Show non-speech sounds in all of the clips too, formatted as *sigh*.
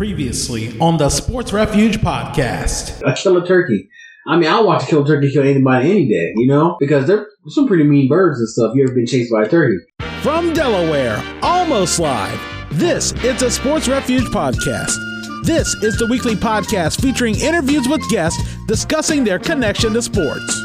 Previously on the Sports Refuge podcast. I kill A killer turkey. I mean, I'll watch a killer turkey kill anybody any day, you know? Because they're some pretty mean birds and stuff. You ever been chased by a turkey? From Delaware, almost live, this is a Sports Refuge podcast. This is the weekly podcast featuring interviews with guests discussing their connection to sports.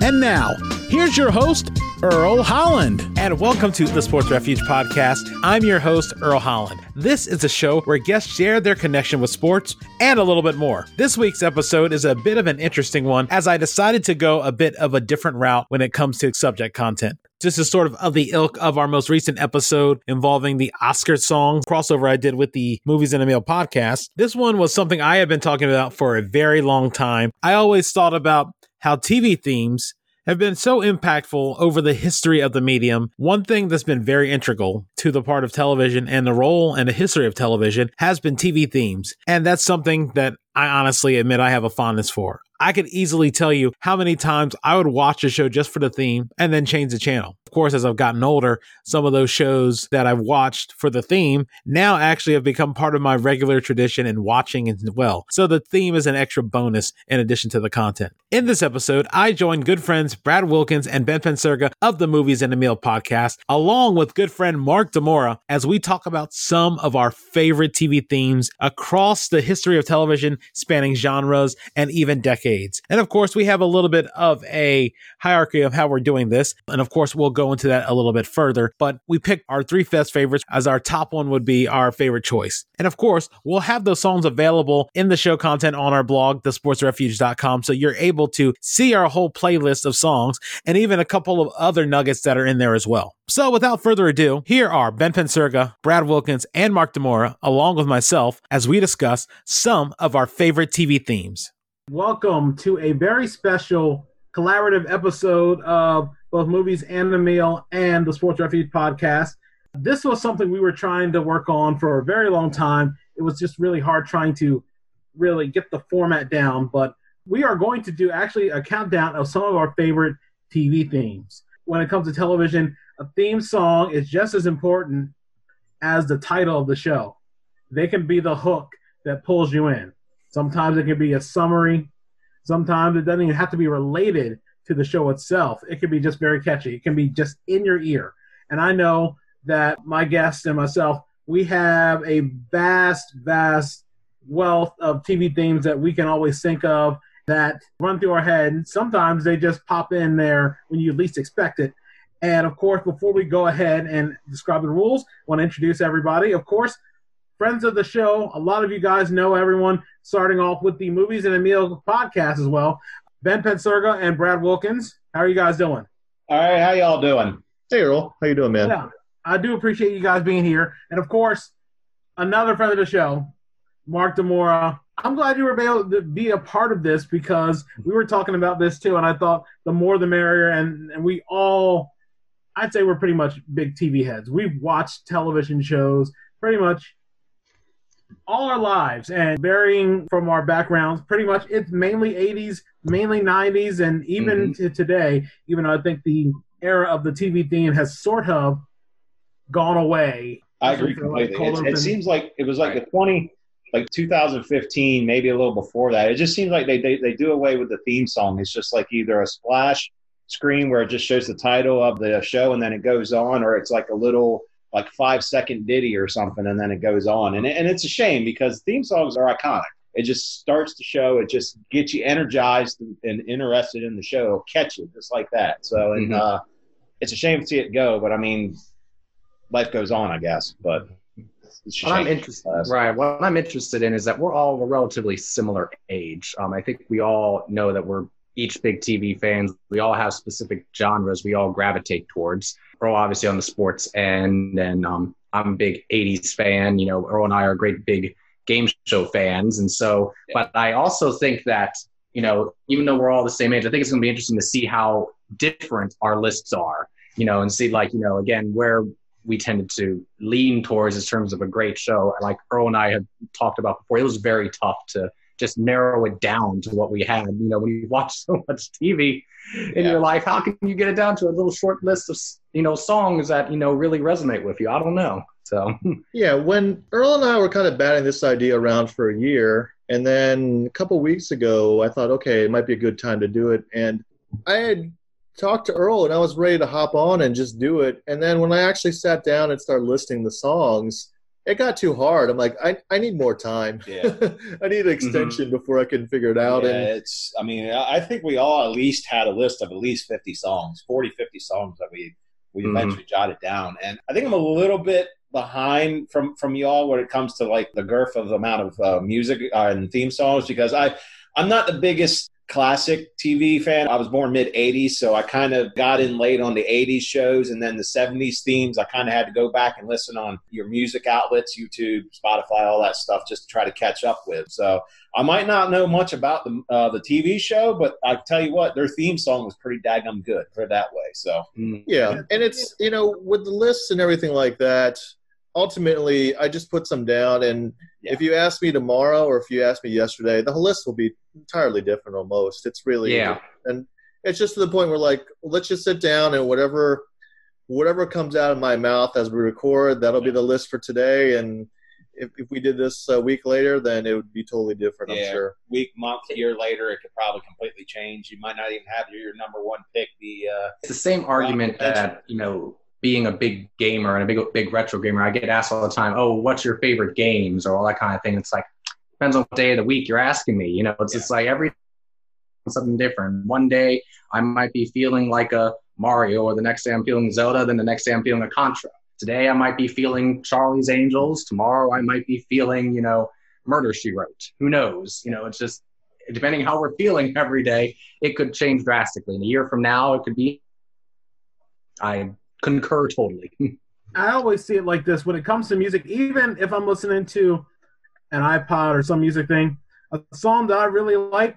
And now, here's your host, Earl Holland. And welcome to the Sports Refuge podcast. I'm your host, Earl Holland. This is a show where guests share their connection with sports and a little bit more. This week's episode is a bit of an interesting one as I decided to go a bit of a different route when it comes to subject content. This is sort of of the ilk of our most recent episode involving the Oscar song crossover I did with the Movies in a Meal podcast. This one was something I had been talking about for a very long time. I always thought about how TV themes have been so impactful over the history of the medium. One thing that's been very integral to the part of television and the role and the history of television has been TV themes. And that's something that I honestly admit I have a fondness for. I could easily tell you how many times I would watch a show just for the theme and then change the channel. Of course, as I've gotten older, some of those shows that I've watched for the theme now actually have become part of my regular tradition in watching as well. So the theme is an extra bonus in addition to the content. In this episode, I joined good friends Brad Wilkins and Ben Penserga of the Movies and a Meal podcast, along with good friend Mark DeMorra, as we talk about some of our favorite TV themes across the history of television, spanning genres and even decades. And of course, we have a little bit of a hierarchy of how we're doing this. And of course, we'll go into that a little bit further. But we picked our three best favorites as our top one would be our favorite choice. And of course, we'll have those songs available in the show content on our blog, thesportsrefuge.com. So you're able to see our whole playlist of songs and even a couple of other nuggets that are in there as well. So without further ado, here are Ben Penserga, Brad Wilkins, and Mark DeMorra, along with myself, as we discuss some of our favorite TV themes. Welcome to a very special collaborative episode of both Movies and the Meal and the Sports Refuge podcast. This was something we were trying to work on for a very long time. It was just really hard trying to really get the format down, but we are going to do actually a countdown of some of our favorite TV themes. When it comes to television, a theme song is just as important as the title of the show. They can be the hook that pulls you in. Sometimes it can be a summary. Sometimes it doesn't even have to be related to the show itself. It can be just very catchy. It can be just in your ear. And I know that my guests and myself, we have a vast, vast wealth of TV themes that we can always think of that run through our head. Sometimes they just pop in there when you least expect it. And of course, before we go ahead and describe the rules, I want to introduce everybody. Of course, friends of the show, a lot of you guys know everyone, starting off with the Movies and a Meal podcast as well. Ben Penserga and Brad Wilkins. How are you guys doing? All right, how y'all doing? Hey Earl, how you doing, man? Yeah, I do appreciate you guys being here. And of course, another friend of the show, Mark DeMorra. I'm glad you were able to be a part of this because we were talking about this too, and I thought the more the merrier. And, and we all, I'd say we're pretty much big TV heads. We've watched television shows pretty much all our lives and varying from our backgrounds pretty much it's mainly 80s mainly 90s and even Mhm. to today even though i think the era of the tv theme has sort of gone away I agree Something like completely. It seems like it was like the 20, like 2015, maybe a little before that. It just seems like they, they, they do away with the theme song. It's just like either a splash screen where it just shows the title of the show and then it goes on, or it's like a little like five second ditty or something and then it goes on. And, and it's a shame because theme songs are iconic. It just starts the show. It just gets you energized and interested in the show. It'll catch you just like that. So, and Mhm. uh, it's a shame to see it go, but I mean, life goes on, I guess. But What I'm interested, right? What I'm interested in is that we're all a relatively similar age. Um, I think we all know that we're each big TV fans. We all have specific genres we all gravitate towards. Earl, obviously, on the sports end, and um, I'm a big '80s fan. You know, Earl and I are great big game show fans, and so. But I also think that you know, even though we're all the same age, I think it's going to be interesting to see how different our lists are. You know, and see like you know, again, where we tended to lean towards in terms of a great show. Like Earl and I have talked about before, it was very tough to just narrow it down to what we had. You know, when you watch *laughs* so much TV in Yeah. your life, how can you get it down to a little short list of you know songs that you know really resonate with you? I don't know. So *laughs* Yeah, when Earl and I were kind of batting this idea around for a year, and then a couple weeks ago, I thought, okay, it might be a good time to do it. And I had talked to Earl, and I was ready to hop on and just do it. And then when I actually sat down and started listing the songs, it got too hard. I'm like, I, I need more time. Yeah. *laughs* I need an extension before I can figure it out. Yeah, And it's. I mean, I think we all at least had a list of at least fifty songs, 40, 50 songs that we we Mhm. eventually jotted down. And I think I'm a little bit behind from from y'all when it comes to like the girth of the amount of uh, music uh, and theme songs because I I'm not the biggest classic TV fan. I was born mid 80s, so I kind of got in late on the 80s shows and then the 70s themes. I kind of had to go back and listen on your music outlets, YouTube, Spotify, all that stuff just to try to catch up with. So I might not know much about the uh, the TV show, but I tell you what, their theme song was pretty daggum good for that way. So mm, Yeah, and it's you know with the lists and everything like that. Ultimately, I just put some down, and Yeah. if you ask me tomorrow or if you ask me yesterday, the whole list will be entirely different. Almost, it's really yeah. and it's just to the point where like let's just sit down and whatever whatever comes out of my mouth as we record, that'll be the list for today. And if, if we did this a week later, then it would be totally different. I'm Yeah. sure. week, month, year later, it could probably completely change. You might not even have your, your number one pick The Uh, It's the same argument that you know being a big gamer and a big big retro gamer. I get asked all the time, "Oh, what's your favorite games?" or all that kind of thing. It's like depends on what day of the week you're asking me. You know, it's just like every something different. One day I might be feeling like a Mario, or the next day I'm feeling Zelda, then the next day I'm feeling a Contra. Today I might be feeling Charlie's Angels. Tomorrow I might be feeling, you know, Murder She Wrote. Who knows? You know, it's just depending how we're feeling *laughs* every day, it could change drastically. And a year from now, it could be. I concur totally. *laughs* I always see it like this when it comes to music. Even if I'm listening to an iPod or some music thing, a song that I really like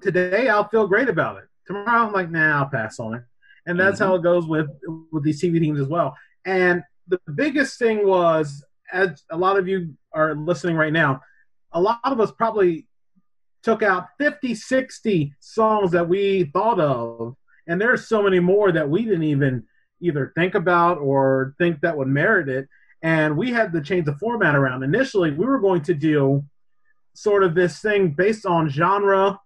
today, I'll feel great about it. Tomorrow, I'm like, nah, I'll pass on it. And that's mm-hmm. how it goes with with these TV teams as well. And the biggest thing was, as a lot of you are listening right now, a lot of us probably took out 50, 60 songs that we thought of, and there's so many more that we didn't even either think about or think that would merit it. And we had to change the format around. Initially, we were going to do sort of this thing based on genre,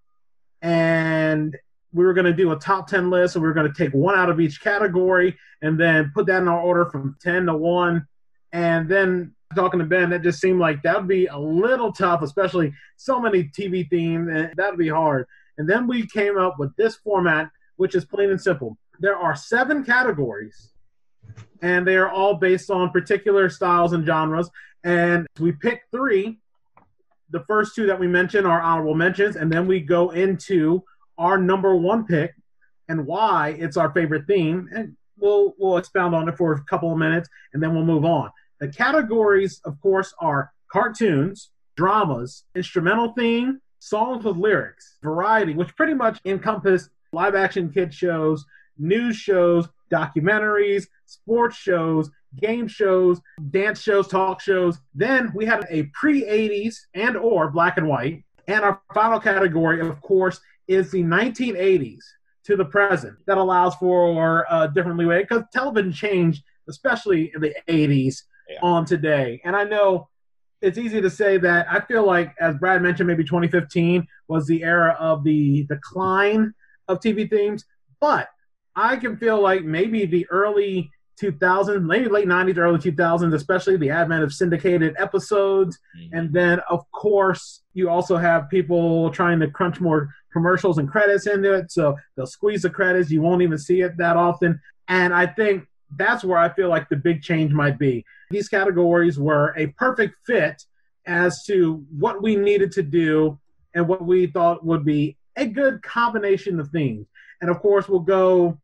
and we were going to do a top 10 list, and we were going to take one out of each category and then put that in our order from 10 to 1. And then talking to Ben, that just seemed like that would be a little tough, especially so many TV themes, and that would be hard. And then we came up with this format, which is plain and simple. There are seven categories, and they are all based on particular styles and genres. And we pick three. The first two that we mention are honorable mentions, and then we go into our number one pick and why it's our favorite theme. And we'll we'll expound on it for a couple of minutes, and then we'll move on. The categories, of course, are cartoons, dramas, instrumental theme, songs with lyrics, variety, which pretty much encompass live action kid shows, news shows, documentaries, sports shows, game shows, dance shows, talk shows. Then we had a pre-80s and or black and white. And our final category, of course, is the 1980s to the present. That allows for uh, a different leeway because television changed, especially in the 80s Yeah. on today. And I know it's easy to say that I feel like, as Brad mentioned, maybe 2015 was the era of the decline of TV themes, but I can feel like maybe the early 2000s, maybe late 90s, early 2000s, especially the advent of syndicated episodes. Mm-hmm. And then, of course, you also have people trying to crunch more commercials and credits into it. So they'll squeeze the credits. You won't even see it that often. And I think that's where I feel like the big change might be. These categories were a perfect fit as to what we needed to do and what we thought would be a good combination of things. And of course, we'll go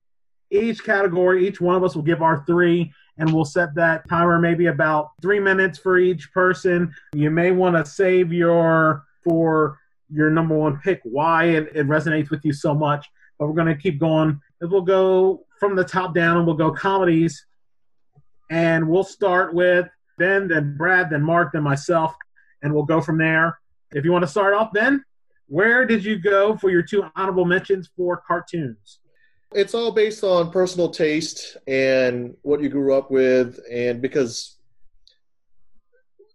each category, each one of us will give our three, and we'll set that timer maybe about three minutes for each person. You may want to save your for your number one pick why it, it resonates with you so much. But we're going to keep going. We'll go from the top down and we'll go comedies. And we'll start with Ben, then Brad, then Mark, then myself, and we'll go from there. If you want to start off, Ben, where did you go for your two honorable mentions for cartoons? It's all based on personal taste and what you grew up with, and because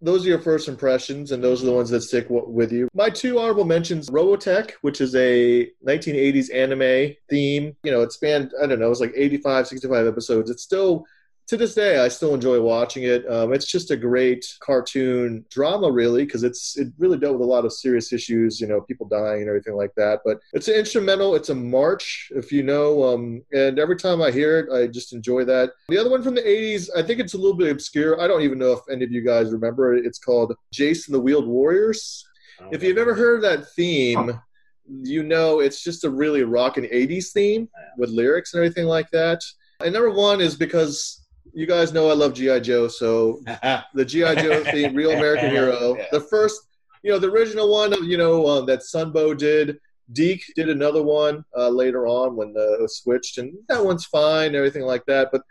those are your first impressions, and those are the ones that stick with you. My two honorable mentions: Robotech, which is a 1980s anime theme. You know, it spanned I don't know, it was like 85, 65 episodes. It's still to this day, I still enjoy watching it. Um, it's just a great cartoon drama, really, because it's it really dealt with a lot of serious issues, you know, people dying and everything like that. But it's an instrumental. It's a march, if you know. Um, and every time I hear it, I just enjoy that. The other one from the '80s, I think it's a little bit obscure. I don't even know if any of you guys remember it. It's called Jason the Wheeled Warriors. If you've ever heard that theme, you know it's just a really rocking 80s theme with lyrics and everything like that. And number one is because you guys know I love GI Joe, so *laughs* the GI Joe theme, Real American *laughs* Hero, Yeah. the first, you know, the original one, you know, um, that Sunbow did. DiC did another one uh, later on when uh, it was switched, and that one's fine, everything like that. But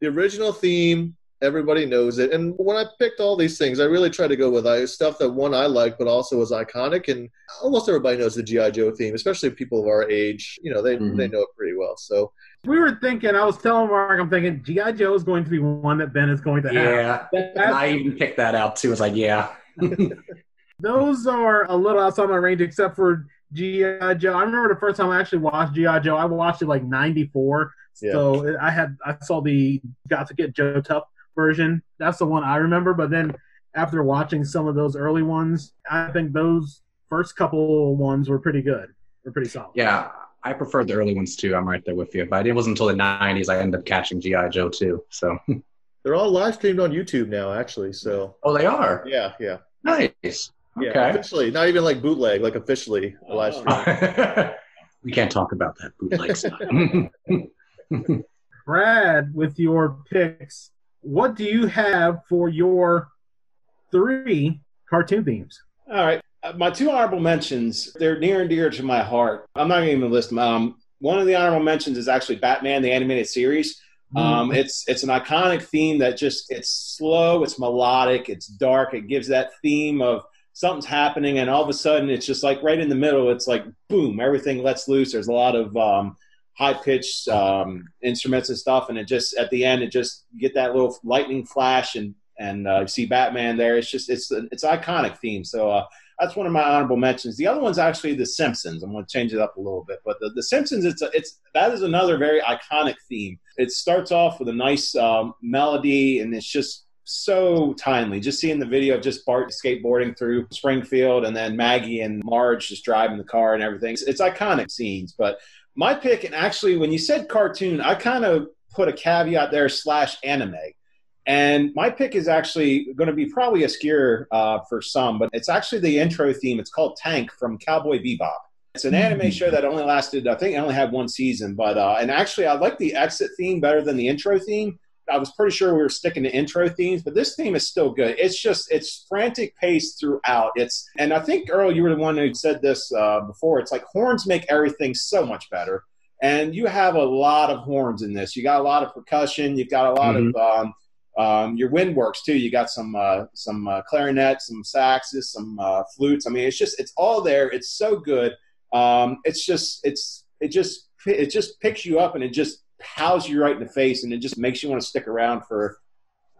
the original theme, everybody knows it. And when I picked all these things, I really tried to go with uh, stuff that one I liked, but also was iconic. And almost everybody knows the GI Joe theme, especially people of our age. You know, they Mhm. they know it pretty well. So We were thinking, I was telling Mark, I'm thinking G.I. Joe is going to be one that Ben is going to have. Yeah. I even picked that out too. I was like, yeah. *laughs* those are a little outside my range, except for G.I. Joe. I remember the first time I actually watched G.I. Joe, I watched it like 94. Yeah. So I had I saw the Got to Get Joe Tough version. That's the one I remember. But then after watching some of those early ones, I think those first couple ones were pretty good. Were pretty solid. Yeah. I preferred the early ones too. I'm right there with you. But it wasn't until the 90s I ended up catching G.I. Joe too. So, *laughs* they're all live streamed on YouTube now, actually. So oh, they are? yeah, yeah. Nice. Yeah, Okay. officially, not even like bootleg, like officially a live Oh. stream. *laughs* we can't talk about that bootleg stuff. *laughs* Brad, with your picks, what do you have for your three cartoon themes? All right. Uh, My two honorable mentions, they're near and dear to my heart. I'm not even going to even list them. Um, one of the honorable mentions is actually Batman, the animated series. Um, it's it's an iconic theme that just it's slow, it's melodic, it's dark. It gives that theme of something's happening, and all of a sudden it's just like right in the middle. It's like boom, everything lets loose. There's a lot of um, high pitched um, instruments and stuff, and it just at the end it just you get that little lightning flash and and uh, you see Batman there. It's just it's it's iconic theme. So. Uh, that's one of my honorable mentions. The other one's actually The Simpsons. I'm going to change it up a little bit, but the, the Simpsons, it's a, it's that is another very iconic theme. It starts off with a nice um, melody, and it's just so timely. Just seeing the video of just Bart skateboarding through Springfield, and then Maggie and Marge just driving the car and everything. It's, it's iconic scenes. But my pick, and actually, when you said cartoon, I kind of put a caveat there slash anime. And my pick is actually going to be probably obscure uh, for some, but it's actually the intro theme. It's called Tank from Cowboy Bebop. It's an anime show that only lasted, I think, it only had one season. But uh, and actually, I like the exit theme better than the intro theme. I was pretty sure we were sticking to intro themes, but this theme is still good. It's just it's frantic pace throughout. It's and I think Earl, you were the one who said this uh, before. It's like horns make everything so much better. And you have a lot of horns in this. You got a lot of percussion. You've got a lot of um, um, your wind works too. You got some uh, some uh, clarinets, some saxes, some uh, flutes. I mean, it's just it's all there. It's so good. Um, it's just it's it just it just picks you up and it just pows you right in the face and it just makes you want to stick around for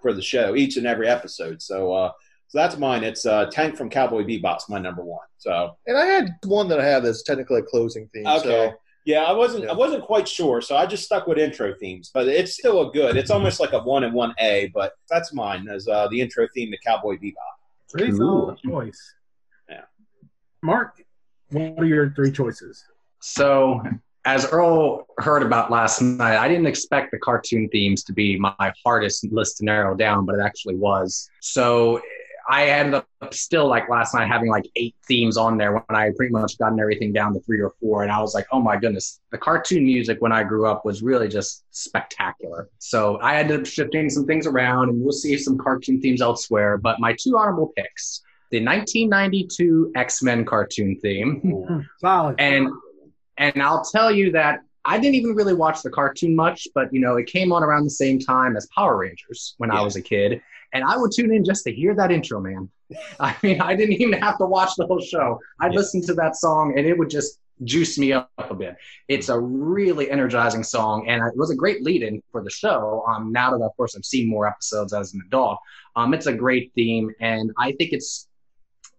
for the show each and every episode. So uh, so that's mine. It's uh, Tank from Cowboy Bebop's my number one. So And I had one that I have that's technically a closing theme. Okay. So yeah, I wasn't Yeah. I wasn't quite sure, so I just stuck with intro themes. But it's still a good. It's almost like a one and one A, but that's mine as uh, the intro theme to Cowboy Bebop. Pretty solid choice. Yeah. Mark, what are your three choices? So, as Earl heard about last night, I didn't expect the cartoon themes to be my hardest list to narrow down, but it actually was. So, I ended up still like last night having like eight themes on there when I had pretty much gotten everything down to three or four. And I was like, oh my goodness, the cartoon music when I grew up was really just spectacular. So I ended up shifting some things around and we'll see some cartoon themes elsewhere. But my two honorable picks the 1992 X Men cartoon theme. Solid. And and I'll tell you that I didn't even really watch the cartoon much, but you know, it came on around the same time as Power Rangers when I was a kid. And I would tune in just to hear that intro, man. *laughs* I mean, I didn't even have to watch the whole show. I'd Yeah. listen to that song and it would just juice me up a bit. It's a really energizing song, and it was a great lead-in for the show. Um, now that of course I've seen more episodes as an adult, um, it's a great theme, and I think it's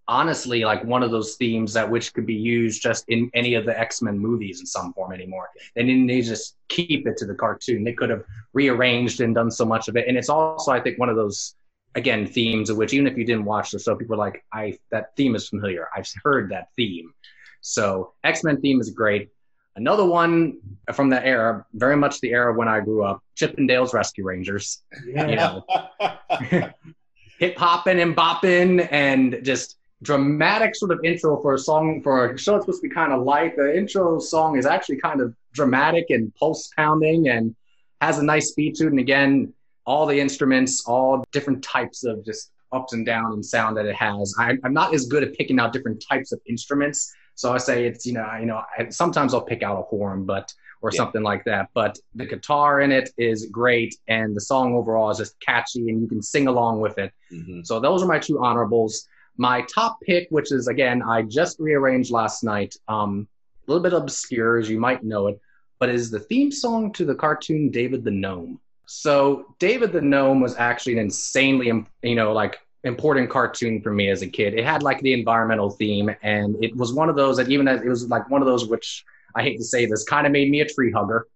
honestly like one of those themes that which could be used just in any of the X-Men movies in some form anymore. They didn't need to just keep it to the cartoon. They could have rearranged and done so much of it, and it's also I think one of those again themes of which even if you didn't watch the show, people are like, I that theme is familiar. I've heard that theme. So X Men theme is great. Another one from that era, very much the era when I grew up, Chip 'n Dale Rescue Rangers. Yeah. You know, *laughs* *laughs* hip hopping and bopping and just dramatic sort of intro for a song for a show that's supposed to be kind of light. The intro song is actually kind of dramatic and pulse pounding and has a nice speed to it. And again, all the instruments, all different types of just ups and downs and sound that it has. I, I'm not as good at picking out different types of instruments so I say it's you know you know I, sometimes I'll pick out a horn, but or yeah. something like that. But the guitar in it is great, and the song overall is just catchy, and you can sing along with it. Mm-hmm. So those are my two honorables. My top pick, which is again I just rearranged last night, um, a little bit obscure as you might know it, but is the theme song to the cartoon David the Gnome. So David the Gnome was actually an insanely you know like important cartoon for me as a kid. It had like the environmental theme, and it was one of those that even as it was like one of those which I hate to say this kind of made me a tree hugger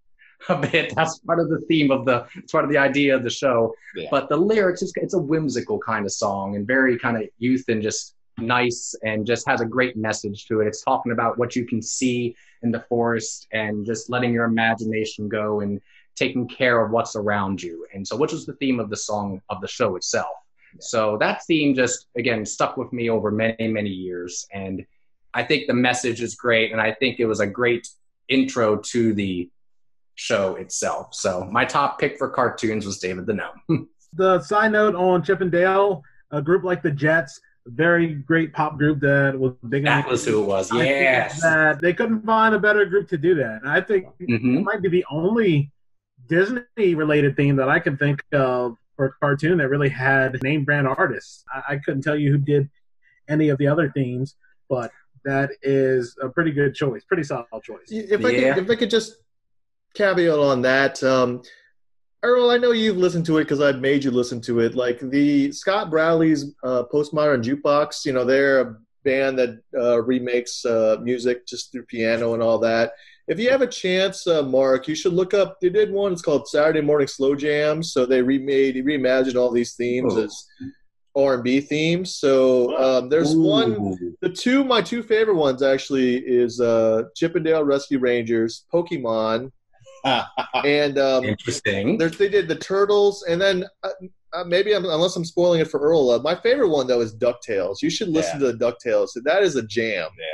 *laughs* a bit. That's part of the theme of the it's part of the idea of the show. Yeah. But the lyrics, it's, it's a whimsical kind of song and very kind of youth and just nice and just has a great message to it. It's talking about what you can see in the forest and just letting your imagination go and taking care of what's around you. And so, which was the theme of the song of the show itself. So that theme just, again, stuck with me over many, many years. And I think the message is great. And I think it was a great intro to the show itself. So my top pick for cartoons was David the Gnome. *laughs* the side note on Chip and Dale, a group like the Jets, a very great pop group that was big. That was who it was. Yes. That they couldn't find a better group to do that. And I think mm-hmm. it might be the only Disney related theme that I can think of for a cartoon that really had name brand artists. I, I couldn't tell you who did any of the other themes, but that is a pretty good choice, pretty solid choice. If I could, if I could just caveat on that, um, Earl, I know you've listened to it because I've made you listen to it. Like the Scott Bradlee's uh, Postmodern Jukebox, you know, they're a band that uh, remakes uh, music just through piano and all that. If you have a chance, uh, Mark, you should look up. They did one. It's called Saturday Morning Slow Jams. So they remade, reimagined all these themes oh. as R and B themes. So um, there's Ooh. one. The two, my two favorite ones actually is uh, Chip 'n Rescue Rangers, Pokemon, and um, interesting. They did the Turtles, and then uh, uh, maybe I'm, unless I'm spoiling it for Earl, uh, my favorite one though is Ducktales. You should listen yeah. to the Ducktales. That is a jam. Yeah.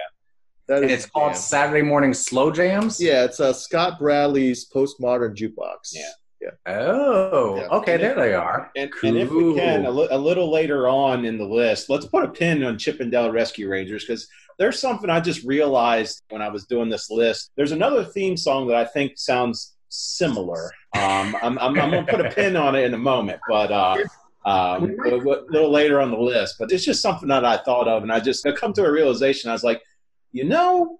That and it's called jam. Saturday Morning Slow Jams. Yeah, it's uh, Scott Bradlee's postmodern jukebox. Yeah. Yeah. Oh, yeah. okay. And there if, they are. And, cool. and, if we can, a, li- a, little later on in the list, let's put a pin on Chip 'n Dale Rescue Rangers because there's something I just realized when I was doing this list. There's another theme song that I think sounds similar. Um, I'm, I'm, I'm going to put a pin on it in a moment, but uh, um, a little later on the list. But it's just something that I thought of, and I just I come to a realization. I was like, you know,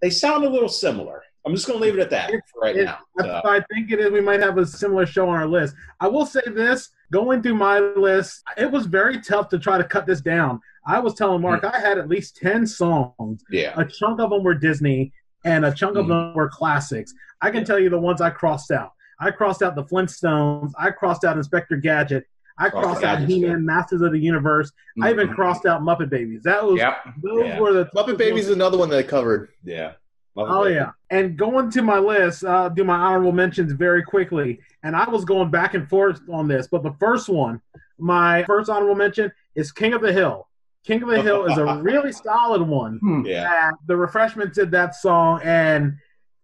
they sound a little similar. I'm just going to leave it at that right it, now. So. I think it is. We might have a similar show on our list. I will say this: going through my list, it was very tough to try to cut this down. I was telling Mark mm. I had at least ten songs. Yeah, a chunk of them were Disney, and a chunk mm. of them were classics. I can tell you the ones I crossed out. I crossed out the Flintstones. I crossed out Inspector Gadget. I crossed out He-Man, Masters of the Universe. Mm-hmm. I even mm-hmm. crossed out Muppet Babies. That was yep. those yeah. were the Muppet Babies is another one that I covered. Yeah. Muppet oh Babies. yeah. And going to my list, I'll do my honorable mentions very quickly. And I was going back and forth on this, but the first one, my first honorable mention is King of the Hill. King of the Hill is a *laughs* really solid one. Hmm. Yeah. And the Refreshment did that song, and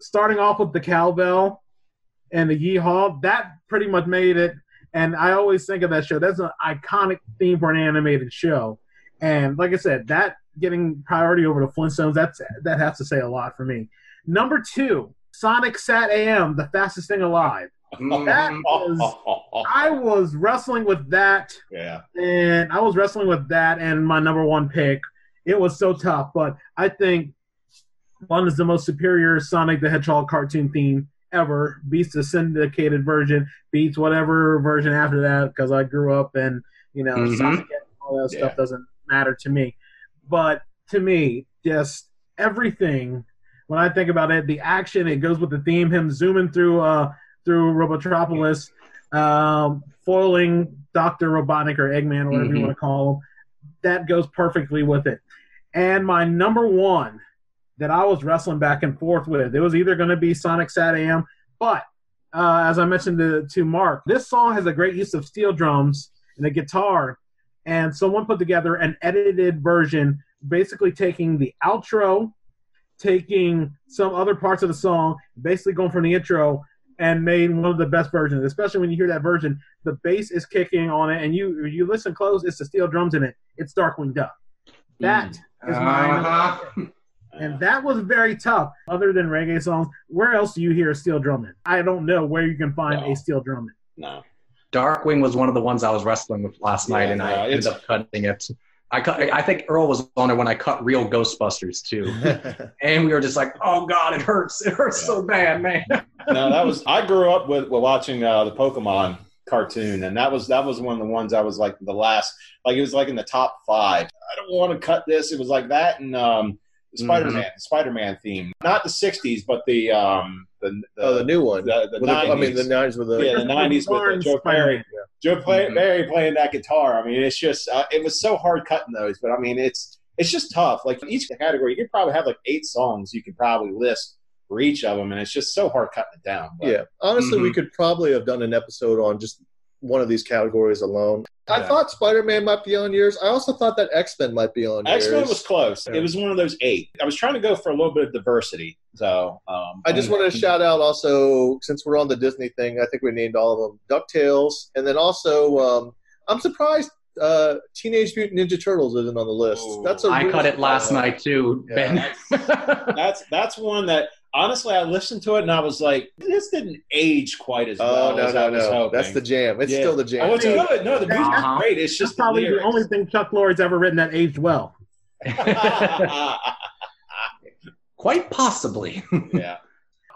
starting off with the cowbell and the yeehaw, that pretty much made it and I always think of that show. That's an iconic theme for an animated show. And like I said, that getting priority over the Flintstones, that's that has to say a lot for me. Number two, Sonic SatAM, the fastest thing alive. That was, *laughs* I was wrestling with that. Yeah. And I was wrestling with that and my number one pick. It was so tough, but I think one is the most superior Sonic the Hedgehog cartoon theme ever. Beats the syndicated version, beats whatever version after that because I grew up and you know Mhm. Sonic and all that Yeah. stuff doesn't matter to me. But to me, just everything when I think about it, the action it goes with the theme. Him zooming through uh through Robotropolis, um, foiling Doctor Robotnik or Eggman or whatever you Mhm. want to call him. That goes perfectly with it. And my number one that I was wrestling back and forth with, it was either going to be Sonic SatAM, but uh, as I mentioned to, to Mark, this song has a great use of steel drums and a guitar, and someone put together an edited version, basically taking the outro, taking some other parts of the song, basically going from the intro, and made one of the best versions. Especially when you hear that version, the bass is kicking on it, and you you listen close, it's the steel drums in it. It's Darkwing Duck. That is my Uh-huh. and that was very tough. Other than reggae songs, where else do you hear steel drumming? I don't know where you can find No. a steel drumming. No. Darkwing was one of the ones I was wrestling with last night, and no, I ended up cutting it. I cut. I think Earl was on it when I cut real Ghostbusters too, *laughs* and we were just like, "Oh God, it hurts! It hurts so bad, man." *laughs* no, that was I grew up with, with watching uh, the Pokemon cartoon, and that was that was one of the ones I was like the last, like it was like in the top five. I don't want to cut this. It was like that and um, the Spider-Man, the Spider-Man theme, not the '60s, but the um, the the, oh, the new one. the, the the- 90s. I mean, the nineties with the. yeah, the *laughs* '90s with Joe Perry. Spider-Man. Joe play, Mhm. Barry playing that guitar. I mean, it's just uh, it was so hard cutting those, but I mean, it's it's just tough. Like each category, you could probably have like eight songs you could probably list for each of them, and it's just so hard cutting it down. But, Yeah, honestly, we Mhm. could probably have done an episode on just one of these categories alone. I thought Spider Man might be on yours. I also thought that X Men might be on yours. X Men was close. Yeah. It was one of those eight. I was trying to go for a little bit of diversity, so um, I just wanted to shout out also, since we're on the Disney thing, I think we named all of them DuckTales. And then also, um, I'm surprised uh, Teenage Mutant Ninja Turtles isn't on the list. Ooh. That's a I real- cut it last night too, Yeah. Ben. That's that's one that honestly I listened to it and I was like, this didn't age quite as well. Oh, well no, as no, was no. That's the jam. It's Yeah. still the jam. Oh, it's Yeah. good. No, the music's Uh-huh. great. It's That's just the probably the only thing Chuck Lorre's ever written that aged well. *laughs* Quite possibly. *laughs* yeah.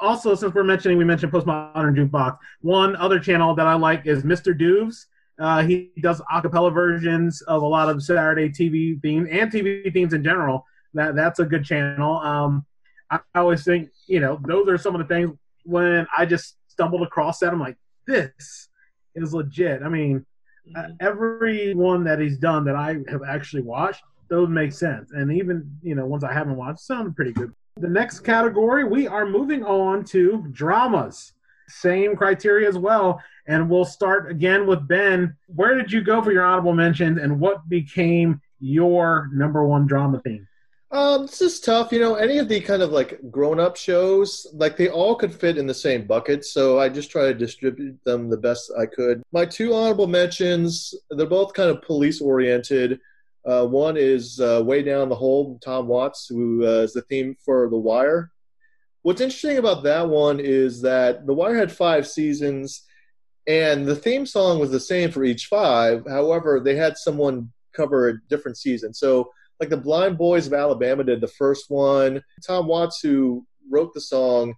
Also, since we're mentioning, we mentioned Postmodern Jukebox. One other channel that I like is Mr. Dooves. Uh, he does a cappella versions of a lot of Saturday TV themes and TV themes in general. That that's a good channel. Um, I, always think you know those are some of the things when I just stumbled across that. I'm like, this is legit. I mean, uh, every one that he's done that I have actually watched, those make sense, and even you know ones I haven't watched sound pretty good. The next category, we are moving on to dramas. Same criteria as well. And we'll start again with Ben. Where did you go for your honorable mentions and what became your number one drama theme? Um, this is tough. You know, any of the kind of like grown up shows, like they all could fit in the same bucket. So I just try to distribute them the best I could. My two honorable mentions, they're both kind of police oriented. Uh, one is uh, Way Down the Hole, Tom Waits, who uh, is the theme for The Wire. What's interesting about that one is that The Wire had five seasons, and the theme song was the same for each five. However, they had someone cover a different season. So like the Blind Boys of Alabama did the first one. Tom Waits, who wrote the song,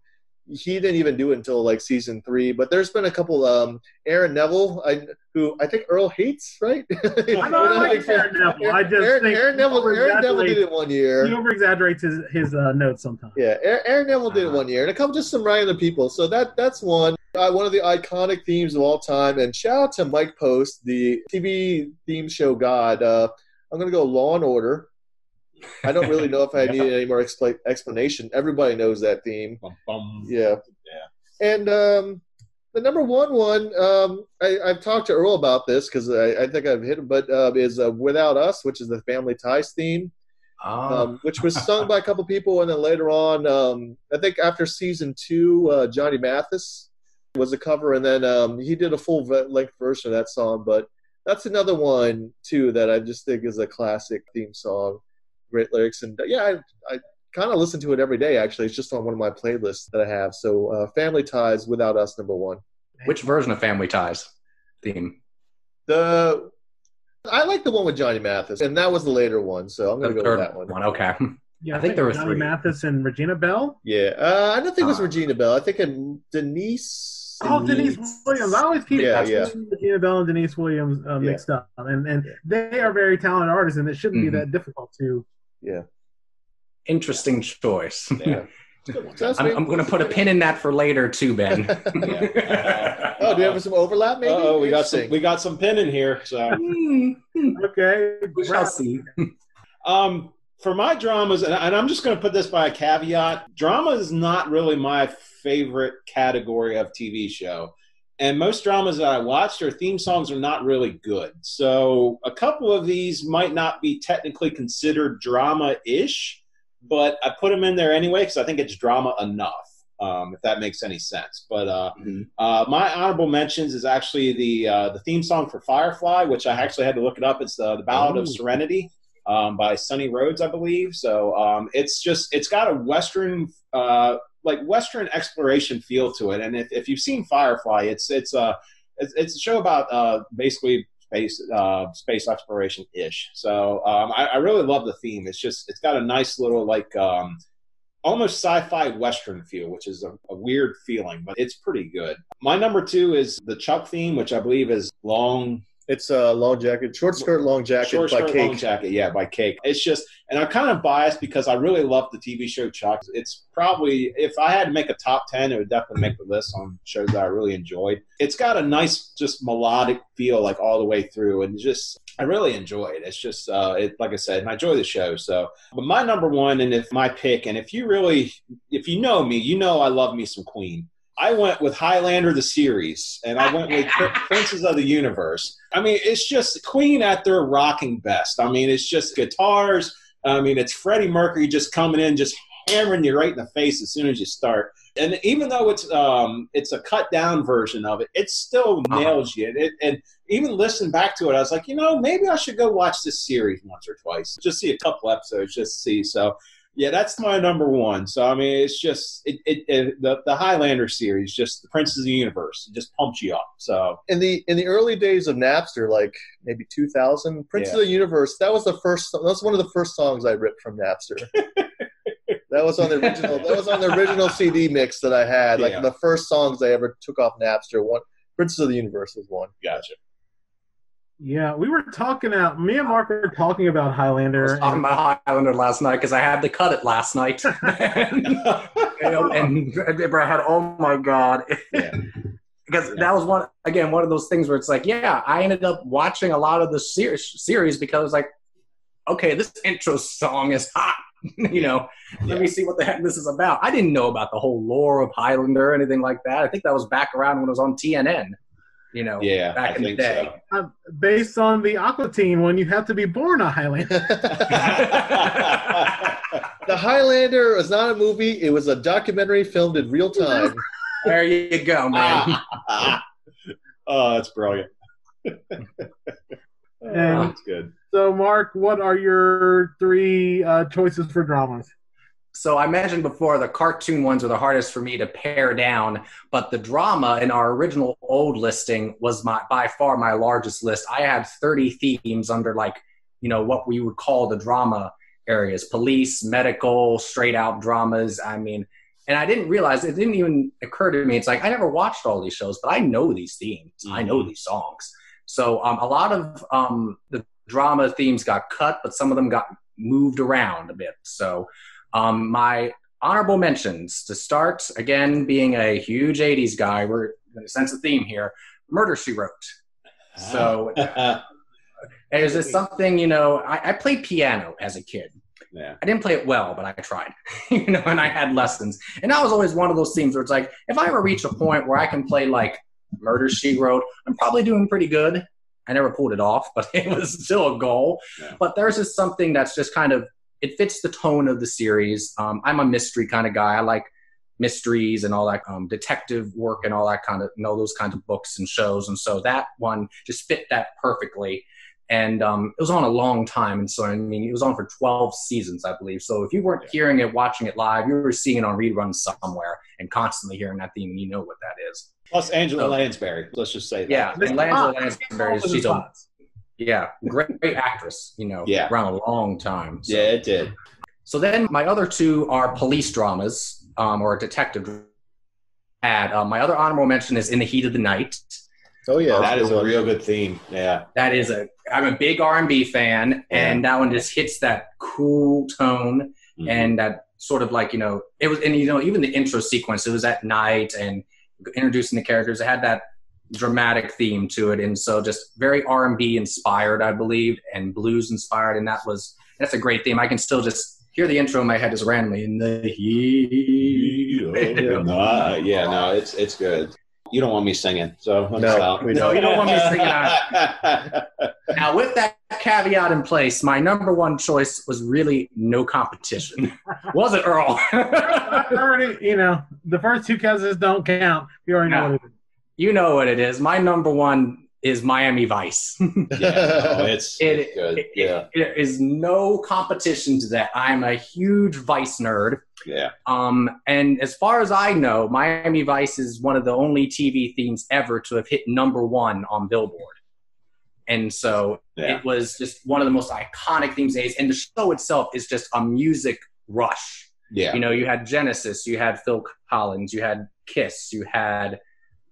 he didn't even do it until like season three. But there's been a couple. Um, Aaron Neville, I, who I think Earl hates, right? *laughs* I don't like Aaron Neville. I just Aaron, think Aaron Neville. Aaron Neville did it one year. He over exaggerates his, his uh, notes sometimes. Yeah, Aaron, Aaron Neville did it one year, and a couple just some random people. So that that's one. Uh, one of the iconic themes of all time. And shout out to Mike Post, the TV theme show god. Uh, I'm gonna go Law and Order. I don't really know if I *laughs* need any more expla- explanation. Everybody knows that theme. Bum, bum. Yeah. And um, the number one one, um, I, I've talked to Earl about this because I, I think I've hit him, but uh, is uh, Without Us, which is the Family Ties theme Oh, um, which was sung by a *laughs* couple people, and then later on, um, I think after season two, uh, Johnny Mathis was a cover, and then um, he did a full length version of that song. But that's another one too that I just think is a classic theme song, great lyrics, and yeah, I, I kind of listen to it every day. Actually, it's just on one of my playlists that I have. So, uh, Family Ties, Without Us, number one. which version of Family Ties theme? The I like the one with Johnny Mathis, and that was the later one, so I'm gonna go third with that one. one. Okay. Yeah, I think there were Johnny three. Mathis and Regina Belle. Yeah, uh, I don't think it was Uh, Regina Belle. I think it, Denise. Oh, Deniece Williams. I always keep Yeah, yeah, yeah. Regina Belle and Deniece Williams uh, mixed up, and and they are very talented artists, and it shouldn't Mhm. be that difficult to. Interesting choice. Yeah. I'm. I'm going to put a pin in that for later too, Ben. *laughs* oh, do we have some overlap? Maybe. Oh, we got some we got some pin in here. So *laughs* Okay, we shall see. *laughs* Um, for my dramas, and, and I'm just going to put this by a caveat: drama is not really my favorite category of TV show. And most dramas that I watched, their theme songs are not really good. So a couple of these might not be technically considered drama-ish, but I put them in there anyway because I think it's drama enough. Um, if that makes any sense. But uh, Mhm. uh, my honorable mentions is actually the uh, the theme song for Firefly, which I actually had to look it up. It's the, the Ballad of Serenity um, by Sonny Rhodes, I believe. So um, it's just it's got a western uh, like western exploration feel to it. And if, if you've seen Firefly, it's it's a it's, it's a show about uh, basically space uh, space exploration ish. So um, I, I really love the theme. It's just it's got a nice little like um, almost sci-fi western feel, which is a, a weird feeling, but it's pretty good. My number two is the Chuck theme, which I believe is long It's a long jacket, short skirt, long jacket short by skirt, Cake. long jacket. Yeah, by Cake. It's just, and I'm kind of biased because I really love the TV show Chuck. It's probably, if I had to make a top ten, it would definitely make the list on shows that I really enjoyed. It's got a nice, just melodic feel like all the way through, and just. I really enjoy it. It's just, uh, it, like I said, and I enjoy the show. So, but my number one, and if my pick, and if you really, if you know me, you know I love me some Queen. I went with Highlander the series, and I went with Pr- *laughs* Princes of the Universe. I mean, it's just Queen at their rocking best. I mean, it's just guitars. I mean, it's Freddie Mercury just coming in, just hammering you right in the face as soon as you start. And even though it's um, it's a cut down version of it, it still Uh-huh. nails you. And, it, and even listening back to it, I was like, you know, maybe I should go watch this series once or twice, just see a couple episodes, just see. So yeah, that's my number one. So I mean, it's just it, it, it the the Highlander series, just the Princes of the Universe, it just pumps you up. So in the in the early days of Napster, like maybe 2000, Prince Yeah. of the Universe. That was the first. That was one of the first songs I ripped from Napster. *laughs* that was on the original. That was on the original CD mix that I had. Like Yeah. the first songs I ever took off Napster. One Princes of the Universe was one. gotcha. Yeah, we were talking out. Me and Mark were talking about I was Highlander. talking and- about Highlander last night because I had to cut it last night. *laughs* *laughs* and, you know, and I had, oh my god, *laughs* Yeah. because Yeah. that was one again one of those things where it's like, yeah, I ended up watching a lot of the ser- series because I was like, okay, this intro song is hot. you know, let me see what the heck this is about. I didn't know about the whole lore of Highlander or anything like that. I think that was back around when it was on TNN. You know, Yeah, back I in the day. so. uh, based on the Aqua Teen when you have to be born a Highlander. *laughs* The Highlander was not a movie. It was a documentary filmed in real time. *laughs* There you go, man. *laughs* Oh, that's brilliant. oh, that's good. So, Mark, what are your three uh, choices for dramas? So I mentioned before the cartoon ones are the hardest for me to pare down, but the drama in our original old listing was my by far my largest list. I had 30 themes under like, you know, what we would call the drama areas, police, medical, straight out dramas. I mean, and I didn't realize it didn't even occur to me. It's like I never watched all these shows, but I know these themes. I know these songs. So um, a lot of um, the drama themes got cut, but some of them got moved around a bit. So um, my honorable mentions to start again, being a huge '80s guy, we're going to sense a theme here. Murder She Wrote. So *laughs* is this something you know? I, I played piano as a kid. yeah. I didn't play it well, but I tried, *laughs* you know, and I had lessons. And that was always one of those themes where it's like, if I ever reach a point where I can play like Murder She Wrote, I'm probably doing pretty good. I never pulled it off, *laughs* but it was still a goal. Yeah. But there's just something that's just kind of it fits the tone of the series. Um, I'm a mystery kind of guy. I like mysteries and all that um, detective work and all that kind of you know those kinds of books and shows. And so that one just fit that perfectly. And um, it was on a long time, and so I mean, it was on for 12 seasons, I believe. So if you weren't hearing it, watching it live, you were seeing it on reruns somewhere, and constantly hearing that theme, and you know what that is. Plus Angela So- Lansbury. Let's just say that. Yeah, and Angela Lansbury, she's a Spots. Yeah, great, great actress. You know, Yeah. around a long time. So. Yeah, it did. So then my other two are police dramas um, or detective. Ad. Uh, my other honorable mention is In the Heat of the Night. Oh yeah, that that's a a one. real good theme. Yeah. That is a I'm a big R&B fan, and that one just hits that cool tone Mhm. and that sort of like you know it was and you know even the intro sequence it was at night and introducing the characters it had that dramatic theme to it and so just very r&b inspired i believe and blues inspired and that was that's a great theme i can still just hear the intro in my head just randomly in the heat no, uh, yeah, no, it's it's good. You don't want me singing, so No, stop. we No, you don't want me singing *laughs* now with that caveat in place my number one choice was really no competition *laughs* was it earl already, you know, the first two cousins don't count. You already know No. what it is. You know what it is my number one is miami vice *laughs* yeah, no, it's, It- it's good. It- yeah, there is no competition to that. I'm a huge Vice nerd. yeah. Um, and as far as I know, Miami Vice is one of the only TV themes ever to have hit number one on Billboard. And so Yeah. it was just one of the most iconic themes days. And the show itself is just a music rush. Yeah. You know, you had Genesis, you had Phil Collins, you had Kiss, you had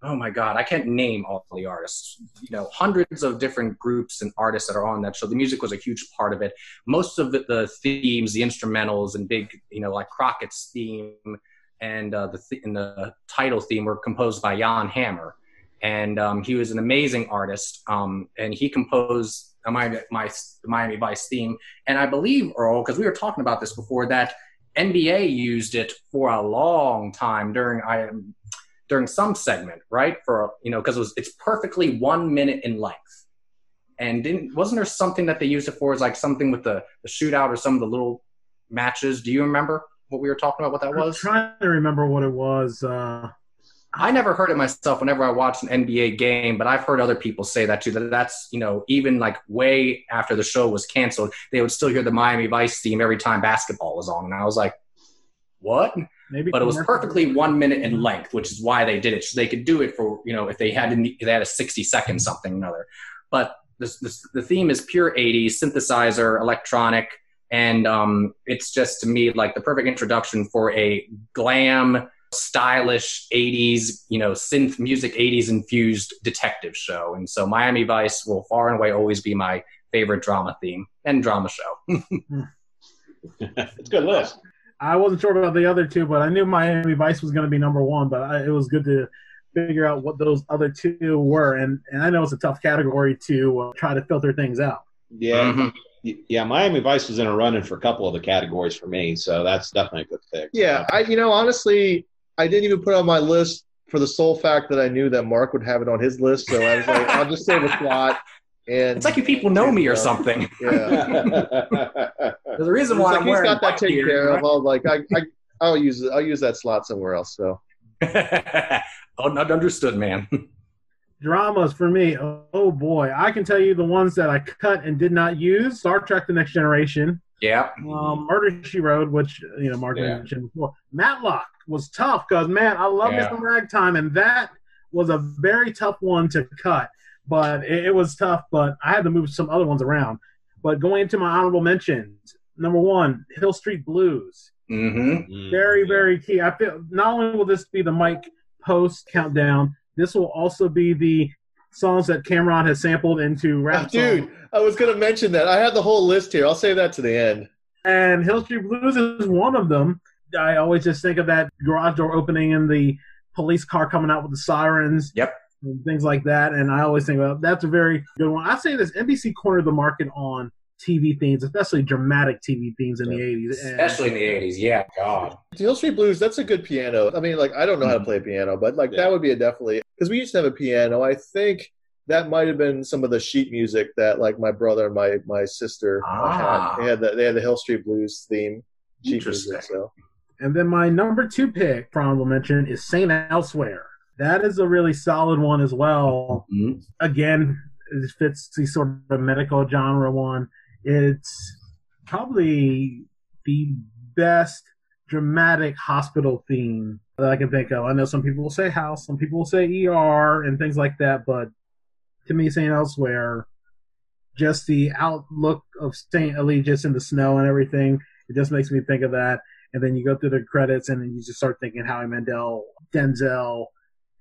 oh my god, I can't name all the artists. You know, hundreds of different groups and artists that are on that show. The music was a huge part of it. Most of the, the themes, the instrumentals, and big, you know, like Crockett's theme and uh, the th- and the title theme were composed by Jan Hammer, and um, he was an amazing artist. Um, and he composed my my Miami Vice theme, and I believe Earl, because we were talking about this before, that NBA used it for a long time during I during some segment, right? For you know, because it was it's perfectly one minute in length. And didn't wasn't there something that they used it for? Is like something with the, the shootout or some of the little matches. Do you remember what we were talking about? What that I'm was? trying to remember what it was. Uh, I never heard it myself whenever I watched an NBA game, but I've heard other people say that too. That that's you know even like way after the show was canceled, they would still hear the Miami Vice theme every time basketball was on, and I was like, what? Maybe But it was perfectly one minute in length, which is why they did it. So they could do it for you know if they had to, if they had a sixty second something or another. But this, this, the theme is pure '80s synthesizer, electronic, and um, it's just to me like the perfect introduction for a glam stylish 80s you know synth music 80s infused detective show and so miami vice will far and away always be my favorite drama theme and drama show *laughs* it's a good list. I wasn't sure about the other two, but I knew Miami Vice was going to be number one. But I, it was good to figure out what those other two were, and and I know it's a tough category to uh, try to filter things out. Yeah. Mhm. Yeah, Miami Vice was in a running for a couple of the categories for me, so that's definitely a good pick. Yeah, I you know honestly, I didn't even put it on my list for the sole fact that I knew that Mark would have it on his list. So I was like, I'll just save a slot. And it's like you people know me or something *laughs* Yeah, *laughs* there's a reason It's why like i'm he's wearing got that white taken here, care of. right? I was like, I, I I'll use. I'll use that slot somewhere else. So *laughs* oh not understood man Dramas for me, oh, oh boy, I can tell you the ones that I cut and did not use: Star Trek: The Next Generation, yeah um, Murder She Wrote, which you know Mark Yeah. mentioned before. Matlock was tough because man, I love Yeah. Mr. Ragtime, and that was a very tough one to cut. But it, it was tough. But I had to move some other ones around. But going into my honorable mentions, number one, Hill Street Blues, mm-hmm Mm, very very key. I feel not only will this be the Mike Post countdown, this will also be the songs that Cameron has sampled into rap dude, songs. I was gonna mention that. I have the whole list here. I'll save that to the end. and Hill Street Blues is one of them. I always just think of that garage door opening and the police car coming out with the sirens. Yep. And things like that. And I always think about that's a very good one. I say this NBC cornered the market on TV themes, especially dramatic TV themes in the 80s. And especially in the 80s yeah god The Hill Street Blues, that's a good piano. I mean, like I don't know how to play piano, but like Yeah. that would be a definitely because we used to have a piano. I think that might have been some of the sheet music that like my brother and my my sister Ah. had. They had the they had the Hill Street Blues theme sheet Interesting. music. So And then my number two pick, for honorable mention, is Saint Elsewhere. That is a really solid one as well. Mhm. Again, it fits the sort of medical genre one. It's probably the best dramatic hospital theme that I can think of. I know some people will say house, some people will say ER and things like that, but to me, Saint Elsewhere, just the outlook of Saint Eligius in the snow and everything, It just makes me think of that. And then you go through the credits and then you just start thinking Howie Mandel, Denzel,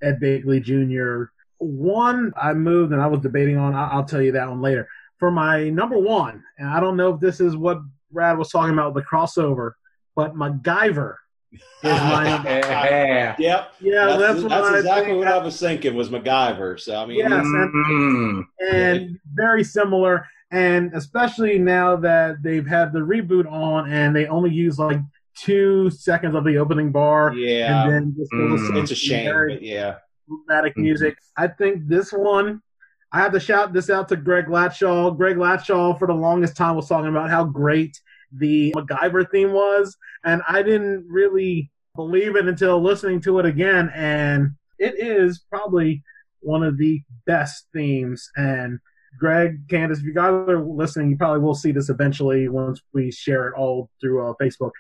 Ed Begley Jr. One I moved and I was debating on. I'll, I'll tell you that one later. For my number one, and I don't know if this is what Brad was talking about the crossover, but MacGyver is my *laughs* number. Yeah. Yep. Yeah, that's, that's, what that's I exactly think. what I was thinking was MacGyver. So I mean, Yes, and- Mm. and very similar. And especially now that they've had the reboot on and they only use like two seconds of the opening bar yeah, and then just Mm. some it's a shame, very but yeah, dramatic music. I think this one, I have to shout this out to Greg Latshaw. Greg Latshaw, for the longest time, was talking about how great the MacGyver theme was, and I didn't really believe it until listening to it again, and it is probably one of the best themes. And Greg, Candace, if you guys are listening, you probably will see this eventually once we share it all through uh, Facebook.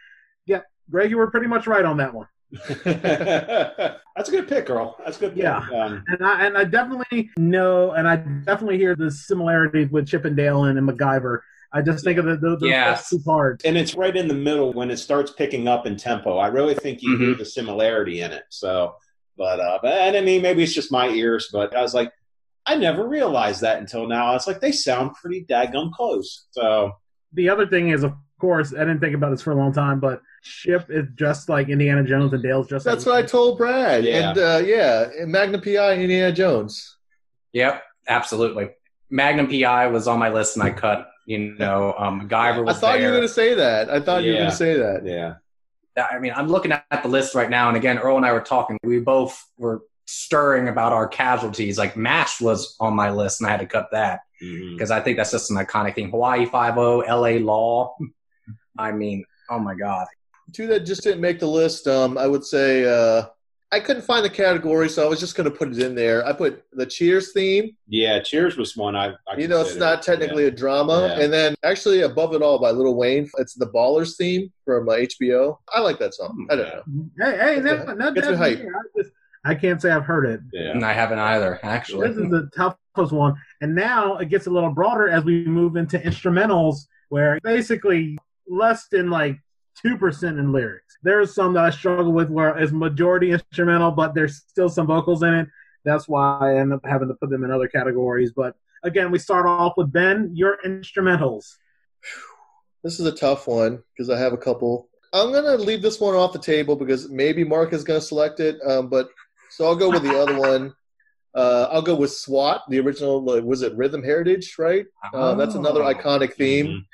Yeah, Greg, you were pretty much right on that one. *laughs* that's a good pick, Earl. That's a good. Pick. Yeah. Um, And I and I definitely know, and I definitely hear the similarities with Chip 'n Dale and, and MacGyver. I just think of the, the, those Yes. two parts. and it's right in the middle when it starts picking up in tempo. I really think you Mm-hmm. hear the similarity in it. So, but uh, but- and I mean maybe it's just my ears, but I was like, I never realized that until now. It's like they sound pretty daggum close. So The other thing is, of course, I didn't think about this for a long time, but Chip is just like Indiana Jones and Dale's just That's like what I told Brad. Yeah. And uh, yeah, Magnum PI and Indiana Jones. Yep, absolutely. Magnum PI was on my list and I cut. You know, um, MacGyver I was thought you were going to say that. I thought you were going to say that. yeah, I mean, I'm looking at the list right now, and again, Earl and I were talking. We both were stirring about our casualties. Like MASH was on my list, and I had to cut that because I think that's just an iconic thing. Hawaii Five O, L.A. Law. I mean, oh my God. Two that just didn't make the list. Um, I would say uh, I couldn't find the category, so I was just going to put it in there. I put the Cheers theme. yeah. Cheers was one I. I You know, it's not technically a drama. Yeah. And then actually, above it all, by Lil Wayne, it's the Ballers theme from uh, HBO. I like that song. I don't know. hey, hey, Gets that, me- that, gets me that's- hype. I, just, I can't say I've heard it. Yeah. And I haven't either, actually. This is the toughest one, and now it gets a little broader as we move into instrumentals, where basically less than like two percent in lyrics. There's some that I struggle with where it's majority instrumental, but there's still some vocals in it. That's why I end up having to put them in other categories. But again, we start off with Ben. Your instrumentals. This is a tough one because I have a couple. I'm gonna leave this one off the table because maybe Mark is gonna select it. Um, but so I'll go with the other one. Uh, I'll go with SWAT, the original. like, Was it Rhythm Heritage? Right. Uh, that's another Oh. iconic theme. Mhm.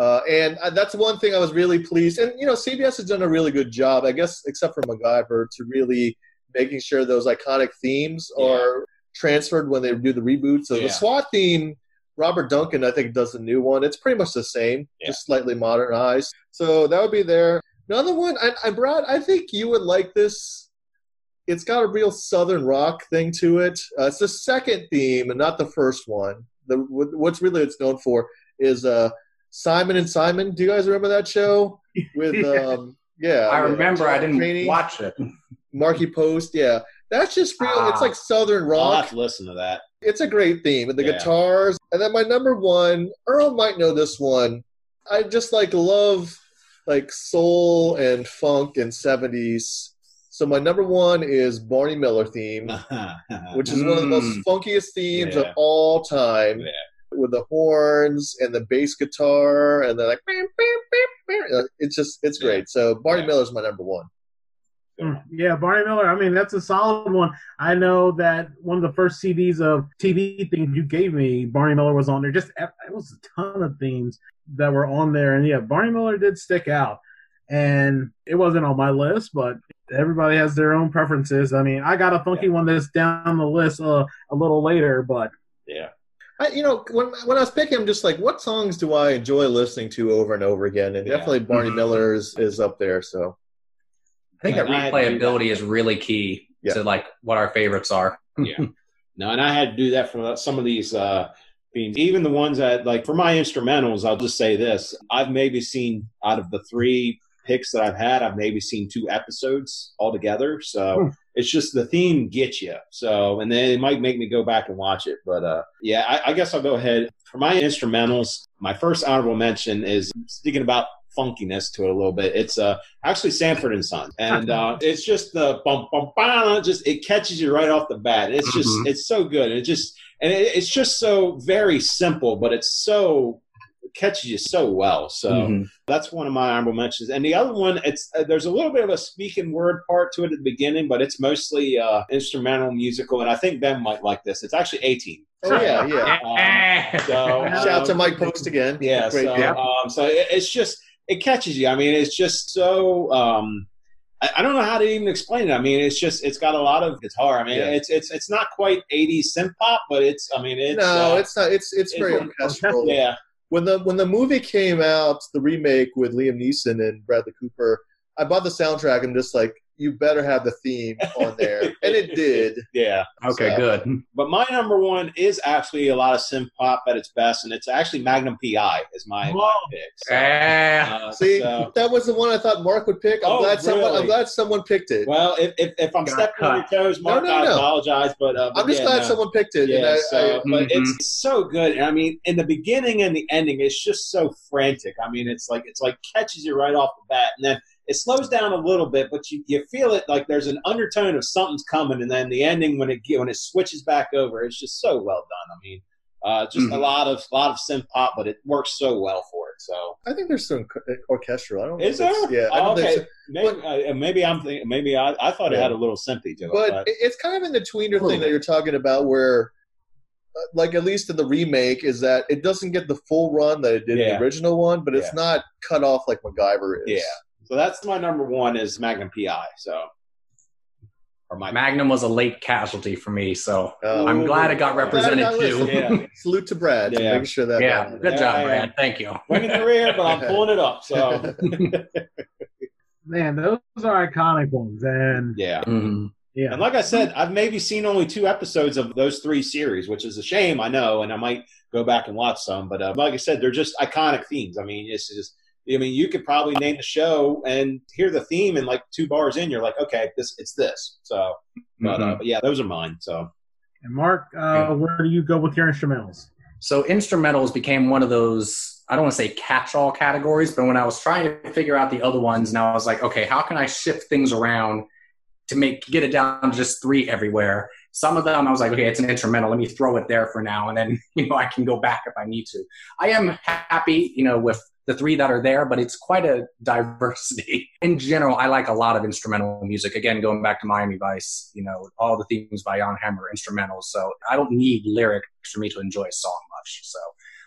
Uh, and uh, that's one thing I was really pleased. And you know, CBS has done a really good job, I guess, except for MacGyver, to really making sure those iconic themes Yeah. are transferred when they do the reboot. So Yeah. the SWAT theme, Robert Duncan, I think, does the new one. It's pretty much the same, Yeah. just slightly modernized. So that would be there. Another one, I, I Brad, I think you would like this. It's got a real southern rock thing to it. Uh, it's the second theme and not the first one. The what's really it's known for is uh, Simon and Simon. Do you guys remember that show with *laughs* Yeah. um, yeah? I remember I didn't Cheney, watch it. Markie Post. Yeah, that's just real. It's Ah. like southern I'll rock. have to listen to that. It's a great theme, and the Yeah. guitars. And then my number one, Earl might know this one. I just like love like soul and funk and seventies. So my number one is Barney Miller theme, *laughs* which is one of the most Mm. funkiest themes Yeah. of all time. Yeah. With the horns and the bass guitar and the like, beep, beep, beep, beep. It's just it's great. So Barney Yeah. Miller's my number one. Mm, Yeah, Barney Miller. I mean, that's a solid one. I know that one of the first CDs of TV things you gave me, Barney Miller was on there. Just it was a ton of themes that were on there, and yeah, Barney Miller did stick out. And it wasn't on my list, but everybody has their own preferences. I mean, I got a funky one that's down the list uh, a little later, but yeah. I, you know, when when I was picking, I'm just like, what songs do I enjoy listening to over and over again? And Yeah. definitely Barney Mhm. Miller is, is up there. So I think that I had to do replayability that. is really key Yeah. to like what our favorites are. *laughs* yeah. No, and I had to do that for some of these uh themes. Even the ones that like for my instrumentals, I'll just say this. I've maybe seen out of the three picks that I've had, I've maybe seen two episodes altogether. So Hmm. It's just the theme gets you. So and then it might make me go back and watch it. But uh yeah, I, I guess I'll go ahead. For my instrumentals, my first honorable mention is speaking about funkiness to it a little bit. It's uh, actually Sanford and Son, and uh, it's just the bum bum bum. Just it catches you right off the bat. It's just Mhm. it's so good. It just and it, it's just so very simple, but it's so catches you so well. So Mhm. that's one of my honorable mentions. And the other one, it's uh, there's a little bit of a speaking word part to it at the beginning, but it's mostly uh, instrumental musical. And I think Ben might like this. It's actually A-Team. Oh yeah, yeah. *laughs* Um, so, *laughs* Shout out to um, Mike Post again. yeah, Great so, pick. um, so it, it's just it catches you. I mean, it's just so. Um, I, I don't know how to even explain it. I mean, it's just it's got a lot of guitar. I mean, Yeah. it's it's it's not quite '80s synth pop, but it's. I mean, it's no, uh, it's not. It's it's very it's- orchestral. yeah, When the when the movie came out, the remake with Liam Neeson and Bradley Cooper, I bought the soundtrack and just like you better have the theme on there, *laughs* and it did. yeah. Okay, So- good. But my number one is actually a lot of synth pop at its best, and it's actually Magnum PI is my, my pick. So, uh, See, so- that was the one I thought Mark would pick. I'm Oh, glad someone. really? I'm glad someone picked it. well, if, if, if I'm Got stepping on your toes, Mark, no, I no. apologize. But, uh, but I'm just yeah, glad no. someone picked it. and Yeah, I, so, I, but Mhm. it's so good. And I mean, in the beginning and the ending, it's just so frantic. I mean, it's like it's like catches you right off the bat, and then it slows down a little bit, but you, you feel it like there's an undertone of something's coming, and then the ending when it when it switches back over, it's just so well done. I mean, uh, just a Mhm. lot of lot of synth pop, but it works so well for it. So I think there's some orchestral. I don't know. is there? Yeah. I don't okay. Maybe, uh, maybe I'm thinking. Maybe I, I thought it had a little synthy to it, but but, it's kind of in the tweener thing that you're talking about where uh, like at least in the remake is that it doesn't get the full run that it did in the original one but it's Yeah. not cut off like MacGyver is Yeah. So that's my number one is Magnum PI. So or my Magnum was a late casualty for me, so Um, I'm glad it got represented Glad I got too. Yeah. salute to Brad Yeah. making sure that Yeah, happened. good job, Brad. Thank you. wing in the rear, but I'm pulling it up. So *laughs* Man, those are iconic ones, and yeah. Mhm. yeah, And like I said, I've maybe seen only two episodes of those three series, which is a shame, I know, and I might go back and watch some. But uh, like I said, they're just iconic themes. I mean, it's just, I mean, you could probably name the show and hear the theme, and like two bars in, you're like, okay, this, it's this. So, but, uh, Mhm. but yeah, those are mine. So and Mark, uh, where do you go with your instrumentals? So instrumentals became one of those, I don't want to say catch-all categories, but when I was trying to figure out the other ones, now I was like, okay, how can I shift things around to make get it down to just three everywhere? Some of them I was like, okay, it's an instrumental. Let me throw it there for now, and then *laughs* you know I can go back if I need to. I am happy, you know, with the three that are there, but it's quite a diversity. *laughs* In general, I like a lot of instrumental music. Again, going back to Miami Vice, you know, all the themes by Jan Hammer are instrumentals. So I don't need lyrics for me to enjoy a song much. So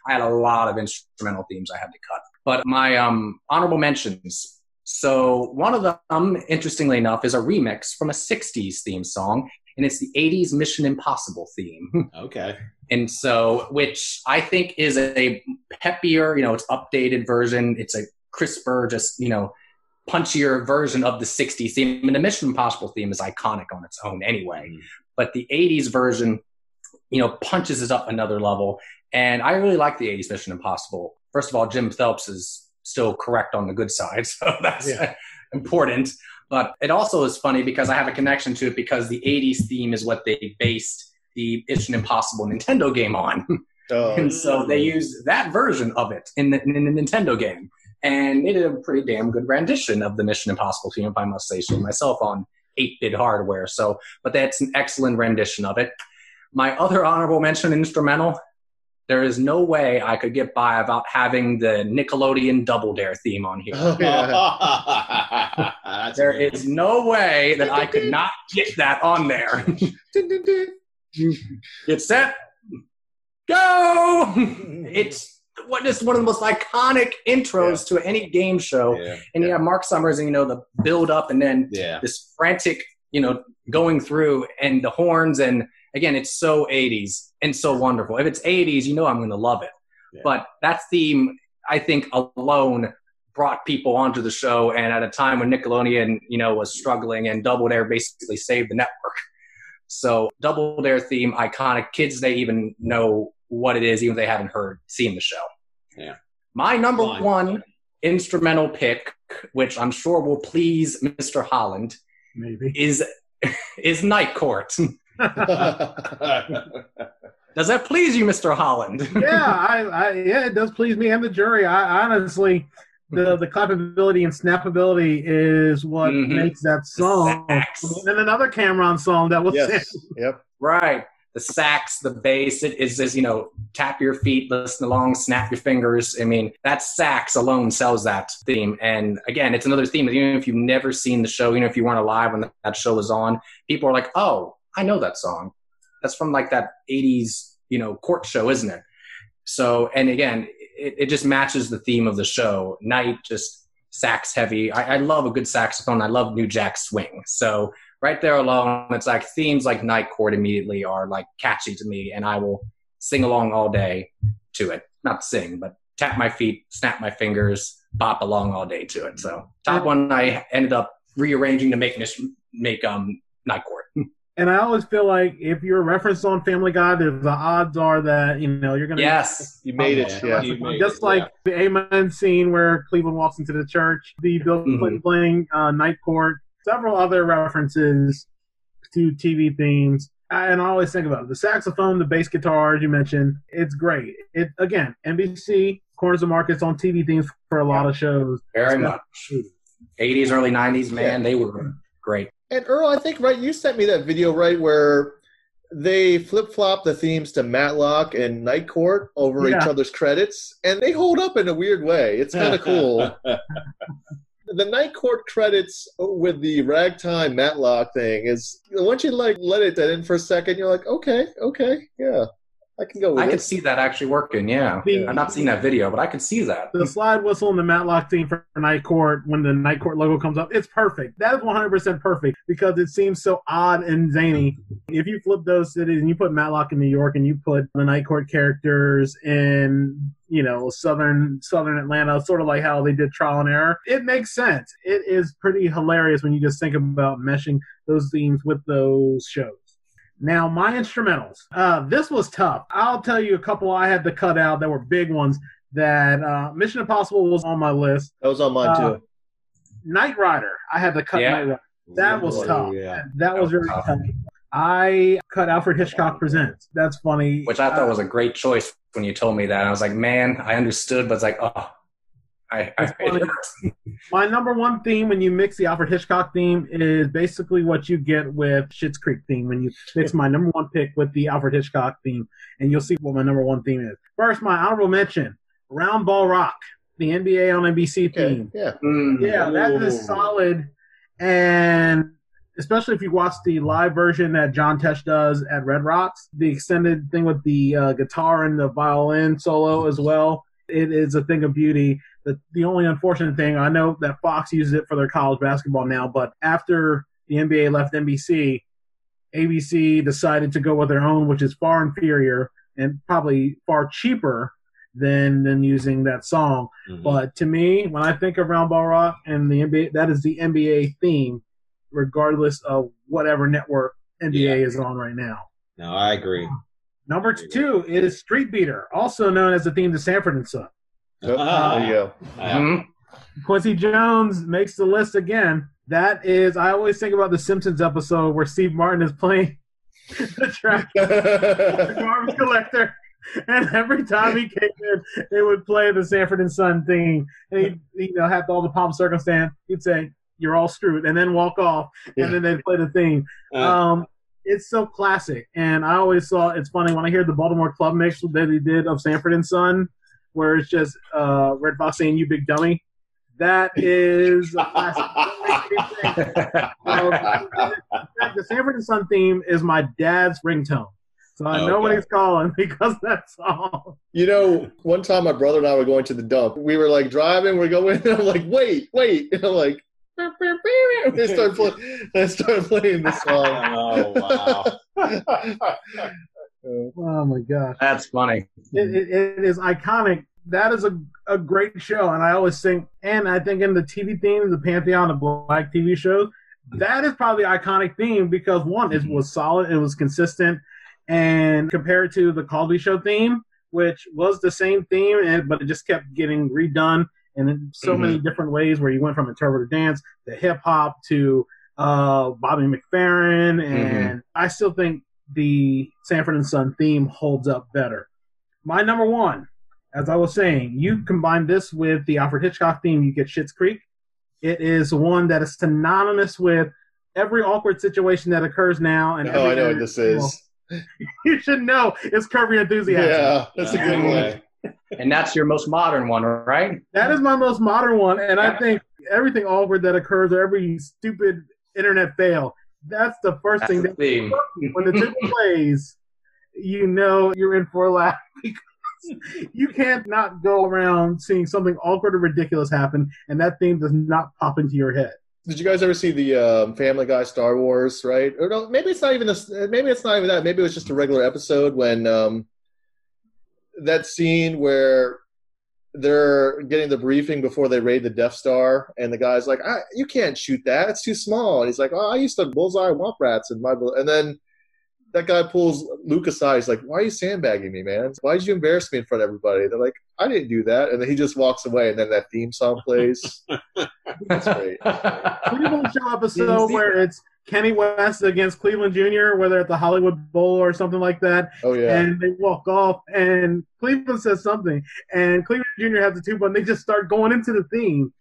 I had a lot of instrumental themes I had to cut. But my um, honorable mentions. So one of them, interestingly enough, is a remix from a 60s theme song, and it's the 80s Mission Impossible theme. *laughs* okay, And so, which I think is a peppier, you know, it's updated version. It's a crisper, just, you know, punchier version of the 60s theme. And the Mission Impossible theme is iconic on its own anyway. Mm. But the 80s version, you know, punches it up another level. And I really like the 80s Mission Impossible. First of all, Jim Phelps is still correct on the good side. *laughs* So that's Yeah. important. But it also is funny because I have a connection to it because the 80s theme is what they based the Mission Impossible Nintendo game on. Oh, *laughs* and so they mm. used that version of it in the, in the Nintendo game. And they did a pretty damn good rendition of the Mission Impossible theme, if I must say so myself, on 8 bit hardware. So, but that's an excellent rendition of it. My other honorable mention instrumental there is no way I could get by without having the Nickelodeon Double Dare theme on here. oh, yeah. *laughs* There good. is no way that I could not get that on there. Get set, go! *laughs* It's what is one of the most iconic intros to any game show. Yeah, And you have Mark Summers, and you know the build up, and then yeah. this frantic, you know, going through, and the horns, and again, it's so 80s and so wonderful. If it's 80s, you know I'm going to love it. Yeah. But that theme, I think, alone brought people onto the show, and at a time when Nickelodeon, you know, was struggling, and Double Dare basically saved the network. So Double Dare theme, iconic. Kids, they even know what it is, even if they haven't heard, seen the show. Yeah. My number Fine. one instrumental pick, which I'm sure will please Mr. Holland, Maybe. *laughs* is is Night Court. *laughs* Does that please you, Mr. Holland? *laughs* yeah, I, I, yeah, it does please me and the jury. I honestly, the the clappability and snappability is what Mhm. makes that song. Sax. And another Cameron song that was Yes. Yep. Right. The sax, the bass, it is, is, you know, tap your feet, listen along, snap your fingers. I mean, that sax alone sells that theme. And again, it's another theme. Even if you've never seen the show, even if you weren't alive when that show was on, people are like, oh, I know that song. That's from like that 80s, you know, court show, isn't it? So, and again, it, it just matches the theme of the show. Night, just sax heavy. I, I love a good saxophone. I love New Jack Swing. So, right there alone, it's like themes like Night Court immediately are like catchy to me, and I will sing along all day to it. Not sing, but tap my feet, snap my fingers, bop along all day to it. So, top one, I ended up rearranging to make mis- make um Night Court. *laughs* And I always feel like if you're referenced on Family Guy, the, the odds are that you know you're gonna Yes. You made it. Yeah. Yeah. You made just it, like the Amen scene where Cleveland walks into the church, the Bill Mhm. Playing uh, Night Court, several other references to TV themes. And I always think about it. the saxophone, the bass guitar, as you mentioned. It's great. It again, NBC corners the markets on TV themes for a lot of shows. Very Yeah. much. 80s, early 90s, man, they were great. And Earl, I think right, you sent me that video right where they flip flop the themes to Matlock and Night Court over Yeah. each other's credits, and they hold up in a weird way. It's kind of *laughs* cool. *laughs* the Night Court credits with the ragtime Matlock thing is once you like let it in for a second, you're like, okay, okay, yeah, I can go with I it. could see that actually working, yeah. The- I've not seen that video, but I can see that. The slide whistle and the Matlock theme for Night Court when the Night Court logo comes up, it's perfect. That is 100% perfect because it seems so odd and zany. If you flip those cities and you put Matlock in New York and you put the Night Court characters in, you know, southern southern Atlanta, sort of like how they did Trial and Error, it makes sense. It is pretty hilarious when you just think about meshing those themes with those shows. Now, my instrumentals. Uh, this was tough. I'll tell you a couple I had to cut out that were big ones that uh, Mission Impossible was on my list. that was on mine Uh, too. Knight Rider, I had to cut Yeah. Knight Rider. That was tough. Yeah. That was really tough. tough. I cut Alfred Hitchcock Presents. That's funny. Which I thought Uh, was a great choice when you told me that. I was like, man, I understood, but it's like, oh, I, I That's funny. *laughs* My number one theme when you mix the Alfred Hitchcock theme is basically what you get with Schitt's Creek theme when you mix my number one pick with the Alfred Hitchcock theme, and you'll see what my number one theme is. First, my honorable mention: Round Ball Rock, the NBA on NBC Okay, theme. yeah. Mm. Yeah, that is solid, and especially if you watch the live version that John Tesh does at Red Rocks, the extended thing with the uh, guitar and the violin solo as well. It is a thing of beauty. The, the only unfortunate thing, I know that Fox uses it for their college basketball now, but after the NBA left NBC, ABC decided to go with their own, which is far inferior and probably far cheaper than than using that song. Mhm. But to me, when I think of Round Ball Rock and the NBA, that is the NBA theme, regardless of whatever network NBA Yeah. is on right now. No, I agree. Number two is Street Beater, also known as the theme to Sanford and Son. Yep, *laughs* there you go. Yeah. Mhm. Quincy Jones makes the list again. That is, I always think about the Simpsons episode where Steve Martin is playing *laughs* the track the *laughs* garbage collector. And every time he came in, they would play the Sanford and Son theme. And he'd, you know, have all the pomp circumstance. He'd say, You're all screwed, and then walk off. Yeah. And then they'd play the theme. Uh, Um, it's so classic. And I always saw it's funny when I hear the Baltimore Club mix that he did of Sanford and Son, where it's just uh, Redd Foxx saying, You big dummy. That *laughs* is a classic. Um, the Sanford and Son theme is my dad's ringtone. So I know what Okay. he's calling *laughs* because that's all. You know, one time my brother and I were going to the dump. We were like driving, we're going, *laughs* and I'm like, wait, wait. And I'm like, they start, playing, I started playing this song. oh wow. Oh my gosh. That's funny. It, it, it is iconic. That is a, a great show. And I always think, and I think in the TV theme, the Pantheon of Black TV shows, that is probably the iconic theme because one, it was solid, it was consistent, and compared to the Cosby Show theme, which was the same theme, and but it just kept getting redone in so Mhm. many different ways where you went from interpretive dance to hip hop to uh, Bobby McFerrin, and I still think the Sanford and Son theme holds up better. My number one, as I was saying, you combine this with the Alfred Hitchcock theme, you get Schitt's Creek. It is one that is synonymous with every awkward situation that occurs now. And Oh, I know what this is. *laughs* You should know it's Curb Enthusiasm. Yeah, that's a good one. And that's your most modern one, right? That is my most modern one, and I think everything awkward that occurs or every stupid internet fail, that's the first That's thing the that theme. when the *laughs* tune plays, you know you're in for a laugh *laughs* because you can't not go around seeing something awkward or ridiculous happen, and that theme does not pop into your head. Did you guys ever see the um, Family Guy Star Wars? Right? Or no, maybe it's not even a, maybe it's not even that. Maybe it was just a regular episode when um, that scene where they're getting the briefing before they raid the Death Star, and the guy's like, I, "You can't shoot that; it's too small." And he's like, "Oh, I used to bullseye womp rats in my," and then that guy pulls Luke aside. He's like, "Why are you sandbagging me, man? Why did you embarrass me in front of everybody?" They're like, "I didn't do that," and then he just walks away, and then that theme song plays. *laughs* That's great. Cleveland Show episode where it's Kenny West against Cleveland Jr., whether at the Hollywood Bowl or something like that, Oh yeah. and they walk off, and Cleveland says something, and Cleveland Jr. has the two button. They just start going into the theme,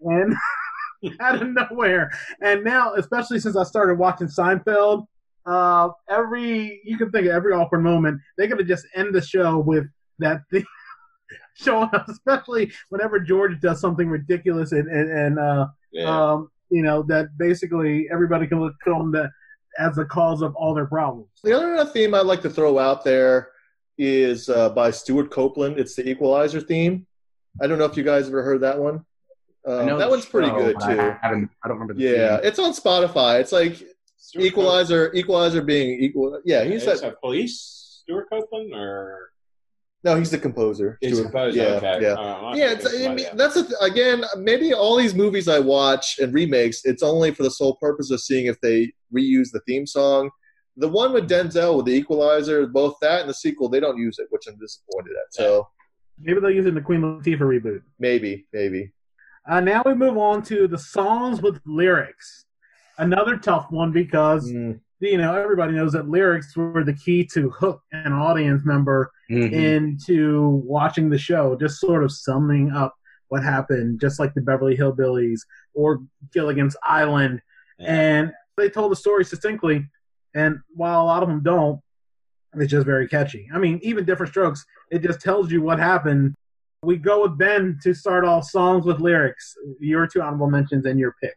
and *laughs* out of nowhere. And now, especially since I started watching Seinfeld, uh, every you can think of every awkward moment, they're gonna just end the show with that thing *laughs* showing up. Especially whenever George does something ridiculous and and, and uh, Yeah. um, you know that basically everybody can look on that as the cause of all their problems. The other theme I'd like to throw out there is uh, by Stewart Copeland. It's the Equalizer theme. I don't know if you guys ever heard that one. I Uh, know that one's pretty show, good but I too. haven't. I don't remember the Yeah, theme. it's on Spotify. It's like Stuart Equalizer. Equalizer being equal. Yeah, he's Is that. that police Stewart Copeland or No, he's the composer. he's Stuart- composer? Yeah, okay. yeah. Yeah, it's, I mean, that's a th- again. Maybe all these movies I watch and remakes, it's only for the sole purpose of seeing if they reuse the theme song. The one with Denzel with the Equalizer, both that and the sequel, they don't use it, which I'm disappointed at. So Maybe they'll use it in the Queen Latifah reboot. maybe, maybe. Uh, now we move on to the songs with lyrics. Another tough one because Mm, you know everybody knows that lyrics were the key to hook an audience member Mhm. into watching the show, just sort of summing up what happened, just like the Beverly Hillbillies or Gilligan's Island. Yeah. And they told the story succinctly, and while a lot of them don't, it's just very catchy. I mean, even Diff'rent Strokes, it just tells you what happened. We go with Ben to start off songs with lyrics. Your two honorable mentions and your pick.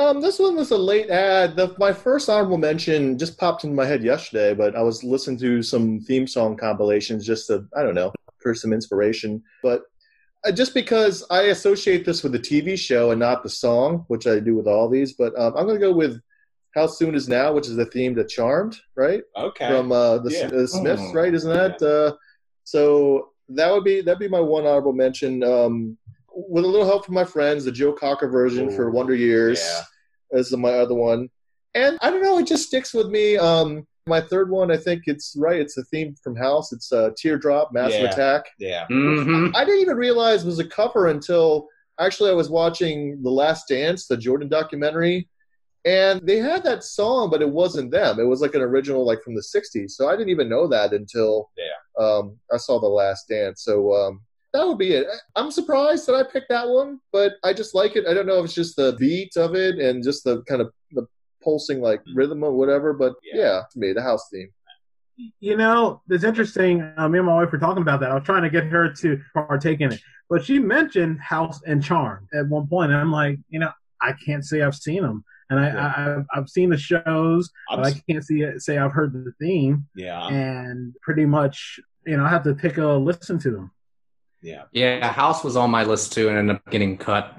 Um, this one was a late ad. The, my first honorable mention just popped into my head yesterday, but I was listening to some theme song compilations just to, I don't know, for some inspiration. But uh, just because I associate this with the TV show and not the song, which I do with all these, but um, I'm going to go with How Soon Is Now, which is the theme to Charmed, right? Okay. From uh, the, Yeah. the Smiths, Oh. right? Isn't that? Uh, so that would be that'd be my one honorable mention. Um, with a little help from my friends, the Joe Cocker version for Wonder Years yeah. is my other one. And I don't know, it just sticks with me. Um, my third one, I think it's right. It's a theme from House. It's a uh, Teardrop, Massive Yeah. Attack. Yeah. Mhm. I didn't even realize it was a cover until actually I was watching The Last Dance, the Jordan documentary, and they had that song, but it wasn't them. It was like an original, like from the '60s. So I didn't even know that until Yeah. um, I saw The Last Dance. So um, that would be it. I'm surprised that I picked that one, but I just like it. I don't know if it's just the beat of it and just the kind of the pulsing like rhythm or whatever, but Yeah. yeah, to me, the house theme. You know, it's interesting. Uh, me and my wife were talking about that. I was trying to get her to partake in it, but she mentioned House and Charm at one point, and I'm like, you know, I can't say I've seen them, and I, Yeah. I I've, I've seen the shows, I'm, but I can't see say I've heard the theme, yeah. and pretty much, you know, I have to take a listen to them. Yeah. Yeah, House was on my list too, and ended up getting cut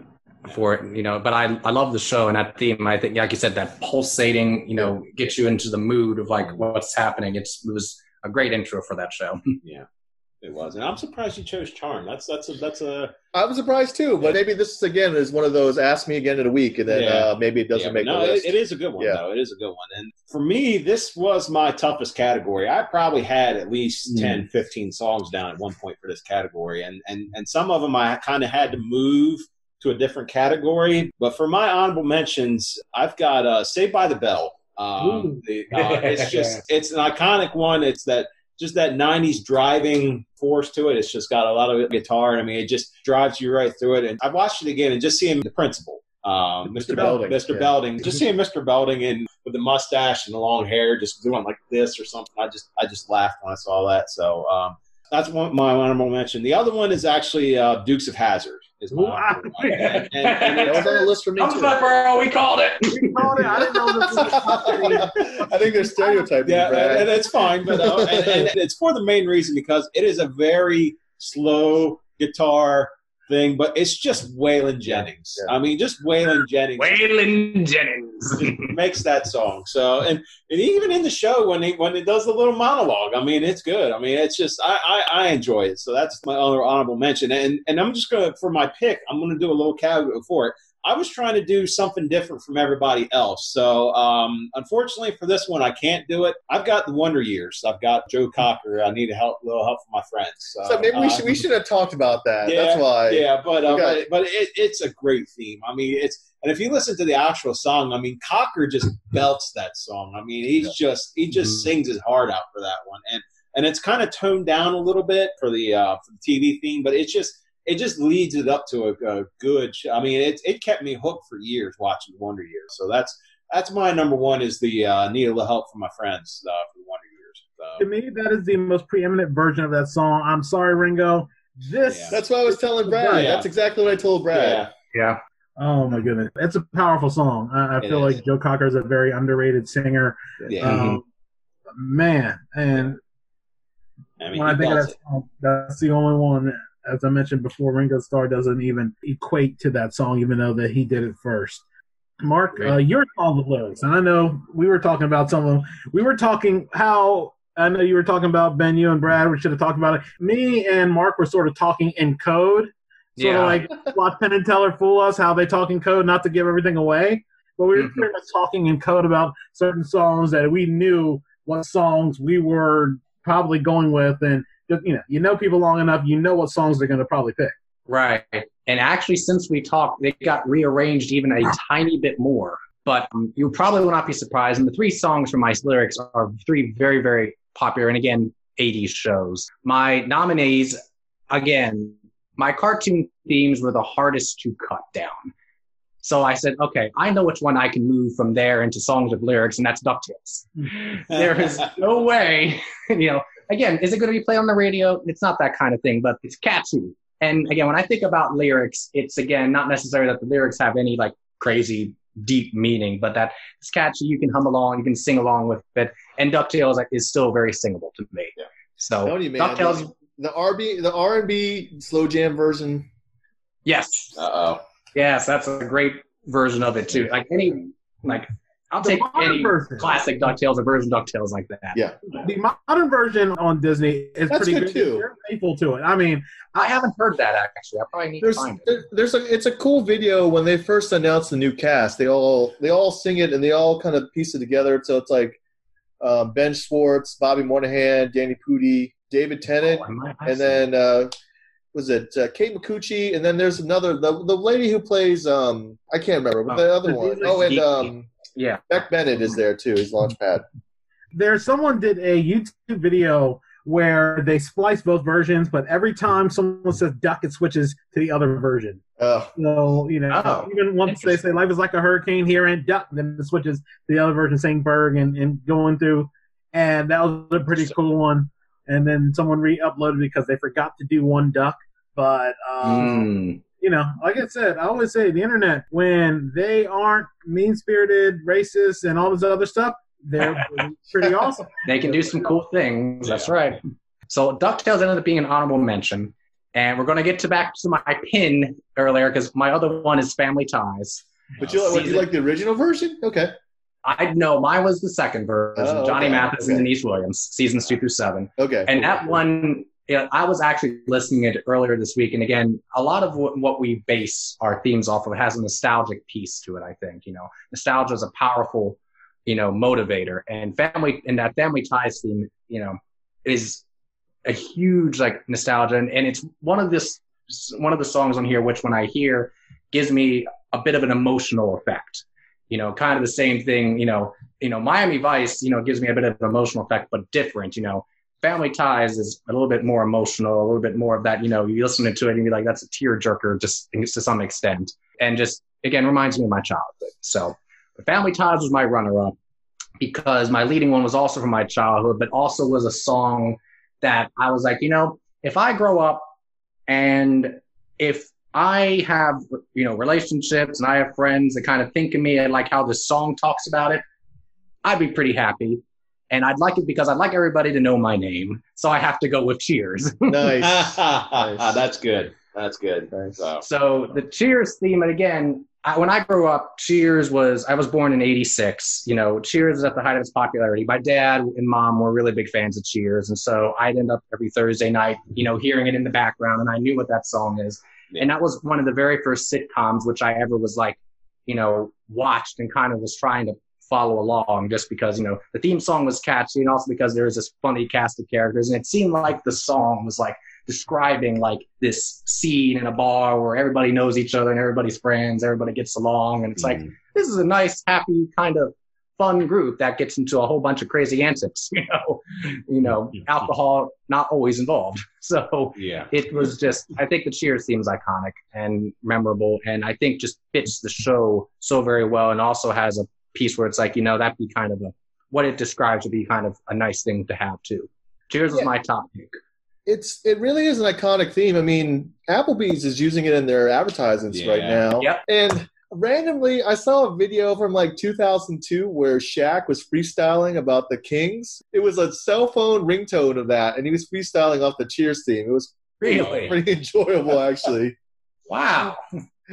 for it. You know, but I I love the show and that theme. I think, like you said, that pulsating, you know, gets you into the mood of like what's happening. It's it was a great intro for that show. Yeah. It was, and I'm surprised you chose Charm. That's that's a that's a I was surprised too, but maybe this again is one of those ask me again in a week, and then Yeah. uh, maybe it doesn't yeah, make no, the list. It, it is a good one Yeah. though. It is a good one. And for me, this was my toughest category. I probably had at least Mm. 10, 15 songs down at one point for this category, and and and some of them I kind of had to move to a different category. But for my honorable mentions, I've got uh, "Saved by the Bell." Um, the, uh, it's just *laughs* it's an iconic one. It's that just that '90s driving force to it. It's just got a lot of guitar, and I mean, it just drives you right through it. And I watched it again and just seeing the principal. Um, Mr. Mr. Belding, Mr. yeah. Belding, just *laughs* seeing Mr. Belding in with the mustache and the long hair, just doing like this or something. I just, I just laughed when I saw that. So um, that's one my honorable mention. The other one is actually uh, Dukes of Hazzard. Is my Wow. honorable one. and, and, and *laughs* That was it's- on the list for me Thumbs too. up, Earl. We called it. I didn't know this was I think they're stereotyping. yeah, Brad. and, and it's fine, but uh, and, and it's for the main reason because it is a very slow guitar thing, but it's just Waylon Jennings. Yeah. I mean, just Waylon Jennings Waylon *laughs* Jennings. makes that song. So, and, and even in the show when he when he does the little monologue, I mean, it's good. I mean, it's just I I, I enjoy it. So that's my other honorable mention. And and I'm just gonna for my pick, I'm gonna do a little caveat for it. I was trying to do something different from everybody else. So, um, unfortunately for this one, I can't do it. I've got the Wonder Years. I've got Joe Cocker. I need a help, little help from my friends. So, So maybe we uh, should we should have talked about that. yeah, That's why. Yeah, but uh, but, but it, it's a great theme. I mean, it's and if you listen to the actual song, I mean, Cocker just belts that song. I mean, he's just he just Mhm. sings his heart out for that one, and and it's kind of toned down a little bit for the uh, for the TV theme, but it's just it just leads it up to a, a good. Sh- I mean, it it kept me hooked for years watching Wonder Years. So that's that's my number one is the uh, need a little help from my friends uh, for the Wonder Years. To me, that is the most preeminent version of that song. I'm sorry, Ringo. This, Yeah. That's what I was telling Brad. Yeah. That's exactly what I told Brad. yeah, yeah. oh my goodness, it's a powerful song. I, I feel is. like Joe Cocker is a very underrated singer. yeah. Um, man, and I mean, when I think of that song, that's the only one, as I mentioned before, Ringo Starr doesn't even equate to that song, even though that he did it first. Mark, uh, you're on the lyrics, and I know we were talking about some of them. We were talking how I know you were talking about Ben, you and Brad. We should have talked about it. Me and Mark were sort of talking in code, sort Yeah. of like watch Penn and Teller fool us how they talk in code, not to give everything away. But we were Mhm. pretty much talking in code about certain songs that we knew what songs we were probably going with, and just, you know, you know people long enough, you know what songs they're going to probably pick. Right. And actually, since we talked, they got rearranged even a tiny bit more. But um, you probably will not be surprised. And the three songs from my lyrics are three very, very popular, and again, 80s shows. My nominees, again, my cartoon themes were the hardest to cut down. So I said, okay, I know which one I can move from there into songs with lyrics, and that's DuckTales. *laughs* there is no way, *laughs* you know, again, is it going to be played on the radio? It's not that kind of thing, but it's catchy. And again, when I think about lyrics, it's again not necessarily that the lyrics have any like crazy deep meaning, but that it's catchy. You can hum along, you can sing along with it. And Ducktales like, is still very singable to me. Yeah. So Telling you, man, Ducktales, The RB, the R and B slow jam version. yes, Uh oh. yes, that's a great version of it too. Like any, like I'll The take any version. classic Ducktales or version Ducktales like that. Yeah. The modern version on Disney is That's pretty good, good. too. They're faithful to it. I mean, I haven't heard that actually. I probably need There's to find it. there's a it's a cool video when they first announced the new cast. They all they all sing it and they all kind of piece it together. So it's like um, Ben Schwartz, Bobby Moynihan, Danny Pudi, David Tennant, Oh, I might have and then uh, was it uh, Kate Micucci? And then there's another the, the lady who plays um I can't remember, but the other the one. DJ Oh, and um yeah. Beck Bennett is there too. He's Launchpad. there's someone did a YouTube video where they splice both versions, but every time someone says duck, it switches to the other version. Oh, So, you know, Oh, even once they say life is like a hurricane here and duck, then it switches to the other version saying berg and, and going through. And that was a pretty cool one. And then someone re uploaded because they forgot to do one duck. But, um, Mm. You know, like I said, I always say the internet, when they aren't mean spirited, racist, and all this other stuff, they're *laughs* pretty awesome. They can do some cool things. That's right. So DuckTales ended up being an honorable mention. And we're going to get to back to my pin earlier because my other one is Family Ties. but you, like- what, you like the original version? Okay. I know mine was the second version, Oh, Johnny okay, Mathis okay. and Deniece Williams, seasons two through seven. Okay. And that one, you know, I was actually listening it earlier this week. And again, a lot of what, what we base our themes off of has a nostalgic piece to it, I think. You know, nostalgia is a powerful, you know, motivator. And family, and that family ties theme, you know, is a huge like nostalgia. And, and it's one of this, one of the songs on here, which when I hear gives me a bit of an emotional effect. You know, kind of the same thing, you know, you know, Miami Vice, you know, gives me a bit of an emotional effect, but different, you know, Family Ties is a little bit more emotional, a little bit more of that. You know, you listen to it and you're like, that's a tearjerker, just to some extent, and just again reminds me of my childhood. So, Family Ties was my runner-up because my leading one was also from my childhood, but also was a song that I was like, you know, if I grow up and if I have, you know, relationships and I have friends that kind of think of me and like how this song talks about it, I'd be pretty happy. And I'd like it because I'd like everybody to know my name. So I have to go with Cheers. *laughs* *laughs* nice. That's good. That's good. So, so the Cheers theme, and again, I, when I grew up, Cheers was, I was born in 86. You know, Cheers is at the height of its popularity. My dad and mom were really big fans of Cheers. And so I'd end up every Thursday night, you know, hearing it in the background and I knew what that song is. Yeah. And that was one of the very first sitcoms which I ever was like, you know, watched and kind of was trying to follow along just because, you know, the theme song was catchy and also because there was this funny cast of characters. And it seemed like the song was like describing like this scene in a bar where everybody knows each other and everybody's friends, everybody gets along. And it's mm-hmm. like, this is a nice, happy kind of fun group that gets into a whole bunch of crazy antics, *laughs* you know, you know, alcohol not always involved. *laughs* So yeah, it was just, I think the Cheers theme is iconic and memorable. And I think just fits the show so very well. And also has a piece where it's like, you know, that'd be kind of a, what it describes would be kind of a nice thing to have too. Cheers yeah. was my top pick. It's it really is an iconic theme. I mean, Applebee's is using it in their advertisements yeah. right now. Yep. And randomly I saw a video from like 2002 where Shaq was freestyling about the Kings. It was a cell phone ringtone of that, and he was freestyling off the Cheers theme. It was really pretty enjoyable, actually. *laughs* wow.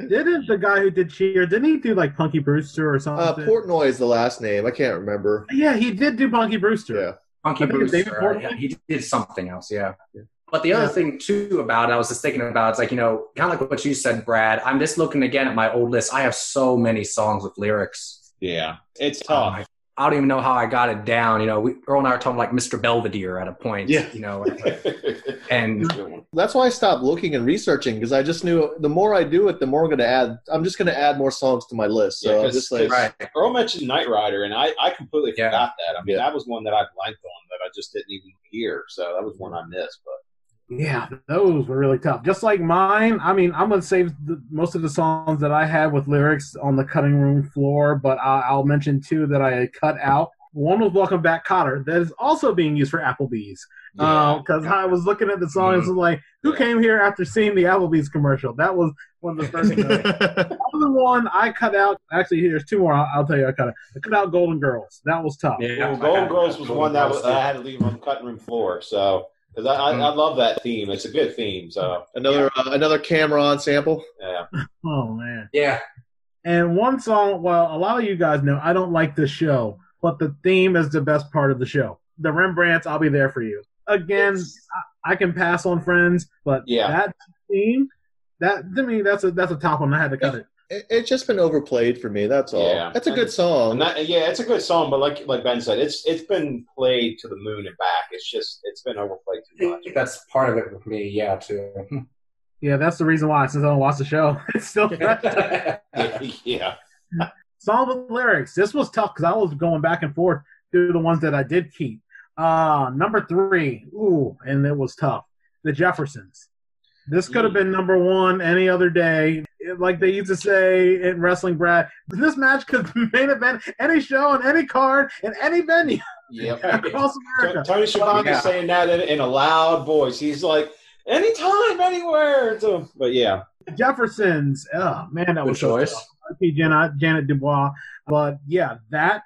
Didn't the guy who did Cheer? Didn't he do like Punky Brewster or something? Uh, Portnoy is the last name. I can't remember. Yeah, he did do Punky Brewster. Yeah, Punky Brewster. Yeah, he did something else. Yeah. yeah. But the other yeah. thing too about it, I was just thinking about, it's like, you know, kind of like what you said, Brad. I'm just looking again at my old list. I have so many songs with lyrics. Yeah, it's tough. Um, I don't even know how I got it down. You know, we, Earl and I were talking like Mr. Belvedere at a point. Yeah. You know, *laughs* and that's why I stopped looking and researching because I just knew the more I do it, the more I'm going to add. I'm just going to add more songs to my list. So yeah, just like right. Earl mentioned Knight Rider, and I, I completely yeah. forgot that. I mean, yeah. that was one that I blanked on that I just didn't even hear. So that was one I missed. But yeah, those were really tough. Just like mine, I mean, I'm gonna save the, most of the songs that I had with lyrics on the cutting room floor, but I, will mention two that I had cut out. One was "Welcome Back, Kotter, that is also being used for Applebee's. Because yeah. uh, I was looking at the song, mm-hmm. and was like, "Who came here after seeing the Applebee's commercial?" That was one of the first. the *laughs* other one I cut out. Actually, here's two more. I'll, I'll, tell you, I cut it. I cut out "Golden Girls." That was tough. Yeah, well, "Golden Girls" was one that was, I had to leave on the cutting room floor. So because I, I, I, love that theme. It's a good theme. So another yeah. uh, another Cam'ron sample. Yeah. *laughs* oh man. Yeah. And one song. Well, a lot of you guys know I don't like this show, but the theme is the best part of the show. The Rembrandts. I'll be there for you. Again, I, I, can pass on Friends, but yeah. that theme, that to me, that's a that's a top one. I had to cut it it's just been overplayed for me. That's all. Yeah. That's a good song. That, yeah, it's a good song, but like like Ben said, it's it's been played to the moon and back. It's just it's been overplayed too much. That's part of it with me, yeah, too. *laughs* Yeah, that's the reason why. Since I don't watch the show, *laughs* it's still *laughs* yeah. Song with lyrics. This was tough because I was going back and forth through the ones that I did keep. Uh number three. Ooh, and it was tough. The Jeffersons. This could have been number one any other day like they used to say in wrestling, Brad, this match could *laughs* main event any show on any card in any venue. Yep. *laughs* across America. Tony Schiavone yeah. saying that in, in, a loud voice. He's like, anytime, anywhere. So, but yeah. Jefferson's, oh man, that Good was choice. So Janet, Ja'Net DuBois. But yeah, that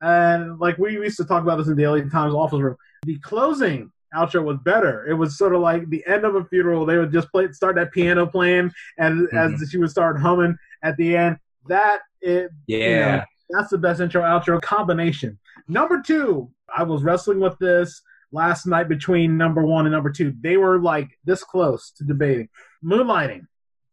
and like we used to talk about this in the Daily Times office room. The closing outro was better. It was sort of like the end of a funeral. They would just play, start that piano playing, and mm-hmm. as she would start humming at the end. That it, yeah, you know, that's the best intro outro combination. Number two, I was wrestling with this last night between number one and number two. They were like this close to debating. Moonlighting.